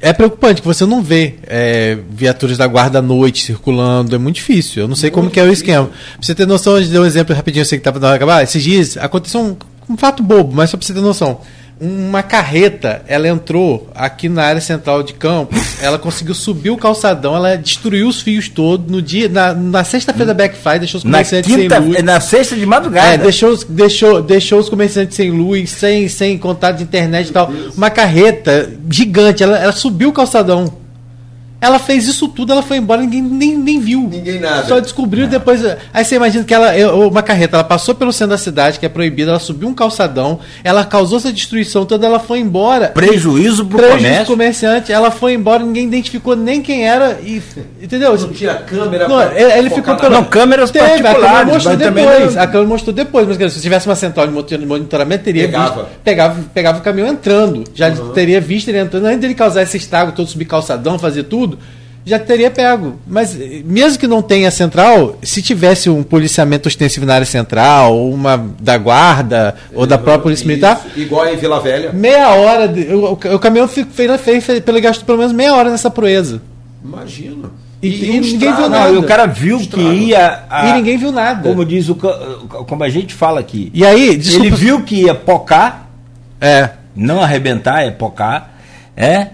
é preocupante que você não vê é, viaturas da guarda à noite circulando, é muito difícil. Eu não sei muito como que é o esquema. Pra você ter noção, de dar um exemplo rapidinho, eu sei que estava na acabar. Esses dias aconteceu um, um fato bobo, mas só para você ter noção uma carreta, ela entrou aqui na área central de Campos, ela conseguiu subir o calçadão, ela destruiu os fios todos no dia, na, na sexta-feira da Black Friday, deixou os comerciantes quinta, sem luz. Na sexta de madrugada. É, deixou, deixou, deixou os comerciantes sem luz, sem, sem contato de internet e tal. Uma carreta gigante, ela, ela subiu o calçadão. Ela fez isso tudo, ela foi embora, ninguém nem, nem viu. Ninguém nada. Só descobriu depois. Aí você imagina que ela, uma carreta, ela passou pelo centro da cidade, que é proibida, ela subiu um calçadão, ela causou essa destruição toda, ela foi embora. Prejuízo pro prejuízo comércio. comerciante, ela foi embora, ninguém identificou nem quem era. E, entendeu? Não tinha câmera. Não, ele ficou pelo... Não, câmeras Teve, particulares. A câmera mostrou depois. A câmera mostrou depois, mas se tivesse uma central de monitoramento, teria pegava. Visto, pegava, pegava o caminhão entrando. Já uhum. teria visto ele entrando, antes dele causar esse estrago todo, subir calçadão, fazer tudo já teria pego. Mas mesmo que não tenha central, se tivesse um policiamento ostensivo na área central, ou uma da guarda, ou da própria polícia isso, militar. Igual em Vila Velha. Meia hora. De, o, o, caminhão fez, fez, fez, pelo gasto pelo menos meia hora nessa proeza. Imagina. E, e, e ninguém viu nada. Não, o cara viu que ia. A, e ninguém viu nada. Como diz o. Como a gente fala aqui. E aí, desculpa, ele viu que ia pocar. É. Não arrebentar, é pocar. É.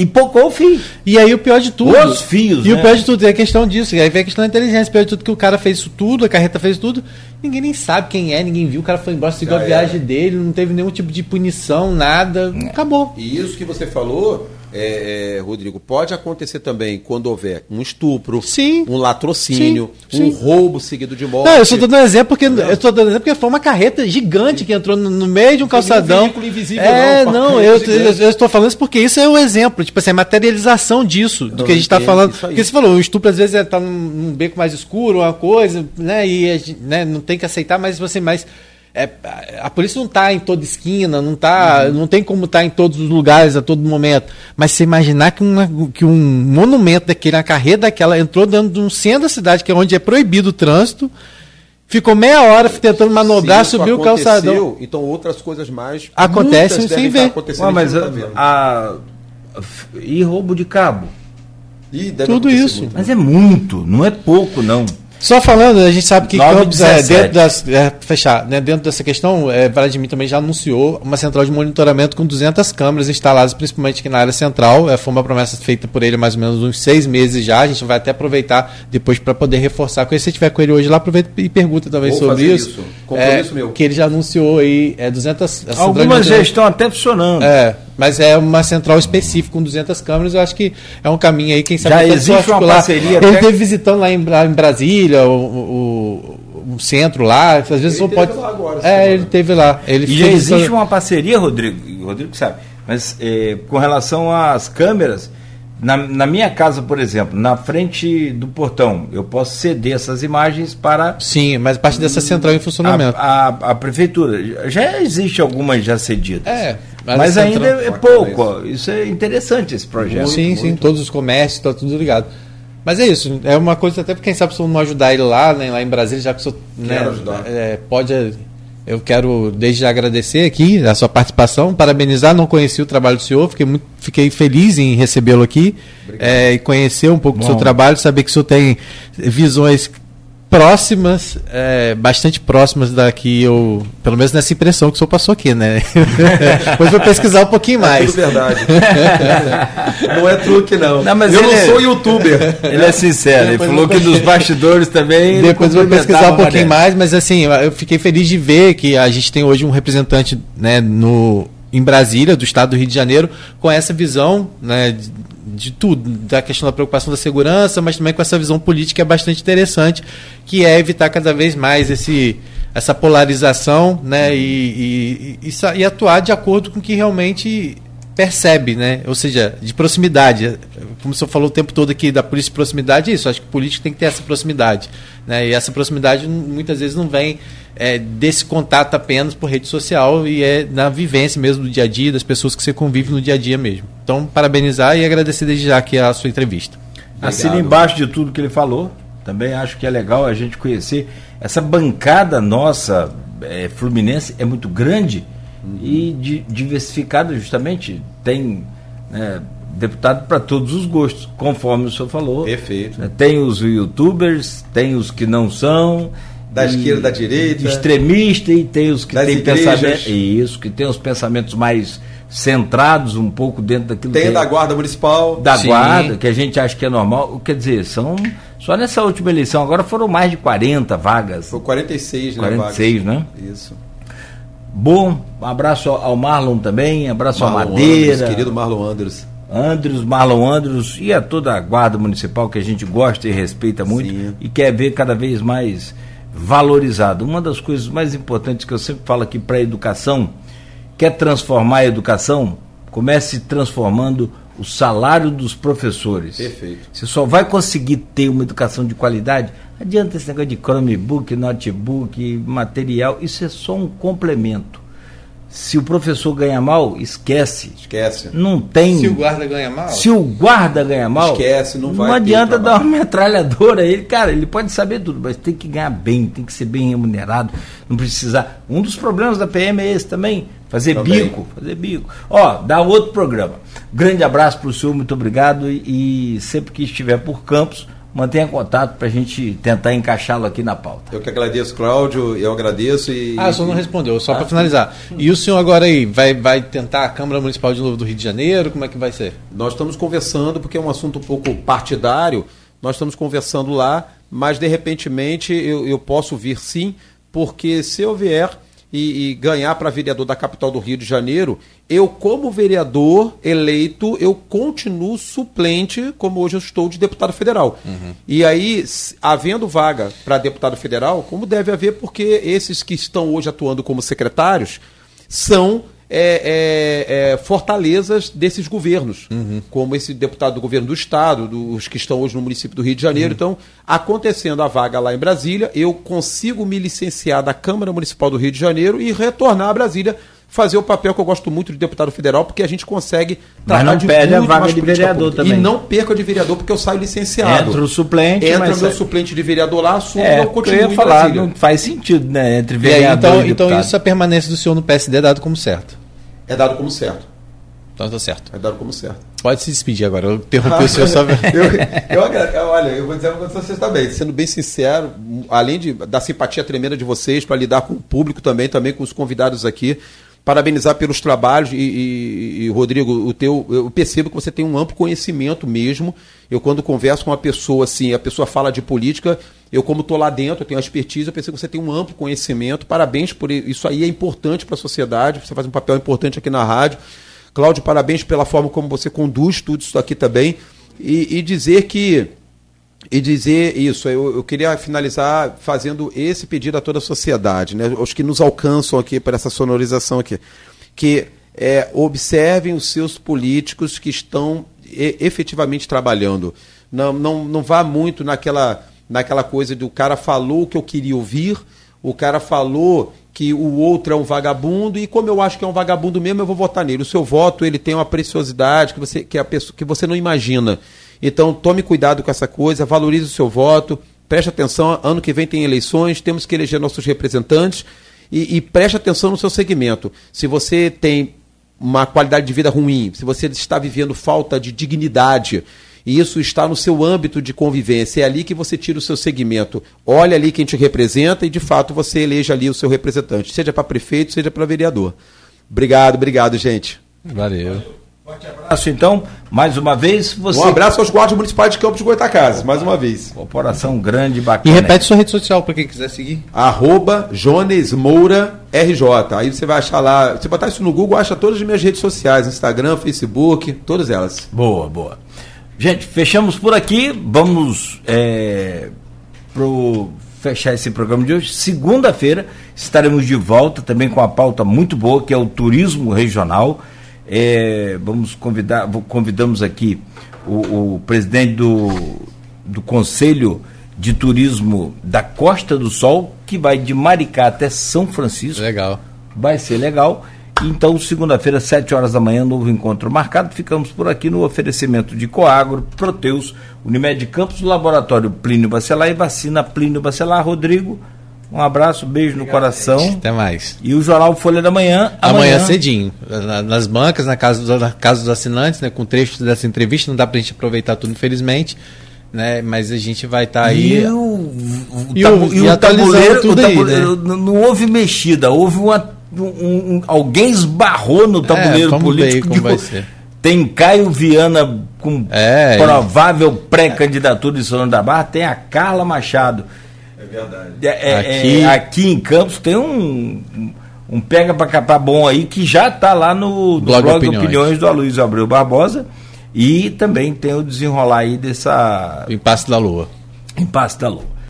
E pocou o fio. E aí o pior de tudo. Os fios. E né? o pior de tudo é a questão disso. E aí vem a questão da inteligência. O pior de tudo é que o cara fez isso tudo, a carreta fez tudo. Ninguém nem sabe quem é, ninguém viu. O cara foi embora, seguiu a viagem dele, não teve nenhum tipo de punição, nada. Acabou. E isso que você falou é, é, Rodrigo, pode acontecer também quando houver um estupro, sim, um latrocínio, sim, um sim. roubo seguido de morte. Não, eu estou dando um exemplo porque eu estou dando exemplo porque foi uma carreta gigante que entrou no, no meio de um calçadão. Um invisível, é, não, não eu, estou falando isso porque isso é um exemplo, tipo assim, a materialização disso, do que a gente está falando. Porque você falou, o estupro às vezes está é, num, num beco mais escuro, uma coisa, né? E né, não tem que aceitar, mas você mais é, a polícia não está em toda esquina, não tá, uhum. não tem como estar tá em todos os lugares a todo momento. Mas você imaginar que, uma, que um monumento daquele, uma carreira daquela, entrou dentro de um centro da cidade, que é onde é proibido o trânsito, ficou meia hora tentando manobrar, subiu o calçadão. Então outras coisas mais acontecem sem ver. Ué, mas a, a, e roubo de cabo? Tudo isso. Mas é muito, não é pouco, não. Só falando, a gente sabe que Campos, é, dentro das, é, fechar, né, dentro dessa questão, é, Vladimir também já anunciou uma central de monitoramento com 200 câmeras instaladas, principalmente aqui na área central. É, foi uma promessa feita por ele há mais ou menos uns seis meses já. A gente vai até aproveitar depois para poder reforçar. Se você tiver com ele hoje lá, aproveita e pergunta também Vou sobre isso. isso. Compromisso é, meu. Que ele já anunciou aí é, 200. Algumas já estão até funcionando. É, mas é uma central específica com 200 câmeras. Eu acho que é um caminho aí, quem sabe. Já existe uma parceria. Ele esteve visitando lá em, lá em Brasília, o, o, o, centro lá. Às vezes ele pode. Lá agora, é, ele teve lá. Ele e já existe uma parceria, Rodrigo. Rodrigo sabe. Mas é, com relação às câmeras na, na, minha casa, por exemplo, na frente do portão, eu posso ceder essas imagens para. Sim, mas parte dessa central em funcionamento. A, a, a prefeitura. Já existe algumas já cedidas. É, mas, mas ainda é pouco. Isso é interessante esse projeto. Sim, muito. sim, todos os comércios, está tudo ligado. Mas é isso, é uma coisa até quem sabe se não ajudar ele lá, né, lá em Brasília, já que o senhor né, é, pode eu quero desde já agradecer aqui a sua participação, parabenizar, não conheci o trabalho do senhor, fiquei, muito, fiquei feliz em recebê-lo aqui é, e conhecer um pouco Bom. do seu trabalho, saber que o senhor tem visões próximas, é, bastante próximas daqui, eu, pelo menos nessa impressão que o senhor passou aqui, né? *laughs* Depois vou pesquisar um pouquinho é mais. É verdade. *laughs* não é truque, não. não mas eu não é, sou youtuber. *laughs* Ele é sincero, ele falou que dos bastidores também. Depois vou pesquisar um pouquinho mais, mas assim, eu fiquei feliz de ver que a gente tem hoje um representante né, no, em Brasília, do estado do Rio de Janeiro, com essa visão né, de tudo, da questão da preocupação da segurança, mas também com essa visão política que é bastante interessante, que é evitar cada vez mais esse, essa polarização né, e, e, e, e atuar de acordo com o que realmente percebe, né? Ou seja, de proximidade. Como o senhor falou o tempo todo aqui da polícia de proximidade, é isso. Acho que o político tem que ter essa proximidade. Né? E essa proximidade muitas vezes não vem é, desse contato apenas por rede social e é na vivência mesmo do dia a dia, das pessoas que você convive no dia a dia mesmo. Então, parabenizar e agradecer desde já aqui a sua entrevista. Assina embaixo de tudo que ele falou. Também acho que é legal a gente conhecer. Essa bancada nossa, é, Fluminense, é muito grande uhum. e di diversificada, justamente. Tem né, deputado para todos os gostos, conforme o senhor falou. Perfeito. Tem os youtubers, tem os que não são. Da esquerda, da direita. Extremista e tem os que têm pensamentos. Isso, que tem os pensamentos mais centrados um pouco dentro daquilo tem que. Tem da Guarda Municipal. Da Sim. Guarda, que a gente acha que é normal. Quer dizer, são. Só nessa última eleição, agora foram mais de 40 vagas. Foi 46, né? 46, vagas. né? Isso. Bom, um abraço ao Marlon também, abraço Marlon ao Madeira. Andres, querido Marlon Andros. Andros, Marlon Andros e a toda a guarda municipal que a gente gosta e respeita muito Sim. e quer ver cada vez mais valorizado. Uma das coisas mais importantes que eu sempre falo aqui para a educação Quer transformar a educação? Comece transformando o salário dos professores. Perfeito. Você só vai conseguir ter uma educação de qualidade. Adianta esse negócio de Chromebook, notebook, material. Isso é só um complemento. Se o professor ganha mal, esquece. Esquece. Não tem. Se o guarda ganha mal. Se o guarda ganha mal. Esquece, não vai. Não adianta dar uma metralhadora ele. Cara, ele pode saber tudo, mas tem que ganhar bem, tem que ser bem remunerado. Não precisar. Um dos problemas da PM é esse também. Fazer também. bico. Fazer bico. Ó, dá outro programa. Grande abraço para o senhor, muito obrigado. E, e sempre que estiver por Campos mantenha contato para a gente tentar encaixá-lo aqui na pauta. Eu que agradeço, Cláudio, eu agradeço e... Ah, o senhor não respondeu, só ah, para finalizar. E o senhor agora aí, vai, vai tentar a Câmara Municipal de novo do Rio de Janeiro, como é que vai ser? Nós estamos conversando, porque é um assunto um pouco partidário, nós estamos conversando lá, mas de repentemente eu, eu posso vir sim, porque se eu vier e, e ganhar para vereador da capital do Rio de Janeiro, eu, como vereador eleito, eu continuo suplente, como hoje eu estou, de deputado federal. Uhum. E aí, havendo vaga para deputado federal, como deve haver, porque esses que estão hoje atuando como secretários são é, é, é, fortalezas desses governos, uhum. como esse deputado do governo do Estado, dos que estão hoje no município do Rio de Janeiro. Uhum. Então, acontecendo a vaga lá em Brasília, eu consigo me licenciar da Câmara Municipal do Rio de Janeiro e retornar a Brasília fazer o papel que eu gosto muito de deputado federal, porque a gente consegue Mas não perde a vaga de vereador também. E não perca de vereador, porque eu saio licenciado. Entra o suplente. Entra meu suplente de vereador lá, assumo é, e eu continuo eu ia falar, não faz sentido, né? Entre vereador aí, então, e Então isso a permanência do senhor no PSD é dado como certo é dado como certo. Então está certo. É dado como certo. Pode se despedir agora. Eu interrompi *laughs* o senhor só. eu, eu, olha, eu vou dizer para vocês também, sendo bem sincero, além de, da simpatia tremenda de vocês para lidar com o público também, também com os convidados aqui, parabenizar pelos trabalhos e, e, e, Rodrigo, o teu, eu percebo que você tem um amplo conhecimento mesmo. Eu quando converso com uma pessoa assim, a pessoa fala de política, eu como estou lá dentro, eu tenho expertise, eu percebo que você tem um amplo conhecimento. Parabéns por isso aí é importante para a sociedade. Você faz um papel importante aqui na rádio. Cláudio, parabéns pela forma como você conduz tudo isso aqui também e, e dizer que e dizer isso, eu, eu, queria finalizar fazendo esse pedido a toda a sociedade, né, os que nos alcançam aqui por essa sonorização aqui, que é, observem os seus políticos que estão e, efetivamente trabalhando. Não, não, não vá muito naquela, naquela coisa do cara falou o que eu queria ouvir, o cara falou que o outro é um vagabundo e como eu acho que é um vagabundo mesmo, eu vou votar nele. O seu voto ele tem uma preciosidade que você, que a pessoa, que você não imagina. Então, tome cuidado com essa coisa, valorize o seu voto, preste atenção. Ano que vem tem eleições, temos que eleger nossos representantes e, e preste atenção no seu segmento. Se você tem uma qualidade de vida ruim, se você está vivendo falta de dignidade, e isso está no seu âmbito de convivência, é ali que você tira o seu segmento. Olha ali quem te representa e, de fato, você eleja ali o seu representante, seja para prefeito, seja para vereador. Obrigado, obrigado, gente. Valeu. Forte abraço, então, mais uma vez. Você... Um abraço aos guardas municipais de Campos de Goitacazes, mais uma vez. Corporação grande, bacana. E repete sua rede social para quem quiser seguir. Arroba Jones Moura RJ. Aí você vai achar lá. Se botar isso no Google, acha todas as minhas redes sociais: Instagram, Facebook, todas elas. Boa, boa. Gente, fechamos por aqui. Vamos é, pro fechar esse programa de hoje. Segunda-feira estaremos de volta também com a pauta muito boa, que é o turismo regional. É, vamos convidar, convidamos aqui o, o presidente do, do Conselho de Turismo da Costa do Sol, que vai de Maricá até São Francisco. Legal. Vai ser legal. Então, segunda-feira, 7 horas da manhã, novo encontro marcado. Ficamos por aqui no oferecimento de Coagro, Proteus, Unimed Campos, Laboratório Plínio Bacelar e Vacina Plínio Bacelar. Rodrigo, um abraço, beijo Obrigado, no coração. Gente. Até mais. E o Jornal Folha da Manhã. Amanhã, amanhã cedinho. nas bancas, na casa, dos, na casa dos assinantes, né, com trechos dessa entrevista. Não dá para a gente aproveitar tudo, infelizmente né? Mas a gente vai estar tá aí. E o, o, e o, e o tabuleiro, tudo o tabuleiro aí, né? não houve mexida, houve uma, um, um, alguém esbarrou no é, tabuleiro é, político. Ver como vai ser. Tem Caio Viana com é, provável pré-candidatura de Solano da Barra, tem a Carla Machado. É verdade. É, é, aqui... aqui em Campos tem um, um pega para capar bom aí que já está lá no, no blog, blog Opiniões. Opiniões do Aloysio Abreu Barbosa. E também tem o desenrolar aí dessa. Impasse da Lua. Impasse da Lua.